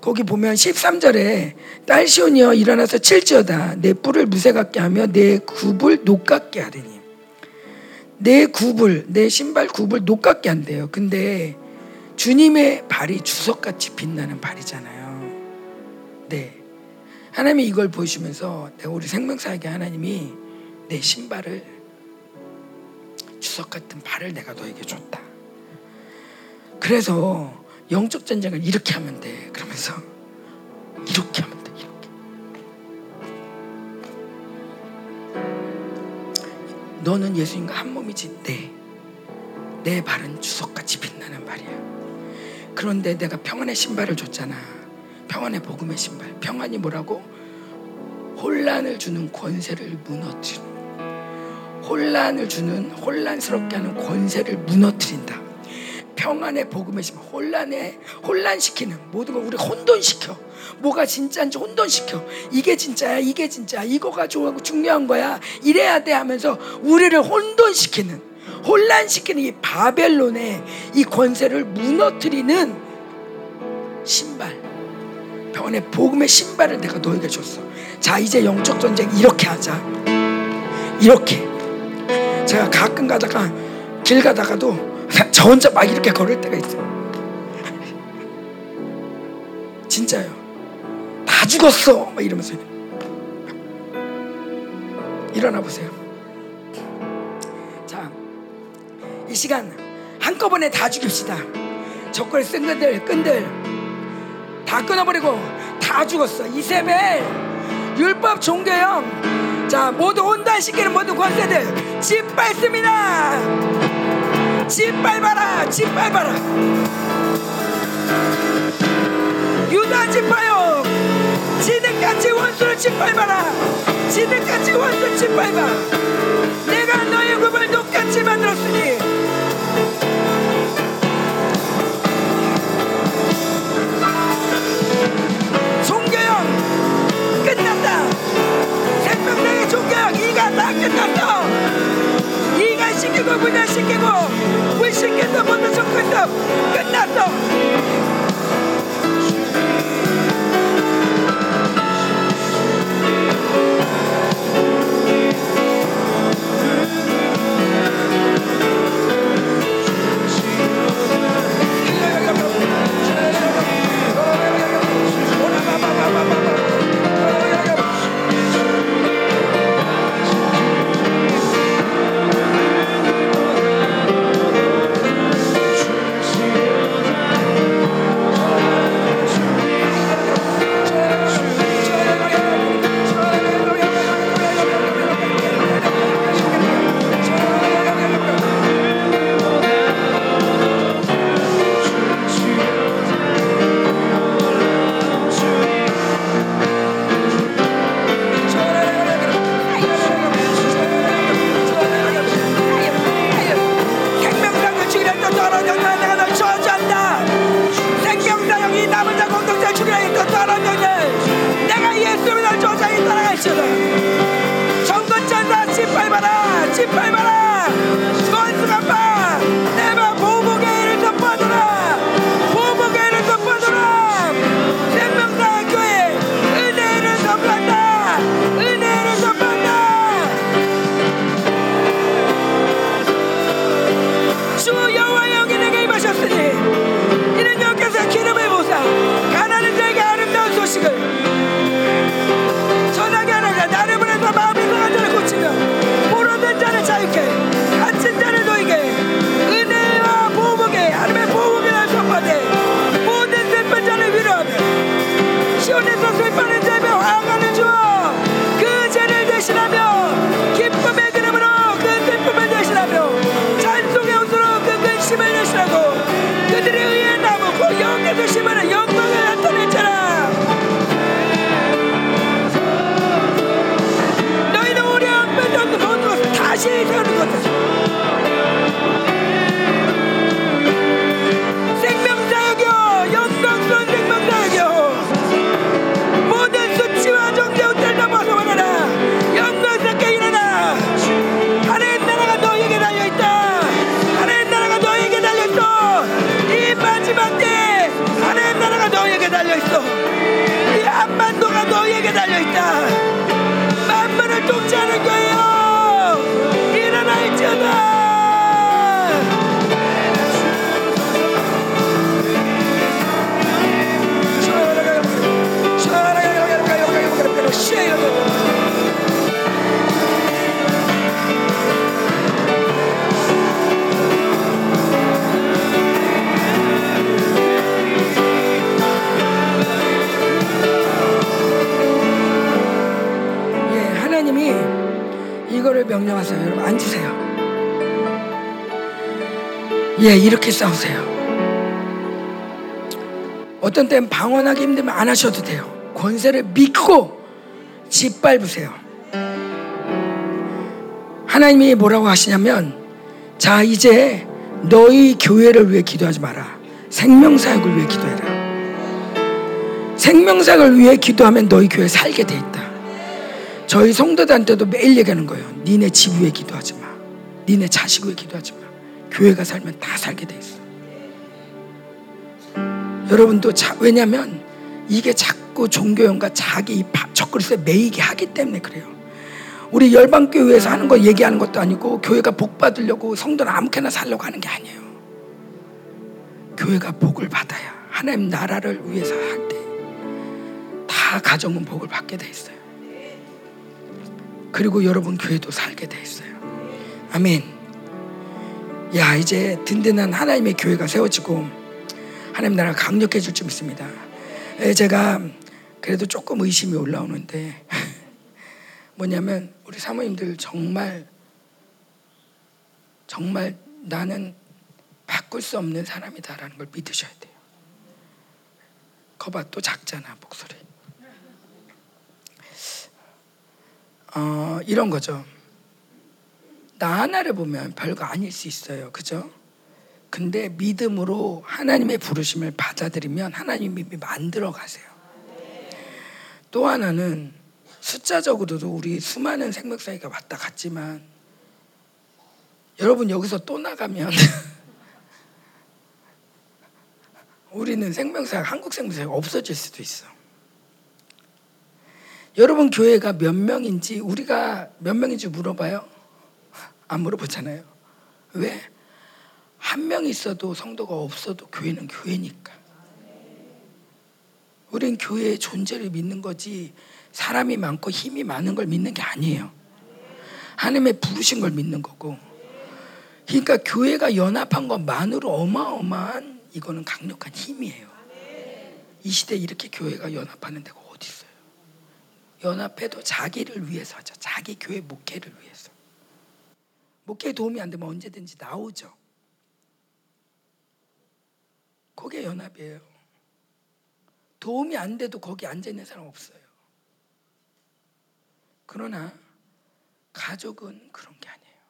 거기 보면 13절에 딸 시온이여 일어나서 칠지어다 내 뿔을 무쇠 같게 하며 내 굽을 녹 같게 하리니 내 굽을 내 신발 굽을 녹 같게 한대요. 근데 주님의 발이 주석같이 빛나는 발이잖아요. 네. 하나님이 이걸 보시면서 내가 우리 생명사에게 하나님이 내 신발을 주석 같은 발을 내가 너에게 줬다. 그래서 영적 전쟁을 이렇게 하면 돼. 그러면서 이렇게 하면 너는 예수님과 한 몸이지. 네. 내 발은 주석같이 빛나는 발이야. 그런데 내가 평안의 신발을 줬잖아. 평안의 복음의 신발. 평안이 뭐라고? 혼란을 주는 권세를 무너뜨린 혼란을 주는 혼란스럽게 하는 권세를 무너뜨린다. 평안의 복음의 심 혼란에 혼란시키는 모든 걸 우리 혼돈시켜. 뭐가 진짜인지 혼돈시켜. 이게 진짜야, 이게 진짜야, 이거가 좋아하고 중요한 거야. 이래야 돼 하면서 우리를 혼돈시키는 혼란시키는 이 바벨론의 이 권세를 무너뜨리는 신발. 평안의 복음의 신발을 내가 너에게 줬어. 자, 이제 영적 전쟁 이렇게 하자. 이렇게. 제가 가끔 가다가 길 가다가도 저 혼자 막 이렇게 걸을 때가 있어요. 진짜요. 다 죽었어. 막 이러면서 일어나 보세요. 자, 이 시간 한꺼번에 다 죽입시다. 적골 쓴 끈들, 끈들 다 끊어버리고 다 죽었어. 이세벨, 율법 종교형, 자 모두 온단시키는 모든 권세들 짓밟습니다. 짓밟아라 짓밟아라. 유다 짓밟아요. 지능같이 원수를 짓밟아라. 지능같이 원수 짓밟아. 내가 너의 금을 똑같이 만들었으니 시키고 분열시키고 불시켰어 모두 죽겠어 끝났어 예, 이렇게 싸우세요. 어떤 때는 방언하기 힘들면 안 하셔도 돼요. 권세를 믿고 짓밟으세요. 하나님이 뭐라고 하시냐면, 자, 이제 너희 교회를 위해 기도하지 마라. 생명사역을 위해 기도해라. 생명사역을 위해 기도하면 너희 교회 살게 돼 있다. 저희 성도들한테도 매일 얘기하는 거예요. 니네 집 위해 기도하지 마. 니네 자식 위해 기도하지 마. 교회가 살면 다 살게 돼 있어. 여러분도 자, 왜냐하면 이게 자꾸 종교형과 자기 젖그릇에 매이게 하기 때문에 그래요. 우리 열방교회에서 하는 거 얘기하는 것도 아니고 교회가 복 받으려고 성도는 아무렇게나 살려고 하는 게 아니에요. 교회가 복을 받아야 하나님 나라를 위해서 할 때 다 가정은 복을 받게 돼 있어요. 그리고 여러분 교회도 살게 돼 있어요. 아멘. 야 이제 든든한 하나님의 교회가 세워지고 하나님 나라 강력해질 줄 믿습니다. 제가 그래도 조금 의심이 올라오는데 뭐냐면 우리 사모님들 정말 정말 나는 바꿀 수 없는 사람이다라는 걸 믿으셔야 돼요. 거봐 또 작잖아 목소리. 어, 이런 거죠. 나 하나를 보면 별거 아닐 수 있어요. 그죠? 근데 믿음으로 하나님의 부르심을 받아들이면 하나님이 만들어 가세요. 또 하나는 숫자적으로도 우리 수많은 생명사회가 왔다 갔지만 여러분 여기서 또 나가면 우리는 생명사회 한국 생명사회가 없어질 수도 있어. 여러분 교회가 몇 명인지 우리가 몇 명인지 물어봐요? 안 물어보잖아요. 왜? 한 명 있어도 성도가 없어도 교회는 교회니까. 우린 교회의 존재를 믿는 거지 사람이 많고 힘이 많은 걸 믿는 게 아니에요. 하나님의 부르신 걸 믿는 거고. 그러니까 교회가 연합한 것만으로 어마어마한 이거는 강력한 힘이에요. 이 시대에 이렇게 교회가 연합하는 데가 어디 있어요? 연합해도 자기를 위해서 하죠. 자기 교회 목회를 위해서. 목회에 도움이 안 되면 언제든지 나오죠. 그게 연합이에요. 도움이 안 돼도 거기 앉아 있는 사람 없어요. 그러나 가족은 그런 게 아니에요.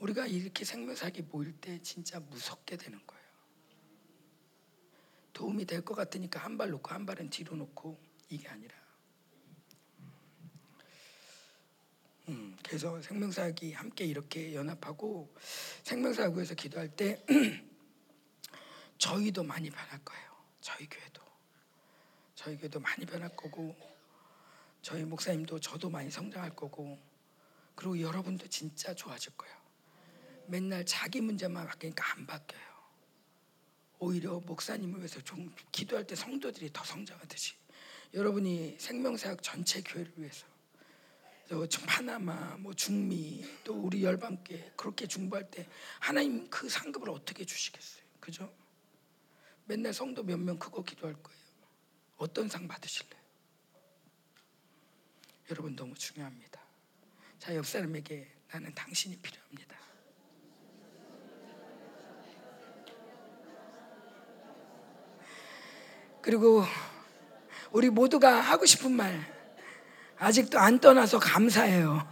우리가 이렇게 생명사기 모일 때 진짜 무섭게 되는 거예요. 도움이 될 것 같으니까 한 발 놓고 한 발은 뒤로 놓고 이게 아니라. 음, 그래서 생명사기 함께 이렇게 연합하고 생명사구에서 기도할 때 저희도 많이 변할 거예요. 저희 교회도 저희 교회도 많이 변할 거고 저희 목사님도 저도 많이 성장할 거고 그리고 여러분도 진짜 좋아질 거예요. 맨날 자기 문제만 바뀌니까 안 바뀌어요. 오히려 목사님을 위해서 좀 기도할 때 성도들이 더 성장하듯이 여러분이 생명사역 전체 교회를 위해서 파나마, 뭐 중미, 또 우리 열방께 그렇게 중보할 때 하나님 그 상급을 어떻게 주시겠어요? 그죠? 맨날 성도 몇 명 그거 기도할 거예요. 어떤 상 받으실래요? 여러분 너무 중요합니다. 자, 옆 사람에게 나는 당신이 필요합니다. 그리고 우리 모두가 하고 싶은 말 아직도 안 떠나서 감사해요.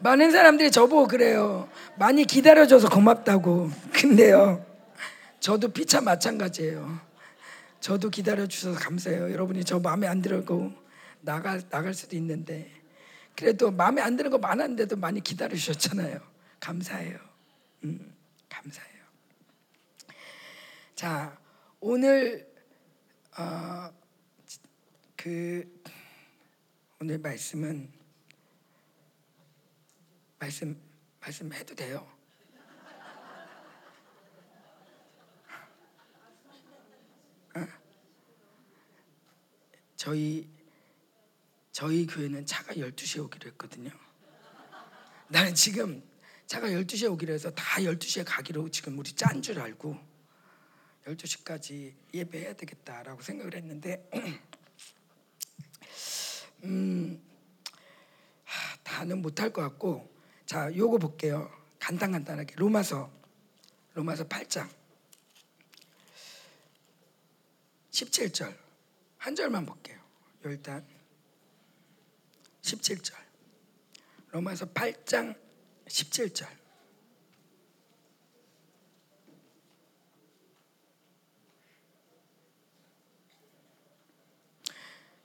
많은 사람들이 저보고 그래요. 많이 기다려줘서 고맙다고. 근데요, 저도 피차 마찬가지예요. 저도 기다려주셔서 감사해요. 여러분이 저 마음에 안 들고 나가, 나갈 수도 있는데, 그래도 마음에 안 드는 거 많았는데도 많이 기다려주셨잖아요. 감사해요. 음, 감사해요. 자, 오늘, 어, 그, 오늘 말씀은 말씀 말씀해도 돼요. 어? 저희 저희 교회는 차가 12시에 오기로 했거든요. 나는 지금 차가 12시에 오기로 해서 다 12시에 가기로 지금 우리 짠 줄 알고 12시까지 예배해야 되겠다라고 생각을 했는데 음, 다는 못할 것 같고 자 요거 볼게요. 간단간단하게. 로마서 로마서 8장. 17절. 한 절만 볼게요. 일단. 17절. 로마서 8장 17절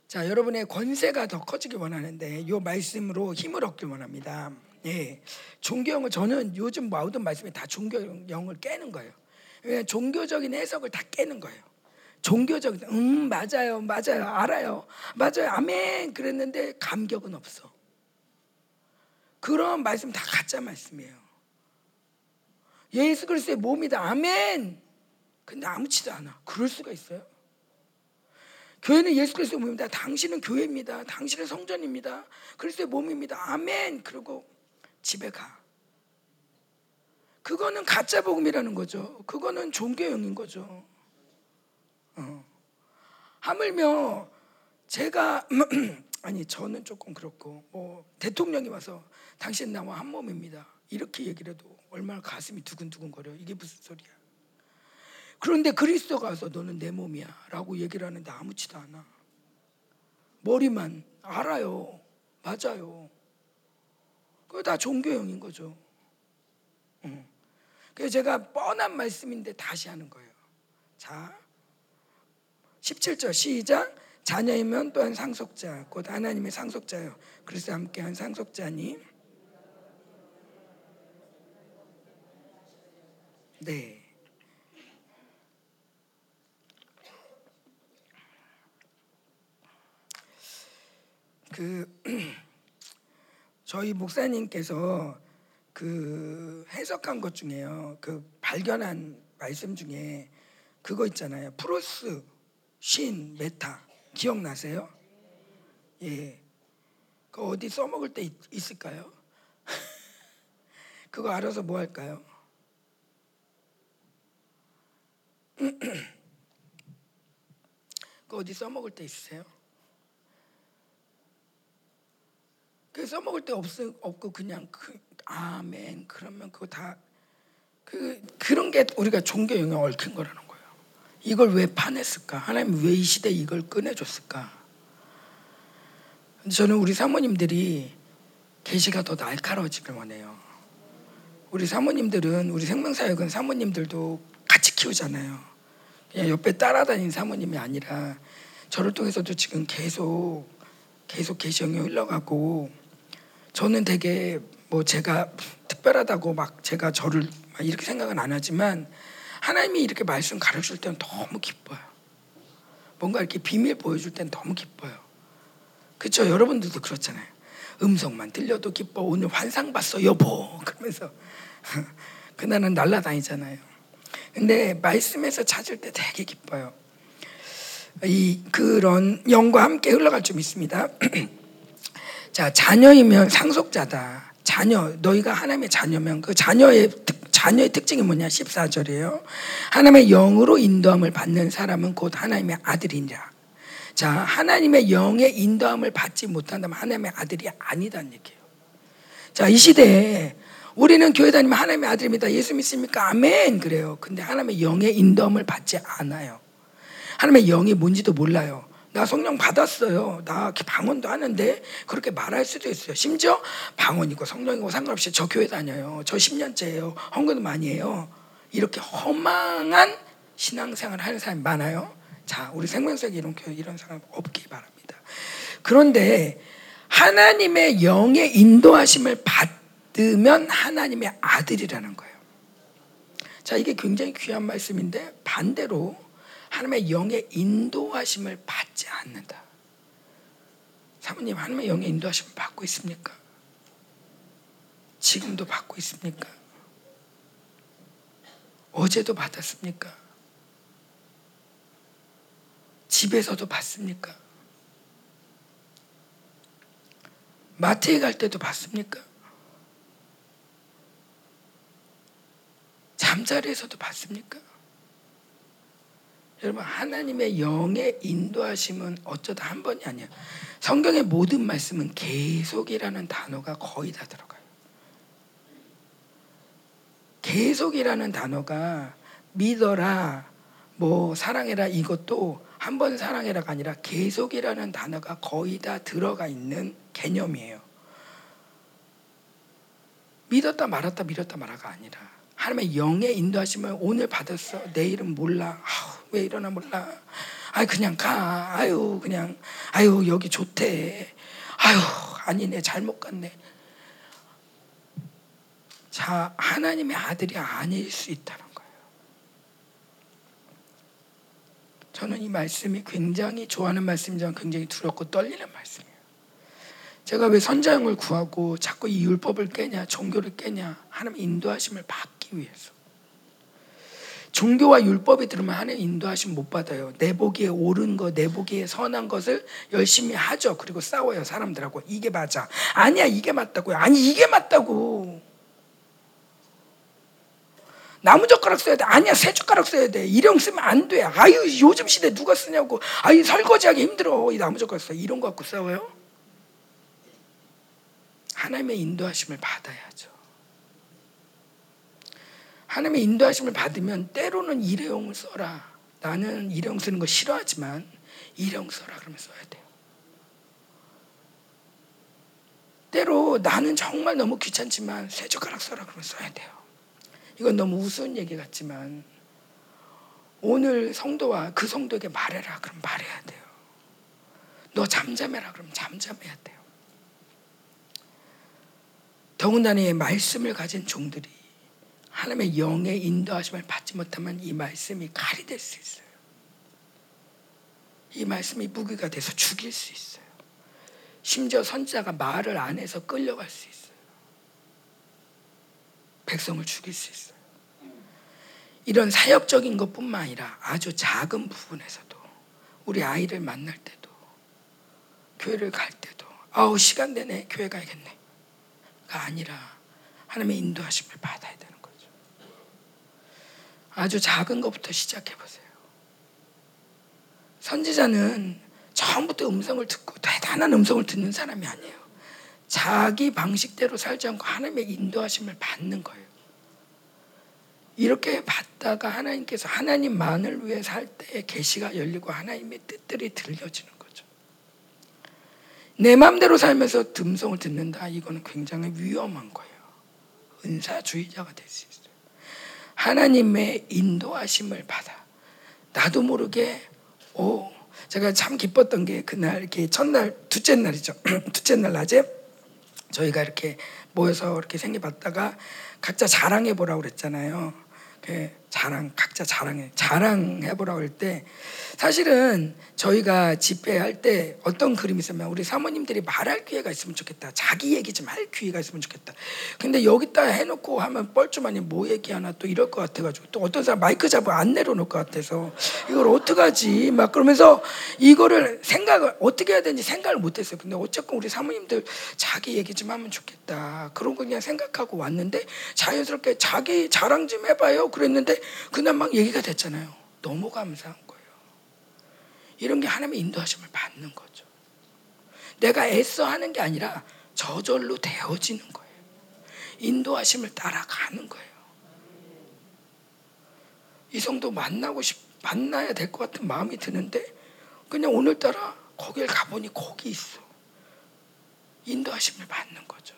자, 여러분의 권세가 더 커지기 원하는데 이 말씀으로 힘을 얻길 원합니다. 예. 종교형을 저는 요즘 모든 말씀이 다 종교형을 깨는 거예요. 왜 종교적인 해석을 다 깨는 거예요. 종교적인 음 맞아요 맞아요 알아요 맞아요 아멘 그랬는데 감격은 없어 그런 말씀 다 가짜 말씀이에요 예수 그리스도의 몸이다 아멘 근데 아무치도 않아 그럴 수가 있어요 교회는 예수 그리스도의 몸입니다. 당신은 교회입니다. 당신은 성전입니다. 그리스도의 몸입니다. 아멘. 그리고 집에 가. 그거는 가짜 복음이라는 거죠. 그거는 종교형인 거죠. 어. 하물며 제가 아니 저는 조금 그렇고 뭐 대통령이 와서 당신 나와 한 몸입니다. 이렇게 얘기를 해도 얼마나 가슴이 두근두근 거려. 이게 무슨 소리야? 그런데 그리스도가 와서 너는 내 몸이야 라고 얘기를 하는데 아무치도 않아. 머리만 알아요. 맞아요. 그거 다 종교형인 거죠. 응. 그래서 제가 뻔한 말씀인데 다시 하는 거예요. 자, 17절 시작. 자녀이면 또한 상속자, 곧 하나님의 상속자요. 그래서 함께한 상속자니. 네. 그 저희 목사님께서 그 해석한 것 중에요. 그 발견한 말씀 중에 그거 있잖아요. 프로스, 신, 메타 기억나세요? 예. 그 어디 써먹을 때 있, 을까요 그거 알아서 뭐 할까요? 그 어디 써먹을 때 있으세요? 그 써먹을 때 없, 없고 그냥 그, 아멘 그러면 그거 다 그, 그런 게 우리가 종교 영향 얽힌 거라는 거예요. 이걸 왜 파냈을까? 하나님 왜 이 시대에 이걸 꺼내줬을까? 저는 우리 사모님들이 계시가 더 날카로워지길 원해요. 우리 사모님들은 우리 생명사역은 사모님들도 같이 키우잖아요. 그냥 옆에 따라다니는 사모님이 아니라 저를 통해서도 지금 계속 계속 계시형이 흘러가고 저는 되게 뭐 제가 특별하다고 막 제가 저를 막 이렇게 생각은 안 하지만 하나님이 이렇게 말씀 가르칠 때는 너무 기뻐요. 뭔가 이렇게 비밀 보여줄 때는 너무 기뻐요. 그렇죠? 여러분들도 그렇잖아요. 음성만 들려도 기뻐. 오늘 환상 봤어, 여보. 그러면서 그날은 날라다니잖아요. 근데 말씀에서 찾을 때 되게 기뻐요. 이 그런 영과 함께 흘러갈 좀 있습니다. 자, 자녀이면 상속자다. 자녀, 너희가 하나님의 자녀면 그 자녀의 자녀의 특징이 뭐냐? 14절이에요. 하나님의 영으로 인도함을 받는 사람은 곧 하나님의 아들이냐. 자, 하나님의 영의 인도함을 받지 못한다면 하나님의 아들이 아니다는 얘기예요. 자, 이 시대에 우리는 교회 다니면 하나님의 아들입니다. 예수 믿습니까? 아멘. 그래요. 근데 하나님의 영의 인도함을 받지 않아요. 하나님의 영이 뭔지도 몰라요. 나 성령 받았어요. 나 방언도 하는데 그렇게 말할 수도 있어요. 심지어 방언이고 성령이고 상관없이 저 교회 다녀요. 저 10년째예요. 헌금도 많이 해요. 이렇게 허망한 신앙생활 하는 사람이 많아요. 자, 우리 생명석 이런 교회 이런 사람 없기 바랍니다. 그런데 하나님의 영의 인도하심을 받으면 하나님의 아들이라는 거예요. 자, 이게 굉장히 귀한 말씀인데 반대로 하나님의 영의 인도하심을 받지 않는다. 사모님 하나님의 영의 인도하심을 받고 있습니까? 지금도 받고 있습니까? 어제도 받았습니까? 집에서도 받습니까? 마트에 갈 때도 받습니까? 잠자리에서도 받습니까? 여러분 하나님의 영의 인도하심은 어쩌다 한 번이 아니야. 성경의 모든 말씀은 계속이라는 단어가 거의 다 들어가요. 계속이라는 단어가 믿어라, 뭐 사랑해라 이것도 한 번 사랑해라가 아니라 계속이라는 단어가 거의 다 들어가 있는 개념이에요. 믿었다 말았다 믿었다 말아가 아니라 하나님의 영의 인도하심을 오늘 받았어. 내일은 몰라. 아우, 왜 이러나 몰라. 아 그냥 가. 아유 그냥. 아유 여기 좋대. 아유 아니네 잘못 갔네. 자 하나님의 아들이 아닐 수 있다는 거예요. 저는 이 말씀이 굉장히 좋아하는 말씀이지만 굉장히 두렵고 떨리는 말씀이에요. 제가 왜 선자형을 구하고 자꾸 이 율법을 깨냐, 종교를 깨냐, 하나님 인도하심을 받 기 위해서. 종교와 율법이 들으면 하나님 인도하심 못 받아요. 내 보기에 옳은 거, 내 보기에 선한 것을 열심히 하죠. 그리고 싸워요, 사람들하고. 이게 맞아. 아니야, 이게 맞다고요. 아니, 이게 맞다고. 나무 젓가락 써야 돼. 아니야, 새 젓가락 써야 돼. 일용 쓰면 안 돼. 아유, 요즘 시대 누가 쓰냐고. 아유, 설거지하기 힘들어. 이 나무 젓가락 써. 이런 거 갖고 싸워요? 하나님의 인도하심을 받아야죠. 하나님의 인도하심을 받으면 때로는 일회용을 써라. 나는 일회용 쓰는 거 싫어하지만 일회용 써라 그러면 써야 돼요. 때로 나는 정말 너무 귀찮지만 새 젓가락 써라 그러면 써야 돼요. 이건 너무 우스운 얘기 같지만 오늘 성도와 그 성도에게 말해라 그럼 말해야 돼요. 너 잠잠해라 그럼 잠잠해야 돼요. 더군다나 이 말씀을 가진 종들이 하나님의 영의 인도하심을 받지 못하면 이 말씀이 칼이 될 수 있어요. 이 말씀이 무기가 돼서 죽일 수 있어요. 심지어 선자가 말을 안 해서 끌려갈 수 있어요. 백성을 죽일 수 있어요. 이런 사역적인 것뿐만 아니라 아주 작은 부분에서도 우리 아이를 만날 때도 교회를 갈 때도 아우 시간 되네 교회 가야겠네 가 아니라 하나님의 인도하심을 받아야 되는. 아주 작은 것부터 시작해 보세요. 선지자는 처음부터 음성을 듣고 대단한 음성을 듣는 사람이 아니에요. 자기 방식대로 살지 않고 하나님의 인도하심을 받는 거예요. 이렇게 받다가 하나님께서 하나님만을 위해 살때 계시가 열리고 하나님의 뜻들이 들려지는 내 마음대로 살면서 듬성을 듣는다. 이거는 굉장히 위험한 거예요. 은사주의자가 될 수 있어요. 하나님의 인도하심을 받아. 나도 모르게 오 제가 참 기뻤던 게 그날 이렇게 첫날 둘째 날이죠. 둘째 날 낮에 저희가 이렇게 모여서 이렇게 생겨봤다가 각자 자랑해 보라고 그랬잖아요. 그 자랑 각자 자랑해 자랑해 보라고 할 때 사실은 저희가 집회할 때 어떤 그림이 있으면 우리 사모님들이 말할 기회가 있으면 좋겠다. 자기 얘기 좀 할 기회가 있으면 좋겠다. 근데 여기다 해놓고 하면 뻘쭘하니 뭐 얘기하나 또 이럴 것 같아가지고 또 어떤 사람 마이크 잡고 안 내려놓을 것 같아서 이걸 어떡하지? 막 그러면서 이거를 생각을 어떻게 해야 되는지 생각을 못했어요. 근데 어쨌건 우리 사모님들 자기 얘기 좀 하면 좋겠다. 그런 거 그냥 생각하고 왔는데 자연스럽게 자기 자랑 좀 해봐요. 그랬는데 그날 막 얘기가 됐잖아요. 너무 감사한 거예요. 이런 게 하나님의 인도하심을 받는 거죠. 내가 애써 하는 게 아니라 저절로 되어지는 거예요. 인도하심을 따라가는 거예요. 이 성도 만나고 싶, 만나야 될 것 같은 마음이 드는데 그냥 오늘따라 거길 가보니 거기 있어. 인도하심을 받는 거죠.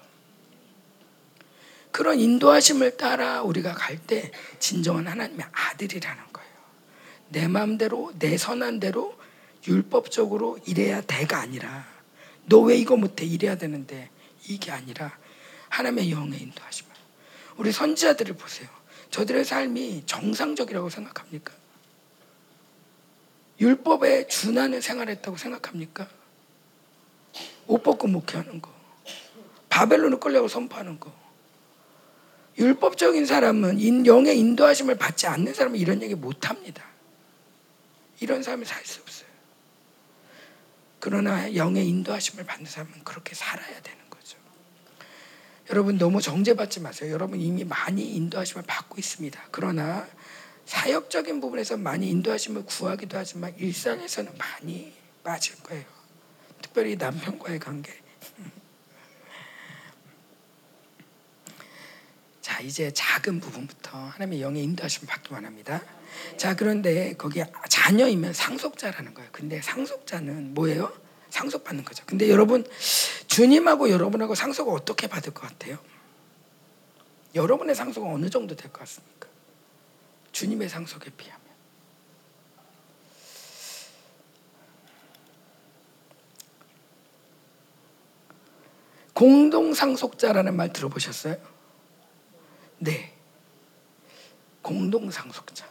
그런 인도하심을 따라 우리가 갈 때 진정한 하나님의 아들이라는 거예요. 내 마음대로 내 선한 대로 율법적으로 이래야 돼가 아니라 너 왜 이거 못해 이래야 되는데 이게 아니라 하나님의 영의 인도하심을 우리 선지자들을 보세요. 저들의 삶이 정상적이라고 생각합니까? 율법에 준하는 생활했다고 생각합니까? 옷 벗고 목회하는 거, 바벨론을 끌려고 선포하는 거, 율법적인 사람은 영의 인도하심을 받지 않는 사람은 이런 얘기 못 합니다. 이런 사람이 살 수 없어요. 그러나 영의 인도하심을 받는 사람은 그렇게 살아야 되는 거죠. 여러분 너무 정죄받지 마세요. 여러분 이미 많이 인도하심을 받고 있습니다. 그러나 사역적인 부분에서 많이 인도하심을 구하기도 하지만 일상에서는 많이 빠질 거예요. 특별히 남편과의 관계. 자, 이제 작은 부분부터 하나님의 영의 인도하심을 받기만 합니다. 자, 그런데 거기에 자녀이면 상속자라는 거예요. 근데 상속자는 뭐예요? 상속받는 거죠. 근데 여러분, 주님하고 여러분하고 상속을 어떻게 받을 것 같아요? 여러분의 상속은 어느 정도 될 것 같습니까? 주님의 상속에 비하면. 공동상속자라는 말 들어보셨어요? 네. 공동 상속자.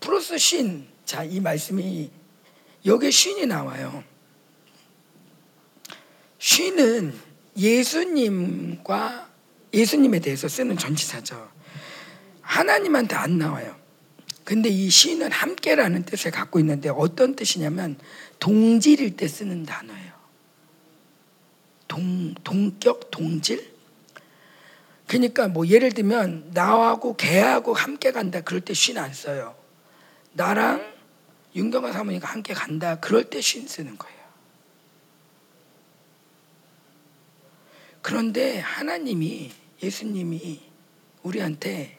플러스 신. 자, 이 말씀이 여기에 신이 나와요. 신은 예수님과 예수님에 대해서 쓰는 전치사죠. 하나님한테 안 나와요. 근데 이 신은 함께라는 뜻을 갖고 있는데 어떤 뜻이냐면 동질일 때 쓰는 단어예요. 동, 동격, 동질? 그러니까 뭐 예를 들면 나하고 개하고 함께 간다 그럴 때신안 써요. 나랑 윤경아 사모님과 함께 간다 그럴 때신 쓰는 거예요. 그런데 하나님이 예수님이 우리한테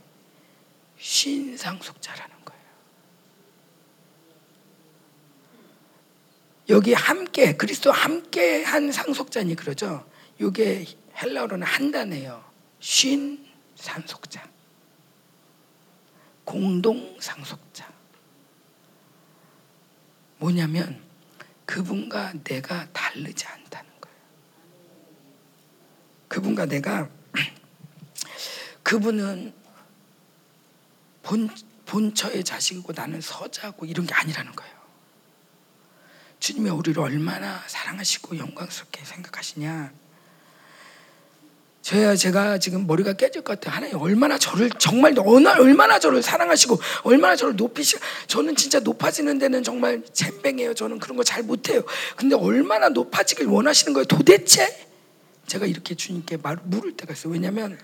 신 상속자라는 거예요. 여기 함께 그리스도 함께 한 상속자니 그러죠. 이게 헬라어로는 한단이에요. 신 상속자. 공동 상속자. 뭐냐면 그분과 내가 다르지 않다는 거예요. 그분과 내가 그분은 본, 본처의 자식이고 나는 서자고 이런 게 아니라는 거예요. 주님이 우리를 얼마나 사랑하시고 영광스럽게 생각하시냐. 저야 제가 지금 머리가 깨질 것 같아요. 하나님 얼마나 저를 정말 얼마나 저를 사랑하시고 얼마나 저를 높이시. 저는 진짜 높아지는 데는 정말 잼뱅이에요. 저는 그런 거 잘 못해요. 근데 얼마나 높아지길 원하시는 거예요. 도대체 제가 이렇게 주님께 말, 물을 때가 있어요. 왜냐하면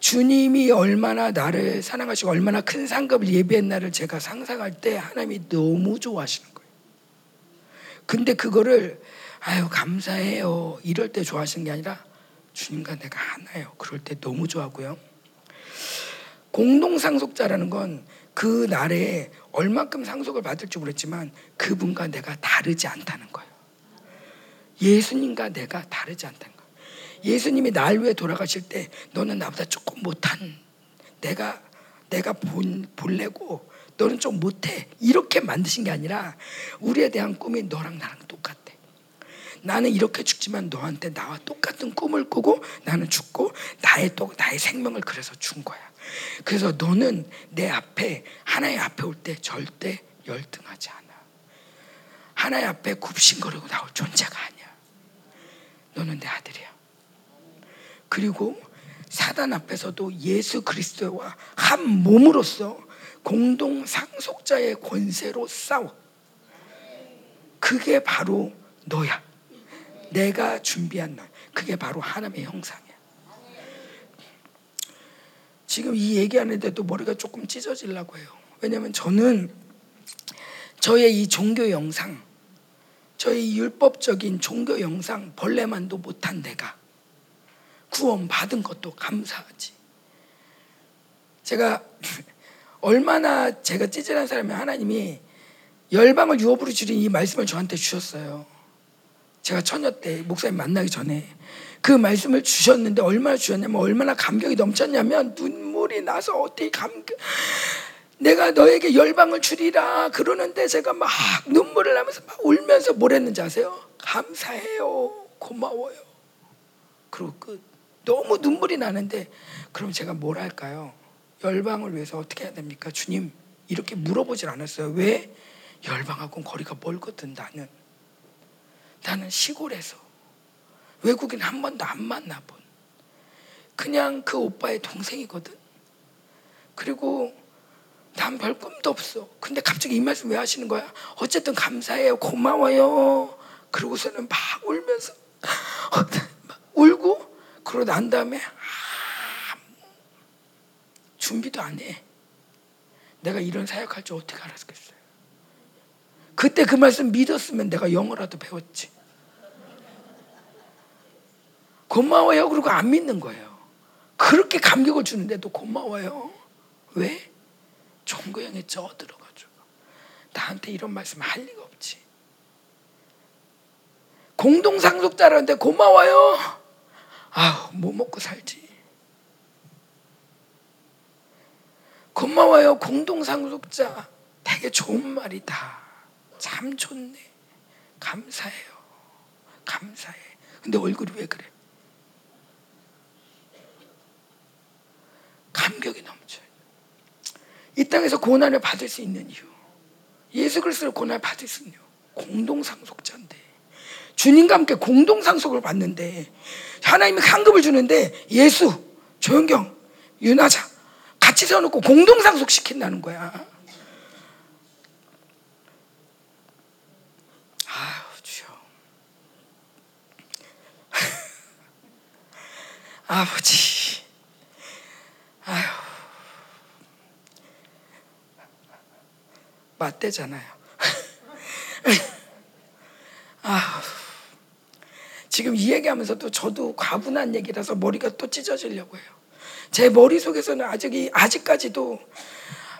주님이 얼마나 나를 사랑하시고 얼마나 큰 상급을 예비했나를 제가 상상할 때 하나님이 너무 좋아하시는 거예요. 근데 그거를 아유 감사해요 이럴 때 좋아하시는 게 아니라 주님과 내가 하나예요. 그럴 때 너무 좋아하고요. 공동 상속자라는 건그 날에 얼만큼 상속을 받을지 모르지만 그분과 내가 다르지 않다는 거예요. 예수님과 내가 다르지 않다는 거예요. 예수님이 날 위해 돌아가실 때 너는 나보다 조금 못한 내가 내가 본 볼래고 너는 좀 못해 이렇게 만드신 게 아니라 우리에 대한 꿈이 너랑 나랑 똑같아. 나는 이렇게 죽지만 너한테 나와 똑같은 꿈을 꾸고 나는 죽고 나의 또 나의 생명을 그래서 준 거야. 그래서 너는 내 앞에 하나의 앞에 올 때 절대 열등하지 않아. 하나의 앞에 굽신거리고 나올 존재가 아니야. 너는 내 아들이야. 그리고 사단 앞에서도 예수 그리스도와 한 몸으로서 공동 상속자의 권세로 싸워. 그게 바로 너야. 내가 준비한 날. 그게 바로 하나님의 형상이야. 지금 이 얘기하는데도 머리가 조금 찢어지려고 해요. 왜냐하면 저는 저의 이 종교 영상, 저의 율법적인 종교 영상 벌레만도 못한 내가 구원 받은 것도 감사하지. 제가 얼마나 제가 찌질한 사람이 하나님이 열방을 유업으로 줄인 이 말씀을 저한테 주셨어요. 제가 처녀 때 목사님 만나기 전에 그 말씀을 주셨는데 얼마나 주셨냐면 얼마나 감격이 넘쳤냐면 눈물이 나서 어떻게 감격 내가 너에게 열방을 주리라 그러는데 제가 막 눈물을 나면서 막 울면서 뭘 했는지 아세요? 감사해요. 고마워요. 그리고 끝. 너무 눈물이 나는데 그럼 제가 뭘 할까요? 열방을 위해서 어떻게 해야 됩니까? 주님 이렇게 물어보질 않았어요. 왜? 열방하고는 거리가 멀거든 나는. 나는 시골에서 외국인 한 번도 안 만나본 그냥 그 오빠의 동생이거든. 그리고 난 별 꿈도 없어. 근데 갑자기 이 말씀 왜 하시는 거야? 어쨌든 감사해요. 고마워요. 그러고서는 막 울면서 막 울고 그러고 난 다음에 준비도 안 해. 내가 이런 사역할 줄 어떻게 알았겠어요? 그때 그 말씀 믿었으면 내가 영어라도 배웠지. 고마워요. 그리고 안 믿는 거예요. 그렇게 감격을 주는데도 고마워요. 왜? 종교 형에 쪄들어가지고 나한테 이런 말씀 할 리가 없지. 공동상속자라는데 고마워요. 아우 뭐 먹고 살지. 고마워요. 공동상속자 되게 좋은 말이다. 참 좋네. 감사해요. 감사해. 근데 얼굴이 왜 그래? 감격이 넘쳐요. 이 땅에서 고난을 받을 수 있는 이유. 예수 그리스도를 고난을 받을 수 있는 이유. 공동상속자인데. 주님과 함께 공동상속을 받는데 하나님이 상급을 주는데 예수, 조영경, 윤하자 같이 세워놓고 공동상속 시킨다는 거야. 아유 주여. 아버지. 아유. 맞대잖아요. 아, 지금 이 얘기하면서도 저도 과분한 얘기라서 머리가 또 찢어지려고 해요. 제 머릿속에서는 아직, 아직까지도,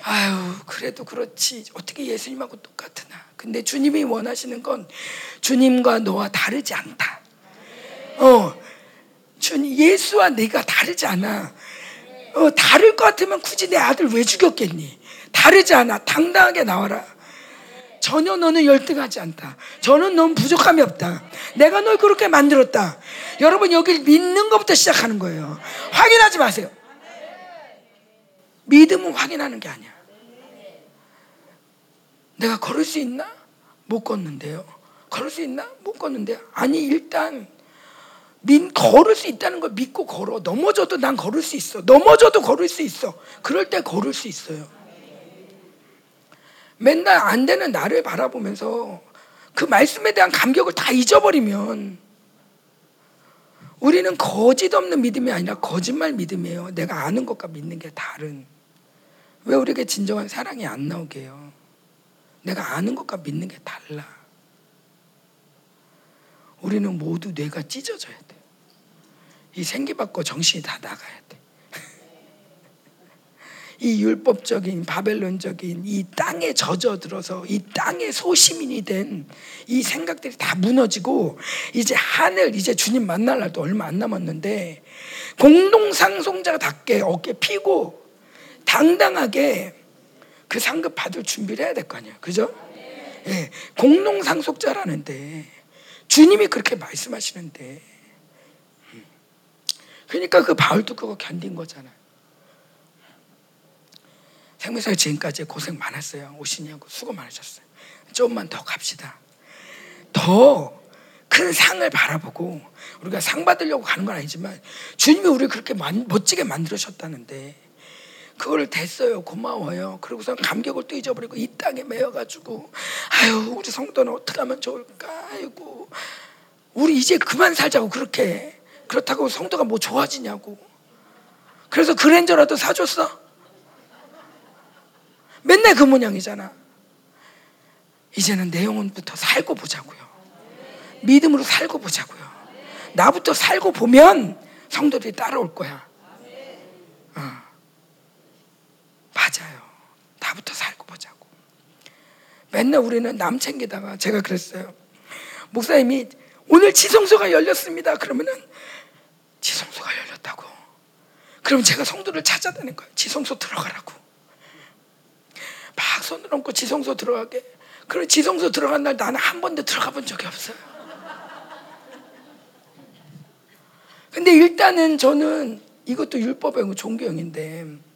아유, 그래도 그렇지. 어떻게 예수님하고 똑같으나. 근데 주님이 원하시는 건 주님과 너와 다르지 않다. 어, 주님, 예수와 내가 다르지 않아. 어, 다를 것 같으면 굳이 내 아들 왜 죽였겠니? 다르지 않아. 당당하게 나와라. 전혀 너는 열등하지 않다. 저는 넌 부족함이 없다. 내가 널 그렇게 만들었다. 여러분 여기 믿는 것부터 시작하는 거예요. 확인하지 마세요. 믿음은 확인하는 게 아니야. 내가 걸을 수 있나? 못 걷는데요. 걸을 수 있나? 못 걷는데. 아니 일단 민 걸을 수 있다는 걸 믿고 걸어. 넘어져도 난 걸을 수 있어. 넘어져도 걸을 수 있어. 그럴 때 걸을 수 있어요. 맨날 안 되는 나를 바라보면서 그 말씀에 대한 감격을 다 잊어버리면 우리는 거짓 없는 믿음이 아니라 거짓말 믿음이에요. 내가 아는 것과 믿는 게 다른. 왜 우리에게 진정한 사랑이 안 나오게 요 내가 아는 것과 믿는 게 달라. 우리는 모두 뇌가 찢어져야 돼. 이 생기받고 정신이 다 나가야 돼. 이 율법적인 바벨론적인 이 땅에 젖어들어서 이 땅의 소시민이 된 이 생각들이 다 무너지고 이제 하늘 이제 주님 만날 날도 얼마 안 남았는데 공동상송자답게 어깨 피고 당당하게 그 상급 받을 준비를 해야 될 거 아니에요. 그죠? 예, 공동상속자라는데 주님이 그렇게 말씀하시는데 음. 그러니까 그 바울도 그거 견딘 거잖아요. 생명사역 지금까지 고생 많았어요. 오시냐고 수고 많으셨어요. 조금만 더 갑시다. 더 큰 상을 바라보고 우리가 상 받으려고 가는 건 아니지만 주님이 우리를 그렇게 멋지게 만들으셨다는데 그걸 됐어요. 고마워요. 그러고서 감격을 또 잊어버리고 이 땅에 매여가지고 아유 우리 성도는 어떻게 하면 좋을까? 아이고 우리 이제 그만 살자고 그렇게 그렇다고 성도가 뭐 좋아지냐고 그래서 그랜저라도 사줬어? 맨날 그 모양이잖아. 이제는 내 영혼부터 살고 보자고요. 믿음으로 살고 보자고요. 나부터 살고 보면 성도들이 따라올 거야. 어. 맞아요. 나부터 살고 보자고. 맨날 우리는 남 챙기다가 제가 그랬어요. 목사님이 오늘 지성소가 열렸습니다. 그러면은 지성소가 열렸다고. 그럼 제가 성도를 찾아다닌 거예요. 지성소 들어가라고. 막 손을 얹고 지성소 들어가게. 그럼 지성소 들어간 날 나는 한 번도 들어가 본 적이 없어요. 근데 일단은 저는 이것도 율법의 종교형인데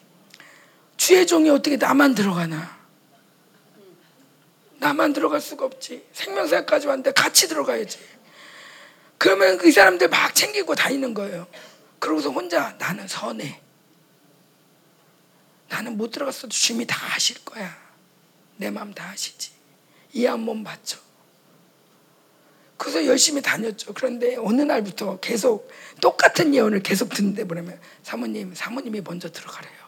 주의 종이 어떻게 나만 들어가나? 나만 들어갈 수가 없지. 생명사까지 왔는데 같이 들어가야지. 그러면 그 사람들 막 챙기고 다니는 거예요. 그러고서 혼자 나는 선해. 나는 못 들어갔어도 주님이 다 아실 거야. 내 마음 다 아시지. 이 한 몸 맞죠. 그래서 열심히 다녔죠. 그런데 어느 날부터 계속 똑같은 예언을 계속 듣는데 뭐냐면 사모님, 사모님이 먼저 들어가래요.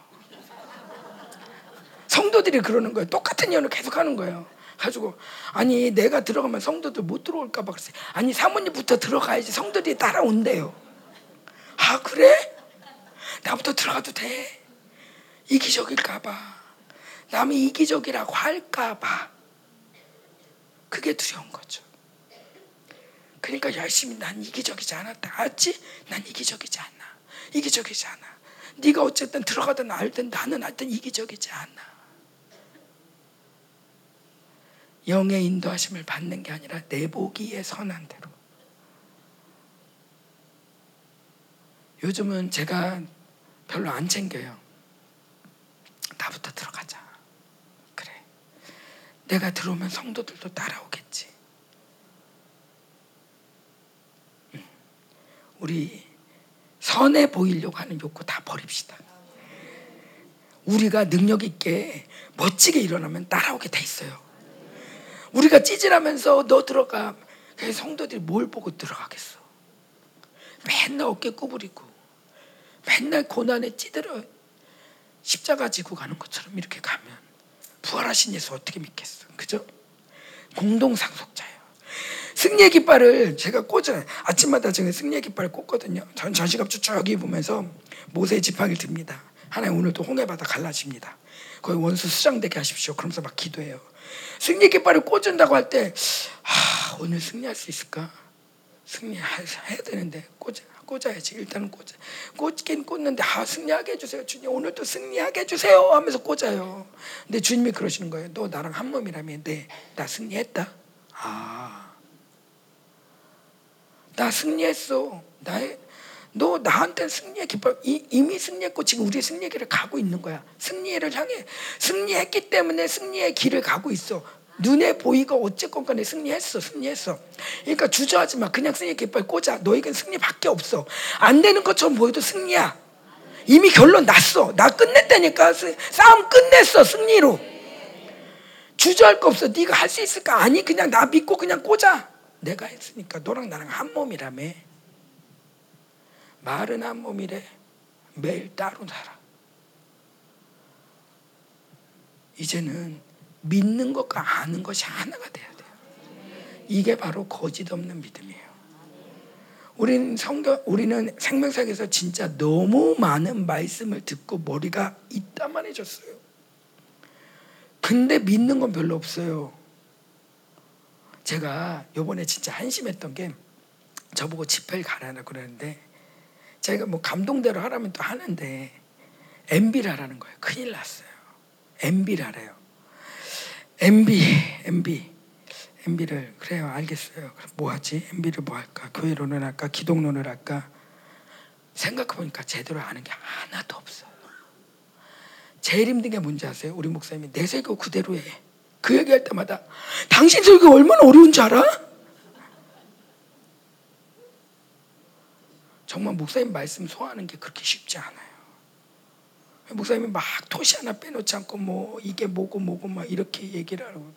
성도들이 그러는 거예요. 똑같은 예언을 계속 하는 거예요. 가지고 아니 내가 들어가면 성도들 못 들어올까 봐 그랬어요. 아니 사모님부터 들어가야지 성도들이 따라온대요. 아 그래? 나부터 들어가도 돼? 이기적일까 봐. 남이 이기적이라고 할까 봐. 그게 두려운 거죠. 그러니까 열심히 난 이기적이지 않았다. 알지? 난 이기적이지 않아. 이기적이지 않아. 네가 어쨌든 들어가든 알든 나는 알든 이기적이지 않아. 영의 인도하심을 받는 게 아니라 내 보기에 선한 대로. 요즘은 제가 별로 안 챙겨요. 나부터 들어가자. 그래. 내가 들어오면 성도들도 따라오겠지. 우리 선해 보이려고 하는 욕구 다 버립시다. 우리가 능력 있게 멋지게 일어나면 따라오게 돼 있어요. 우리가 찌질하면서 너 들어가. 그 성도들이 뭘 보고 들어가겠어? 맨날 어깨 구부리고 맨날 고난에 찌들어 십자가 지고 가는 것처럼 이렇게 가면 부활하신 예수 어떻게 믿겠어? 그죠? 공동 상속자예요. 승리의 깃발을 제가 꽂아 아침마다 제가 승리의 깃발을 꽂거든요. 전 전시갑 쭉 입으면서 모세 지팡이를 듭니다. 하나님 오늘도 홍해바다 갈라집니다. 거기 원수 수장되게 하십시오. 그러면서 막 기도해요. 승리 깃발을 꽂은다고 할 때, 아, 오늘 승리할 수 있을까? 승리해야 되는데 꽂아, 꽂아야지. 일단은 꽂아. 꽂긴 꽂는데 아 승리하게 해주세요. 주님 오늘도 승리하게 해주세요 하면서 꽂아요. 근데 주님이 그러시는 거예요. 너 나랑 한 몸이라며. 네. 나 승리했다. 아. 나 승리했어. 나의 너 나한테 승리의 깃발 이미 승리했고 지금 우리 승리의 길을 가고 있는 거야. 승리를 향해 승리했기 때문에 승리의 길을 가고 있어. 눈에 보이고 어쨌건 간에 승리했어. 승리했어. 그러니까 주저하지 마. 그냥 승리의 깃발 꽂아. 너에겐 승리밖에 없어. 안 되는 것처럼 보여도 승리야. 이미 결론 났어. 나 끝냈다니까. 싸움 끝냈어. 승리로. 주저할 거 없어. 네가 할 수 있을까? 아니 그냥 나 믿고 그냥 꽂아. 내가 했으니까 너랑 나랑 한 몸이라며. 말은 한 몸이래. 매일 따로 살아. 이제는 믿는 것과 아는 것이 하나가 돼야 돼요. 이게 바로 거짓 없는 믿음이에요. 우리는 성경, 우리는 생명사에서 진짜 너무 많은 말씀을 듣고 머리가 이따만해졌어요. 근데 믿는 건 별로 없어요. 제가 요번에 진짜 한심했던 게 저보고 집회를 가라고 그러는데 제가 뭐 감동대로 하라면 또 하는데 하라는 거예요. 큰일 났어요. 하래요. MB, MB, MB를 그래요. 알겠어요. 그럼 뭐 하지? MB를 뭐 할까? 교회론을 할까? 기독론을 할까? 생각해 보니까 제대로 아는 게 하나도 없어요. 제일 힘든 게 뭔지 아세요? 우리 목사님이 내 설교 그대로 해. 그 얘기할 때마다 당신 설교 얼마나 어려운 줄 알아? 정말 목사님 말씀 소화하는 게 그렇게 쉽지 않아요. 목사님이 막 토시 하나 빼놓지 않고 뭐 이게 뭐고 뭐고 막 이렇게 얘기를 하고.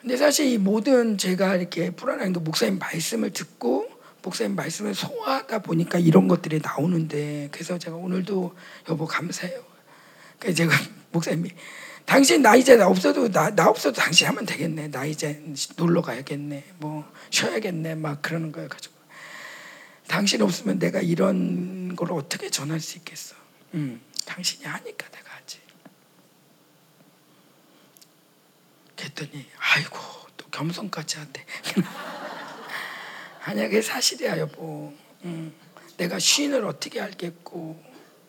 근데 사실 이 모든 제가 이렇게 불안한 게 목사님 말씀을 듣고 목사님 말씀을 소화하다 보니까 이런 것들이 나오는데 그래서 제가 오늘도 여보 감사해요. 그래서 제가 목사님이 당신 나 이제 나 없어도 나, 나 없어도 당신 하면 되겠네. 나 이제 놀러 가야겠네. 뭐 쉬어야겠네. 막 그러는 거예요. 가지고 당신 없으면 내가 이런 걸 어떻게 전할 수 있겠어? 음, 당신이 하니까 내가 하지. 그랬더니 아이고 또 겸손까지 한대. 아니야 그게 사실이야 여보. 음, 내가 시인을 어떻게 알겠고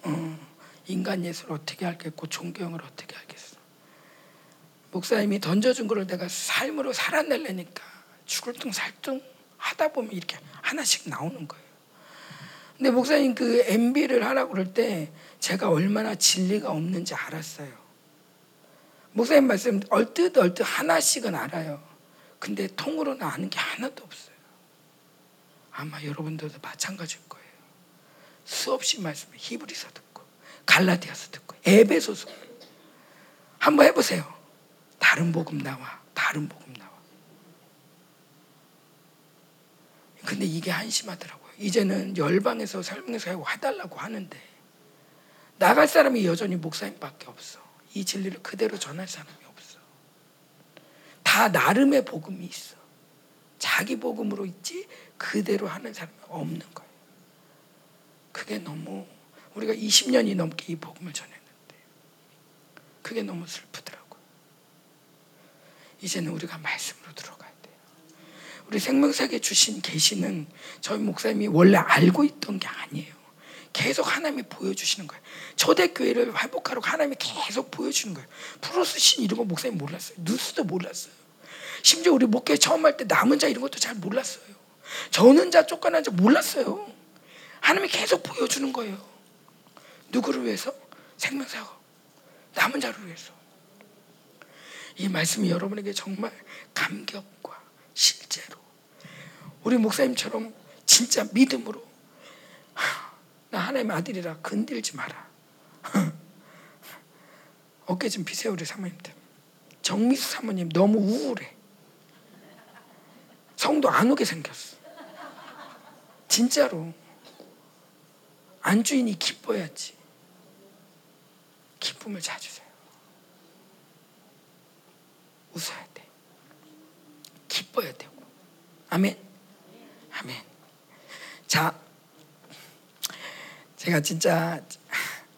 음, 인간 예술을 어떻게 알겠고 존경을 어떻게 알겠어. 목사님이 던져준 거를 내가 삶으로 살아내려니까 죽을 둥 살둥 하다 보면 이렇게 하나씩 나오는 거예요. 근데 목사님 그 MB를 하라고 그럴 때 제가 얼마나 진리가 없는지 알았어요. 목사님 말씀 얼뜻 얼뜻 하나씩은 알아요. 근데 통으로는 아는 게 하나도 없어요. 아마 여러분들도 마찬가지일 거예요. 수없이 말씀을 히브리서 듣고 갈라디아서 듣고 에베소서 한번 해보세요. 다른 복음 나와. 다른 복음 나와. 근데 이게 한심하더라고요. 이제는 열방에서 설명사역 해달라고 하는데 나갈 사람이 여전히 목사님밖에 없어. 이 진리를 그대로 전할 사람이 없어. 다 나름의 복음이 있어. 자기 복음으로 있지 그대로 하는 사람이 없는 거예요. 그게 너무 우리가 20년이 넘게 이 복음을 전했는데 그게 너무 슬프더라고. 이제는 우리가 말씀으로 들어가야 돼요. 우리 생명사에 주신 계시는 저희 목사님이 원래 알고 있던 게 아니에요. 계속 하나님이 보여주시는 거예요. 초대교회를 회복하라고 하나님이 계속 보여주는 거예요. 프로스신 이런 거 목사님 몰랐어요. 누스도 몰랐어요. 심지어 우리 목회 처음 할 때 남은 자 이런 것도 잘 몰랐어요. 저는 자 쫓겨난 자 몰랐어요. 하나님이 계속 보여주는 거예요. 누구를 위해서? 생명사고 남은 자를 위해서. 이 말씀이 여러분에게 정말 감격과 실제로 우리 목사님처럼 진짜 믿음으로 나 하나님의 아들이라 건들지 마라. 어깨 좀 비세요 우리 사모님들. 정미수 사모님 너무 우울해. 성도 안 오게 생겼어. 진짜로. 안주인이 기뻐야지. 기쁨을 찾으세요. 웃어야 돼. 기뻐야 되고. 아멘. 아멘. 자, 제가 진짜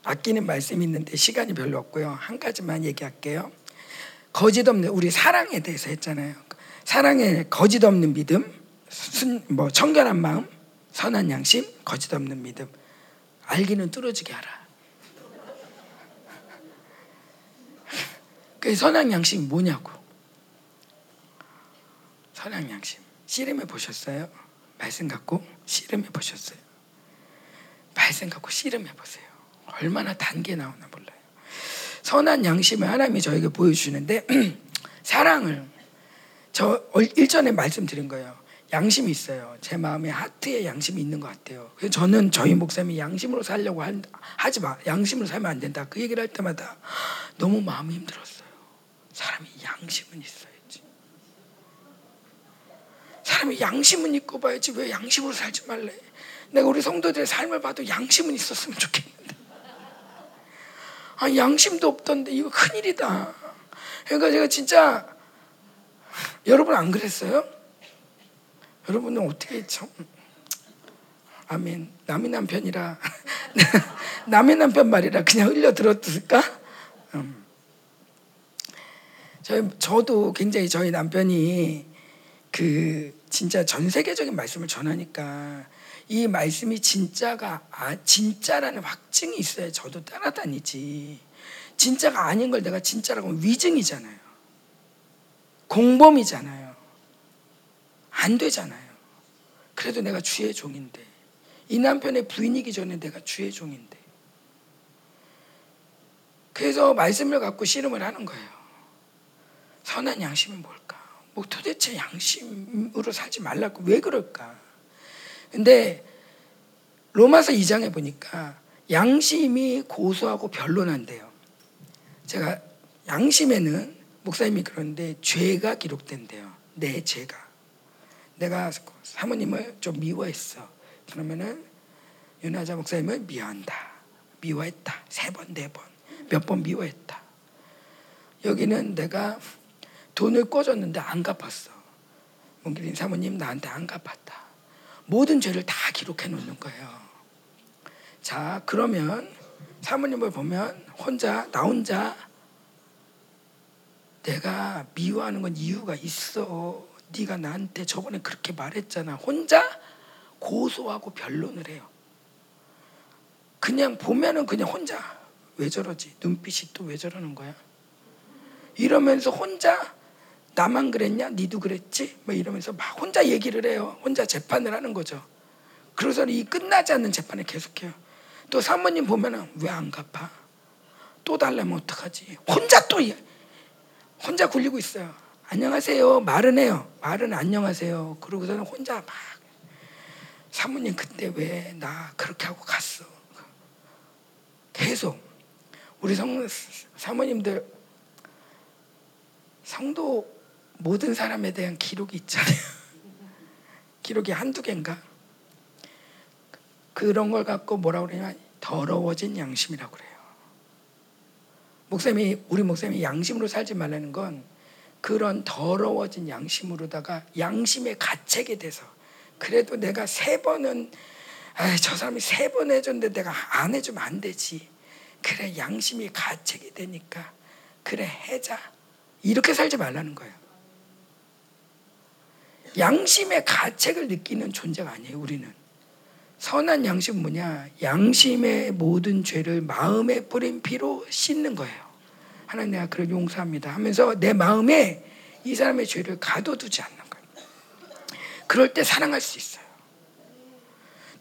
아끼는 말씀이 있는데 시간이 별로 없고요. 한 가지만 얘기할게요. 거짓 없는 우리 사랑에 대해서 했잖아요. 사랑에 거짓 없는 믿음, 순, 뭐 청결한 마음, 선한 양심, 거짓 없는 믿음. 알기는 뚫어지게 하라. 그 선한 양심이 뭐냐고. 선한 양심. 씨름해 보셨어요? 말씀 갖고 씨름해 보셨어요? 말씀 갖고 씨름해 보세요. 얼마나 단계 나오나 몰라요. 선한 양심을 하나님이 저에게 보여주시는데 사랑을 저 일전에 말씀드린 거예요. 양심이 있어요. 제 마음에 하트에 양심이 있는 것 같아요. 그래서 저는 저희 목사님이 양심으로 살려고 하지 마. 양심으로 살면 안 된다. 그 얘기를 할 때마다 너무 마음이 힘들었어요. 사람이 양심은 있어야지. 사람이 양심은 있고 봐야지 왜 양심으로 살지 말래? 내가 우리 성도들의 삶을 봐도 양심은 있었으면 좋겠는데. 아, 양심도 없던데 이거 큰일이다. 그러니까 제가 진짜 여러분 안 그랬어요? 여러분은 어떻게 참 아멘 남의 남편이라 남의 남편 말이라 그냥 흘려 들었을까? 음. 저희 저도 굉장히 저희 남편이 그 진짜 전 세계적인 말씀을 전하니까 이 말씀이 진짜가 아, 진짜라는 확증이 있어야 저도 따라다니지. 진짜가 아닌 걸 내가 진짜라고 하면 위증이잖아요. 공범이잖아요. 안 되잖아요. 그래도 내가 주의 종인데 이 남편의 부인이기 전에 내가 주의 종인데 그래서 말씀을 갖고 씨름을 하는 거예요. 선한 양심은 뭘까? 뭐 도대체 양심으로 살지 말라고 왜 그럴까? 근데 로마서 2장에 보니까 양심이 고소하고 변론한대요. 제가 양심에는 목사님이 그러는데 죄가 기록된대요. 내 죄가. 내가 사모님을 좀 미워했어. 그러면은 윤하자 목사님을 미워한다. 미워했다. 세 번, 네 번. 몇 번 미워했다. 여기는 내가 돈을 꿔줬는데 안 갚았어. 문기린 사모님 나한테 안 갚았다. 모든 죄를 다 기록해 놓는 거예요. 자, 그러면 사모님을 보면 혼자 나 혼자 내가 미워하는 건 이유가 있어. 네가 나한테 저번에 그렇게 말했잖아. 혼자 고소하고 변론을 해요. 그냥 보면은 그냥 혼자 왜 저러지? 눈빛이 또 왜 저러는 거야? 이러면서 혼자 나만 그랬냐? 니도 그랬지? 뭐 이러면서 막 혼자 얘기를 해요. 혼자 재판을 하는 거죠. 그래서 이 끝나지 않는 재판을 계속해요. 또 사모님 보면은 왜 안 갚아? 또 달라면 어떡하지? 혼자 또 혼자 굴리고 있어요. 안녕하세요. 말은 해요. 말은 안녕하세요. 그러고서는 혼자 막 사모님 그때 왜 나 그렇게 하고 갔어? 계속 우리 성 사모님들 성도 모든 사람에 대한 기록이 있잖아요. 기록이 한두 개인가? 그런 걸 갖고 뭐라 그러냐? 더러워진 양심이라고 그래요. 목사님이 우리 목사님이 양심으로 살지 말라는 건 그런 더러워진 양심으로다가 양심의 가책에 대해서 그래도 내가 세 번은 아, 저 사람이 세 번 해줬는데 내가 안 해주면 안 되지. 그래 양심이 가책이 되니까 그래 해자 이렇게 살지 말라는 거예요. 양심의 가책을 느끼는 존재가 아니에요. 우리는 선한 양심 뭐냐? 양심의 모든 죄를 마음에 뿌린 피로 씻는 거예요. 하나님 내가 그를 용서합니다 하면서 내 마음에 이 사람의 죄를 가둬두지 않는 거예요. 그럴 때 사랑할 수 있어요.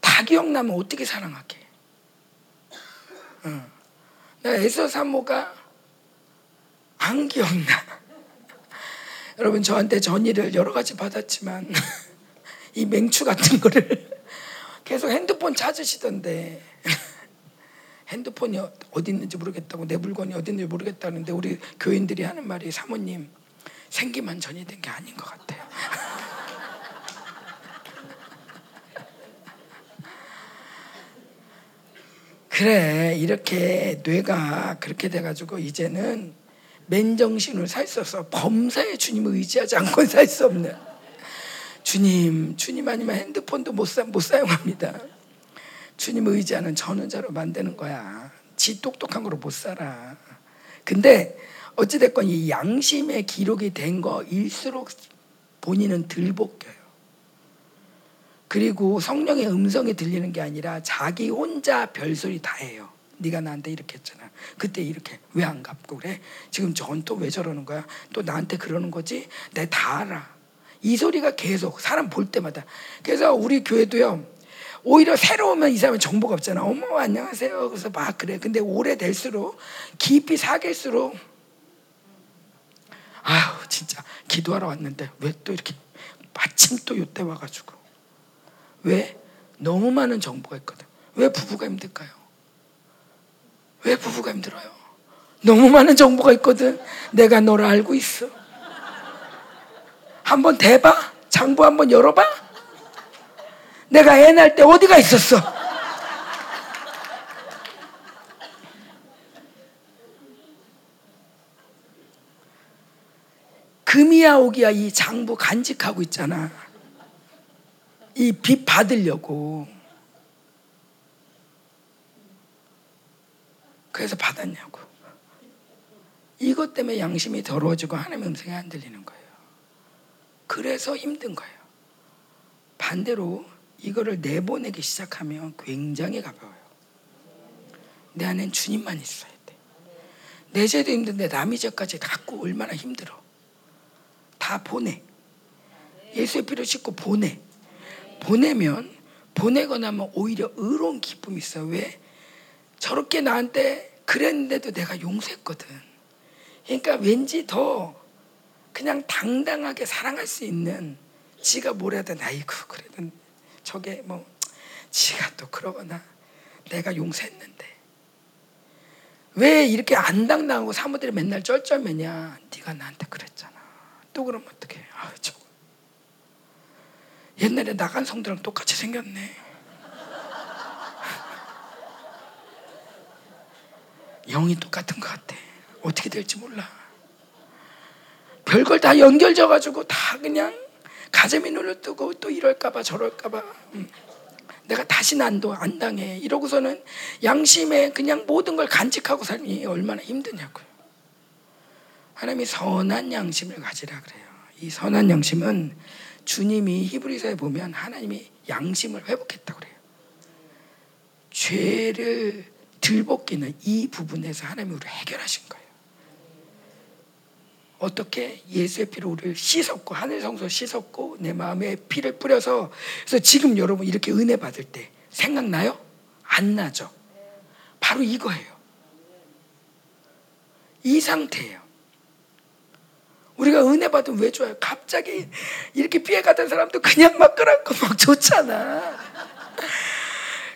다 기억나면 어떻게 사랑하게? 어. 나 에서 사모가 안 기억나. 여러분 저한테 전의를 여러 가지 받았지만 이 맹추 같은 거를 계속 핸드폰 찾으시던데 핸드폰이 어디 있는지 모르겠다고 내 물건이 어디 있는지 모르겠다는데 우리 교인들이 하는 말이 사모님 생기만 전이된 게 아닌 것 같아요. 그래 이렇게 뇌가 그렇게 돼가지고 이제는 맨정신으로 살 수 없어. 범사의 주님을 의지하지 않고 살 수 없는 주님 주님 아니면 핸드폰도 못, 사, 못 사용합니다. 주님을 의지하는 전원자로 만드는 거야. 지 똑똑한 거로 못 살아. 근데 어찌됐건 이 양심의 기록이 된 거일수록 본인은 덜 벗겨요. 그리고 성령의 음성이 들리는 게 아니라 자기 혼자 별소리 다 해요. 네가 나한테 이렇게 했잖아. 그때 이렇게 왜 안 갚고 그래? 지금 전 또 왜 저러는 거야? 또 나한테 그러는 거지? 내다 알아. 이 소리가 계속 사람 볼 때마다. 그래서 우리 교회도요. 오히려 새로우면 이 사람은 정보가 없잖아. 어머 안녕하세요. 그래서 막 그래. 근데 오래될수록 깊이 사귈수록 아유 진짜 기도하러 왔는데 왜 또 이렇게 마침 또 요때 와가지고 왜? 너무 많은 정보가 있거든. 왜 부부가 힘들까요? 왜 부부가 힘들어요? 너무 많은 정보가 있거든. 내가 너를 알고 있어. 한번 대봐. 장부 한번 열어봐. 내가 애 낳을 때 어디가 있었어? 금이야 오기야 이 장부 간직하고 있잖아. 이 빚 받으려고. 그래서 받았냐고. 이것 때문에 양심이 더러워지고 하나님의 음성이 안 들리는 거예요. 그래서 힘든 거예요. 반대로 이거를 내보내기 시작하면 굉장히 가벼워요. 내 안엔 주님만 있어야 돼. 내 죄도 힘든데 남의 죄까지 갖고 얼마나 힘들어. 다 보내. 예수의 피를 씻고 보내. 보내면 보내고 나면 오히려 의로운 기쁨이 있어. 왜? 저렇게 나한테 그랬는데도 내가 용서했거든. 그러니까 왠지 더 그냥 당당하게 사랑할 수 있는 지가 뭐라든 아이고 그래도 저게 뭐 지가 또 그러거나 내가 용서했는데. 왜 이렇게 안 당당하고 사모들이 맨날 쩔쩔매냐? 네가 나한테 그랬잖아. 또 그러면 어떡해? 아, 저 옛날에 나간 성들랑 똑같이 생겼네. 영이 똑같은 것 같아. 어떻게 될지 몰라. 별걸 다 연결져 가지고 다 그냥 가재미 눈을 뜨고 또 이럴까봐 저럴까봐 음. 내가 다시 난도 안 당해 이러고서는 양심에 그냥 모든 걸 간직하고 살니 얼마나 힘드냐고요. 하나님이 선한 양심을 가지라 그래요. 이 선한 양심은 주님이 히브리서에 보면 하나님이 양심을 회복했다고 그래요. 죄를 들벗기는 이 부분에서 하나님이 우리를 해결하신 거예요. 어떻게 예수의 피로 우리를 씻었고 하늘 성소 씻었고 내 마음에 피를 뿌려서 그래서 지금 여러분 이렇게 은혜 받을 때 생각나요? 안 나죠. 바로 이거예요. 이 상태예요. 우리가 은혜 받으면 왜 좋아요? 갑자기 이렇게 피해 가던 사람도 그냥 막 끌어안고 막 좋잖아.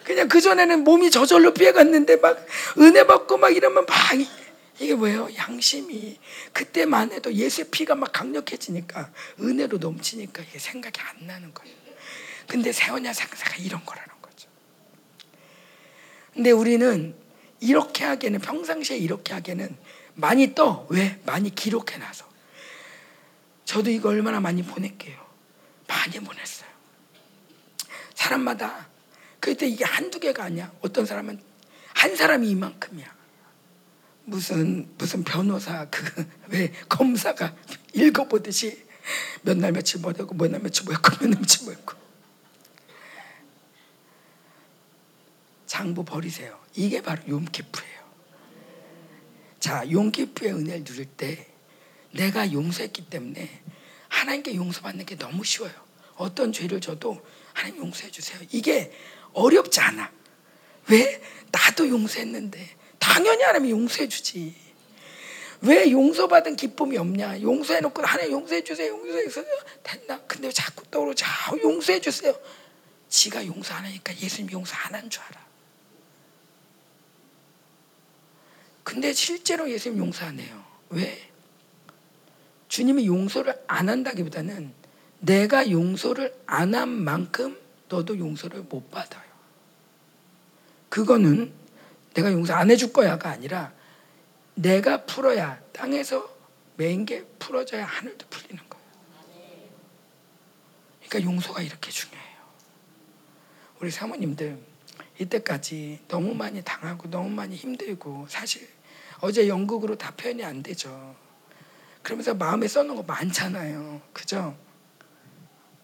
그냥 그 전에는 몸이 저절로 피해갔는데 막 은혜 받고 막 이러면 막 이게 뭐예요? 양심이 그때만 해도 예수의 피가 막 강력해지니까 은혜로 넘치니까 이게 생각이 안 나는 거예요. 근데 세원야 상사가 이런 거라는 거죠. 근데 우리는 이렇게 하기에는 평상시에 이렇게 하기에는 많이 떠. 왜? 많이 기록해놔서. 저도 이거 얼마나 많이 보낼게요. 많이 보냈어요. 사람마다 그때 이게 한두 개가 아니야. 어떤 사람은 한 사람이 이만큼이야. 무슨 무슨 변호사 그 왜 검사가 읽어보듯이 몇 날 며칠 뭐였고 몇 날 며칠 뭐였고 몇 날 며칠 뭐였고 장부 버리세요. 이게 바로 용기프예요. 자, 용기프의 은혜를 누릴 때 내가 용서했기 때문에 하나님께 용서받는 게 너무 쉬워요. 어떤 죄를 져도 하나님 용서해 주세요. 이게 어렵지 않아. 왜? 나도 용서했는데 당연히 하나님이 용서해 주지. 왜 용서받은 기쁨이 없냐? 용서해 놓고 하나님 용서해 주세요. 용서해 주세요. 됐나? 근데 왜 자꾸 떠오르지? 아, 용서해 주세요. 지가 용서 안 하니까 예수님 용서 안 한 줄 알아. 근데 실제로 예수님 용서 안 해요. 왜? 주님이 용서를 안 한다기보다는 내가 용서를 안 한 만큼 너도 용서를 못 받아요. 그거는 내가 용서 안 해줄 거야가 아니라 내가 풀어야 땅에서 매인 게 풀어져야 하늘도 풀리는 거예요. 그러니까 용서가 이렇게 중요해요. 우리 사모님들 이때까지 너무 많이 당하고 너무 많이 힘들고 사실 어제 연극으로 다 표현이 안 되죠. 그러면서 마음에 써놓은 거 많잖아요. 그죠?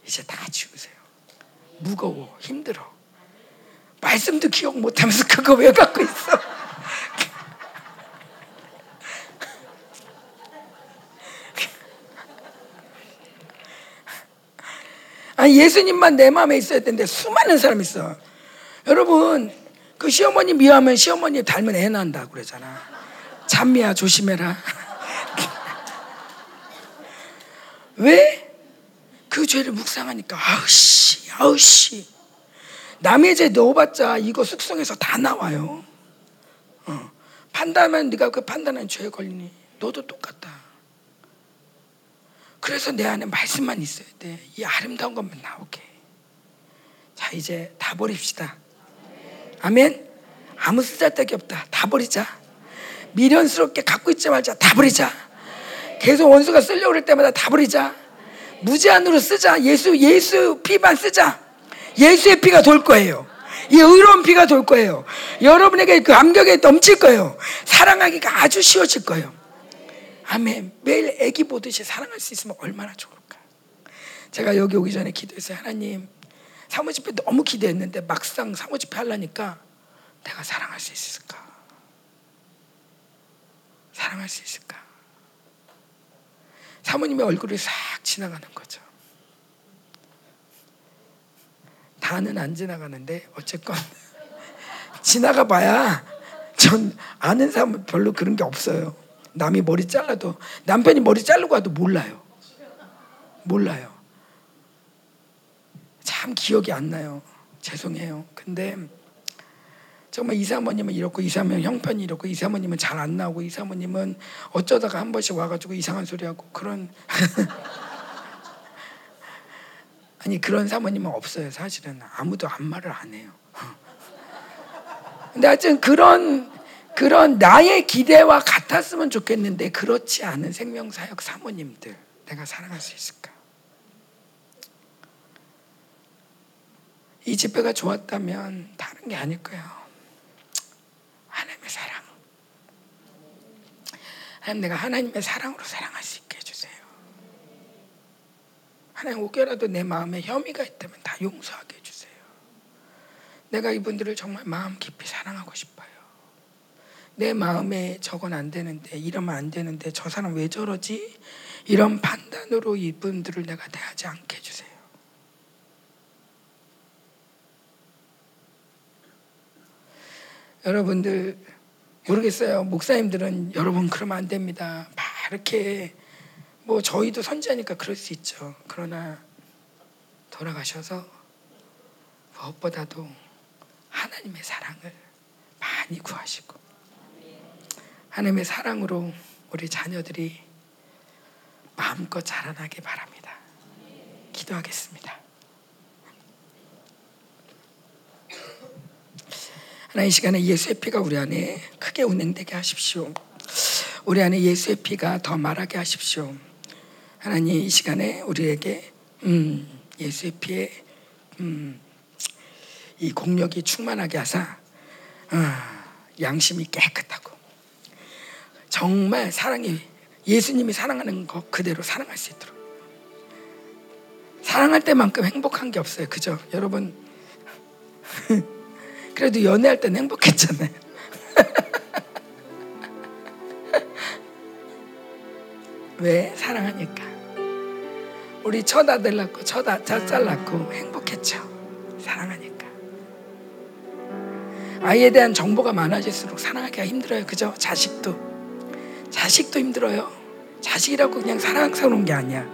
이제 다 지우세요. 무거워, 힘들어. 말씀도 기억 못하면서 그거 왜 갖고 있어? 아니 예수님만 내 마음에 있어야 되는데 수많은 사람이 있어. 여러분 그 시어머니 미워하면 시어머니 닮은 애 난다 그러잖아. 찬미야 조심해라. 왜? 그 죄를 묵상하니까 아우씨 아우씨 남의 죄 넣어봤자 이거 숙성해서 다 나와요. 어. 판단하면 네가 그 판단한 죄에 걸리니 너도 똑같다. 그래서 내 안에 말씀만 있어야 돼. 이 아름다운 것만 나오게. 자 이제 다 버립시다. 아멘. 아무 쓰잘데기 없다. 다 버리자. 미련스럽게 갖고 있지 말자. 다 버리자. 계속 원수가 쓰려고 그럴 때마다 다 버리자. 무제한으로 쓰자. 예수 예수 피만 쓰자. 예수의 피가 돌 거예요. 이 의로운 피가 돌 거예요. 여러분에게 그 감격에 넘칠 거예요. 사랑하기가 아주 쉬워질 거예요. 아멘. 매일 애기 보듯이 사랑할 수 있으면 얼마나 좋을까. 제가 여기 오기 전에 기도했어요. 하나님, 사모집회 너무 기대했는데 막상 사모집회 하려니까 내가 사랑할 수 있을까? 사랑할 수 있을까? 사모님의 얼굴이 싹 지나가는 거죠. 다는 안 지나가는데 어쨌건 지나가 봐야 전 아는 사람 별로 그런 게 없어요. 남이 머리 잘라도 남편이 머리 자르고 와도 몰라요. 몰라요. 참 기억이 안 나요. 죄송해요. 근데 정말 이 사모님은 이렇고 이 사모님 형편이 이렇고 이 사모님은 잘 안 나오고 이 사모님은 어쩌다가 한 번씩 와가지고 이상한 소리 하고 그런 아니 그런 사모님은 없어요. 사실은 아무도 아무 말을 안 해요. 근데 하여튼 그런 그런 나의 기대와 같았으면 좋겠는데 그렇지 않은 생명사역 사모님들 내가 사랑할 수 있을까? 이 집회가 좋았다면 다른 게 아닐 거예요. 하나님의 사랑. 하나님 내가 하나님의 사랑으로 사랑할 수. 하나님 혹여라도 내 마음에 혐의가 있다면 다 용서하게 해주세요. 내가 이분들을 정말 마음 깊이 사랑하고 싶어요. 내 마음에 저건 안 되는데 이러면 안 되는데 저 사람 왜 저러지? 이런 판단으로 이분들을 내가 대하지 않게 해주세요. 여러분들 모르겠어요. 목사님들은 여러분 그러면 안 됩니다. 막 이렇게 뭐 저희도 선지하니까 그럴 수 있죠. 그러나 돌아가셔서 무엇보다도 하나님의 사랑을 많이 구하시고 하나님의 사랑으로 우리 자녀들이 마음껏 자라나게 바랍니다. 기도하겠습니다. 하나님 이 시간에 예수의 피가 우리 안에 크게 운행되게 하십시오. 우리 안에 예수의 피가 더 말하게 하십시오. 하나님 이 시간에 우리에게 음, 예수의 피에 음, 이 공력이 충만하게 하사 어, 양심이 깨끗하고 정말 사랑이 예수님이 사랑하는 것 그대로 사랑할 수 있도록 사랑할 때만큼 행복한 게 없어요. 그죠? 여러분 그래도 연애할 때는 행복했잖아요. 왜? 사랑하니까. 우리 첫 아들 낳고 첫딸 낳고 행복했죠. 사랑하니까. 아이에 대한 정보가 많아질수록 사랑하기가 힘들어요. 그죠? 자식도. 자식도 힘들어요. 자식이라고 그냥 사랑스러운 게 아니야.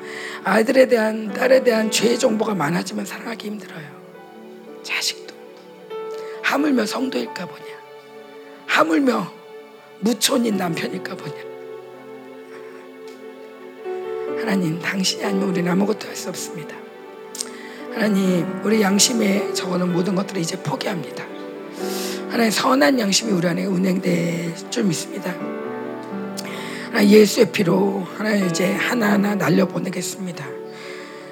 아이들에 대한, 딸에 대한 죄 정보가 많아지면 사랑하기 힘들어요. 자식도. 하물며 성도일까 보냐. 하물며 무촌인 남편일까 보냐. 하나님, 당신이 아니면 우리는 아무것도 할 수 없습니다. 하나님, 우리 양심에 적어놓은 모든 것들을 이제 포기합니다. 하나님, 선한 양심이 우리 안에 운행될 줄 믿습니다. 하나님, 예수의 피로 하나님 이제 하나하나 날려보내겠습니다.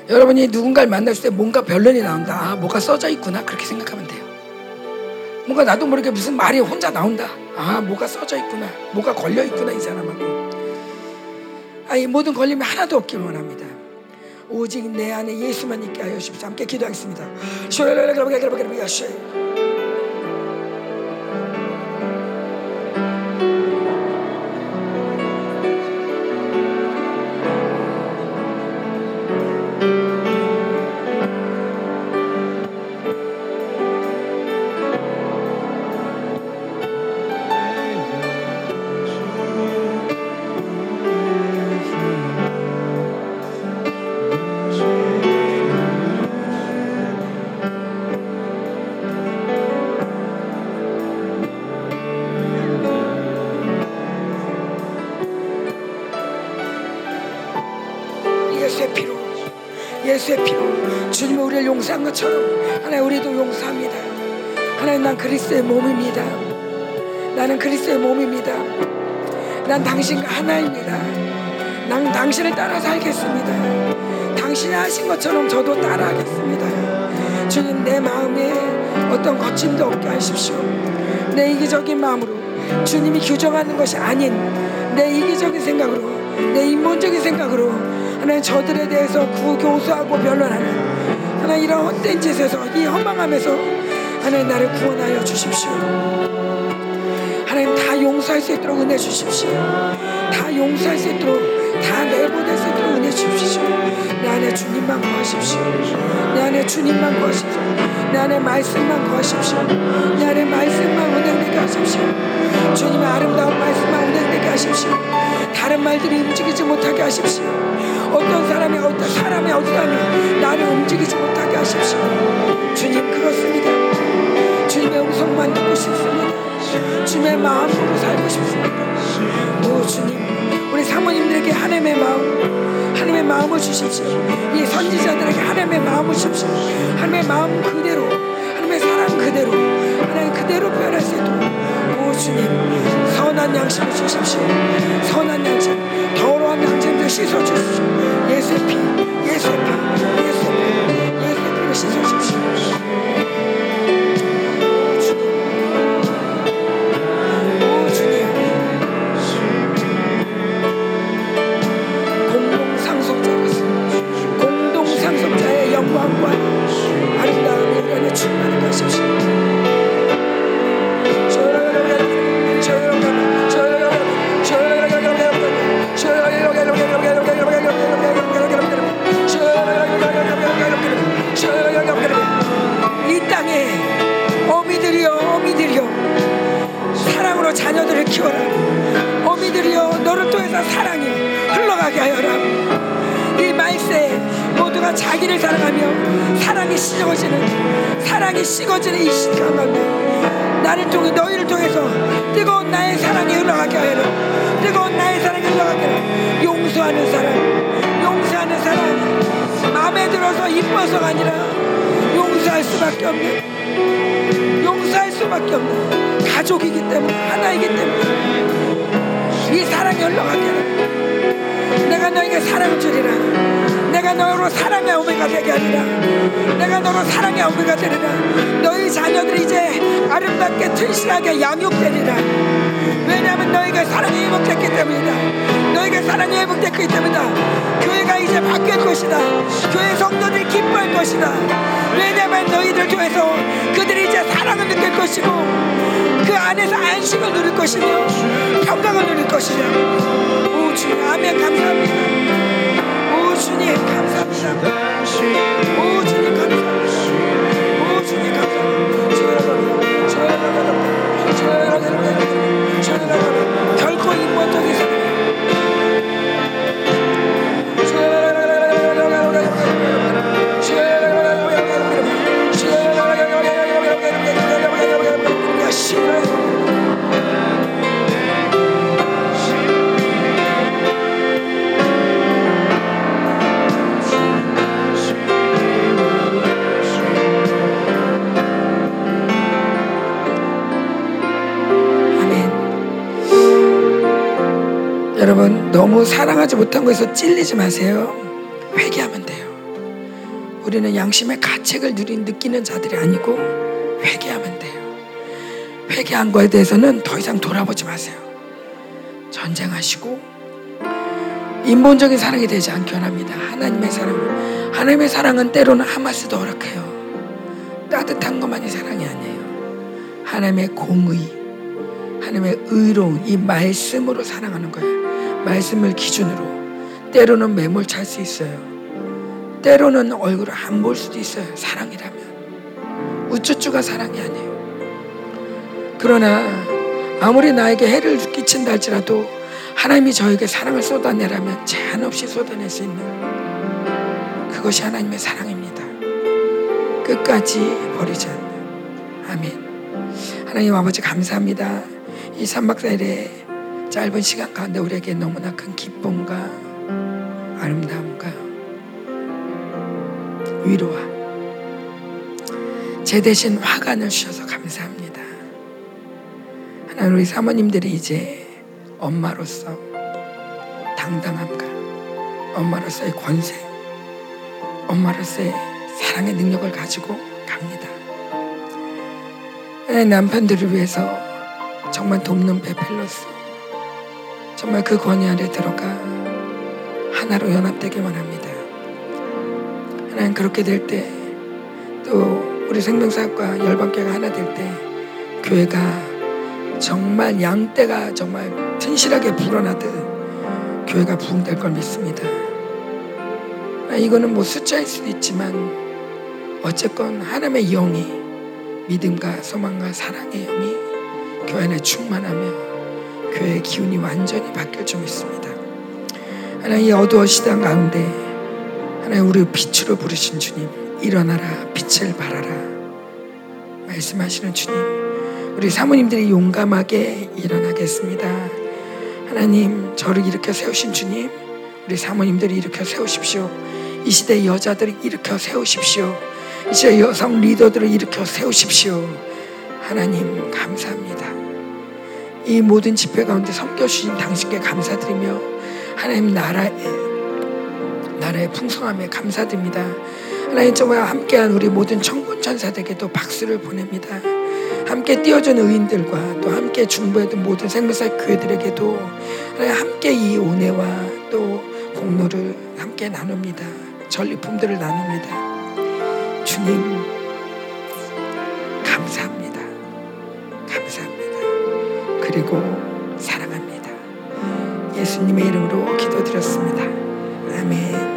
여러분이 누군가를 만났을 때 뭔가 변론이 나온다. 아, 뭐가 써져 있구나. 그렇게 생각하면 돼요. 뭔가 나도 모르게 무슨 말이 혼자 나온다. 아, 뭐가 써져 있구나. 뭐가 걸려 있구나, 이 사람하고. 아, 이 모든 걸림이 하나도 없길 원합니다. 오직 내 안에 예수만 있게 하여 주십시오. 함께 기도하겠습니다. 따라 살겠습니다. 당신이 하신 것처럼 저도 따라 하겠습니다. 주님 내 마음에 어떤 거침도 없게 하십시오. 내 이기적인 마음으로 주님이 규정하는 것이 아닌 내 이기적인 생각으로 내 인본적인 생각으로 하나님 저들에 대해서 구교수하고 변론하는 하나님 이런 헛된 짓에서 이 허망함에서 하나님 나를 구원하여 주십시오. 하나님 다 용서할 수 있도록 은혜 주십시오. 다 용서할 수 있도록 다 내보낼 수 있도록 은혜 주십시오. 내 안에 주님만 구하십시오. 내 안에 주님만 구하십시오. 내 안에 말씀만 구하십시오. 내 안에 말씀만 은행되게 하십시오. 주님의 아름다운 말씀만 은행되게 하십시오. 다른 말들이 움직이지 못하게 하십시오. 어떤 사람이 어떤 사람이 사람이 나를 움직이지 못하게 하십시오. 주님 그렇습니다. 주님의 음성만 듣고 싶습니다. 주님의 마음으로 살고 싶습니다. 오 주님 우리 사모님들에게 하나님의 마음 하나님의 마음을 주십시오. 이 선지자들에게 하나님의 마음을 주십시오. 하나님의 마음 그대로 하나님의 사랑 그대로 하나님 그대로 표현할 수 있도록. 오 주님 선한 양심을 주십시오. 선한 양심 더러운 양심들 씻어주십시오. 예수의 피 예수의 피 예수의 피 예수의 피로 씻어주십시오 오 사랑이 흘러가게 하여라. 이 말세 모두가 자기를 사랑하며 사랑이 식어지는 사랑이 식어지는 이 시간 가운데 나를 통해 너희를 통해서 뜨거운 나의 사랑이 흘러가게 하여라. 뜨거운 나의 사랑이 흘러가게 하여라. 용서하는 사랑 용서하는 사랑. 마음에 들어서 이뻐서가 아니라 용서할 수밖에 없는 용서할 수밖에 없는 가족이기 때문에 하나이기 때문에 이 사랑이 흘러가게 하라 내가 너에게 사랑 주리라. 내가 너로 사랑의 오메가 되게 하리라. 내가 너로 사랑의 오메가 되리라. 너희 자녀들이 이제 아름답게 튼실하게 양육되리라. 왜냐하면 너에게 사랑이 회복됐기 때문이다. 너에게 사랑이 회복됐기 때문이다. 교회가 이제 바뀔 것이다. 교회 성도들이 기뻐할 것이다. 왜냐하면 너희들 교회에서 그들이 이제 사랑을 느낄 것이고 그 안에서 안식을 누릴 것이며 평강을 누릴 것이며 오 주님 아멘 감사합니다. 오 주님 감사합니다. 오 주님 감사합니다. 오 주님 감사합니다. 결코 인본적인 사랑 너무 사랑하지 못한 거에서 찔리지 마세요. 회개하면 돼요. 우리는 양심의 가책을 누린 느끼는 자들이 아니고 회개하면 돼요. 회개한 거에 대해서는 더 이상 돌아보지 마세요. 전쟁하시고 인본적인 사랑이 되지 않게 원합니다. 하나님의 사랑. 하나님의 사랑은 때로는 하마스도 허락해요. 따뜻한 것만이 사랑이 아니에요. 하나님의 공의, 하나님의 의로운 이 말씀으로 사랑하는 거예요. 말씀을 기준으로. 때로는 매몰 찰 수 있어요. 때로는 얼굴을 안 볼 수도 있어요. 사랑이라면. 우쭈쭈가 사랑이 아니에요. 그러나 아무리 나에게 해를 끼친다 할지라도 하나님이 저에게 사랑을 쏟아내라면 제한 없이 쏟아낼 수 있는 그것이 하나님의 사랑입니다. 끝까지 버리지 않는 아멘. 하나님 아버지 감사합니다. 이 3박 4일의 짧은 시간 가운데 우리에게 너무나 큰 기쁨과 아름다움과 위로와 제 대신 화관을 주셔서 감사합니다. 하나님 우리 사모님들이 이제 엄마로서 당당함과 엄마로서의 권세, 엄마로서의 사랑의 능력을 가지고 갑니다. 남편들을 위해서 정말 돕는 베필로스 정말 그 권위 아래 들어가 하나로 연합되기 원합니다. 하나님 그렇게 될 때 또 우리 생명사역과 열방교회가 하나 될 때 교회가 정말 양떼가 정말 튼실하게 불어나듯 교회가 부흥될 걸 믿습니다. 이거는 뭐 숫자일 수도 있지만 어쨌건 하나님의 영이 믿음과 소망과 사랑의 영이 교회 안에 충만하며 교회의 기운이 완전히 바뀔 줄 믿습니다. 하나님 이 어두워 시당 가운데 하나님 우리 빛으로 부르신 주님 일어나라 빛을 발하라 말씀하시는 주님 우리 사모님들이 용감하게 일어나겠습니다. 하나님 저를 일으켜 세우신 주님 우리 사모님들이 일으켜 세우십시오. 이 시대 여자들을 일으켜 세우십시오. 이 시대 여성 리더들을 일으켜 세우십시오. 하나님 감사합니다 이 모든 집회 가운데 섬겨주신 당신께 감사드리며 하나님 나라의 나라의 풍성함에 감사드립니다 하나님 정말 함께한 우리 모든 천군 천사들에게도 박수를 보냅니다. 함께 뛰어준 의인들과 또 함께 중보했던 모든 생명사 교회들에게도 함께 이 은혜와 또 공로를 함께 나눕니다. 전리품들을 나눕니다. 주님 그리고 사랑합니다. 예수님의 이름으로 기도드렸습니다. 아멘.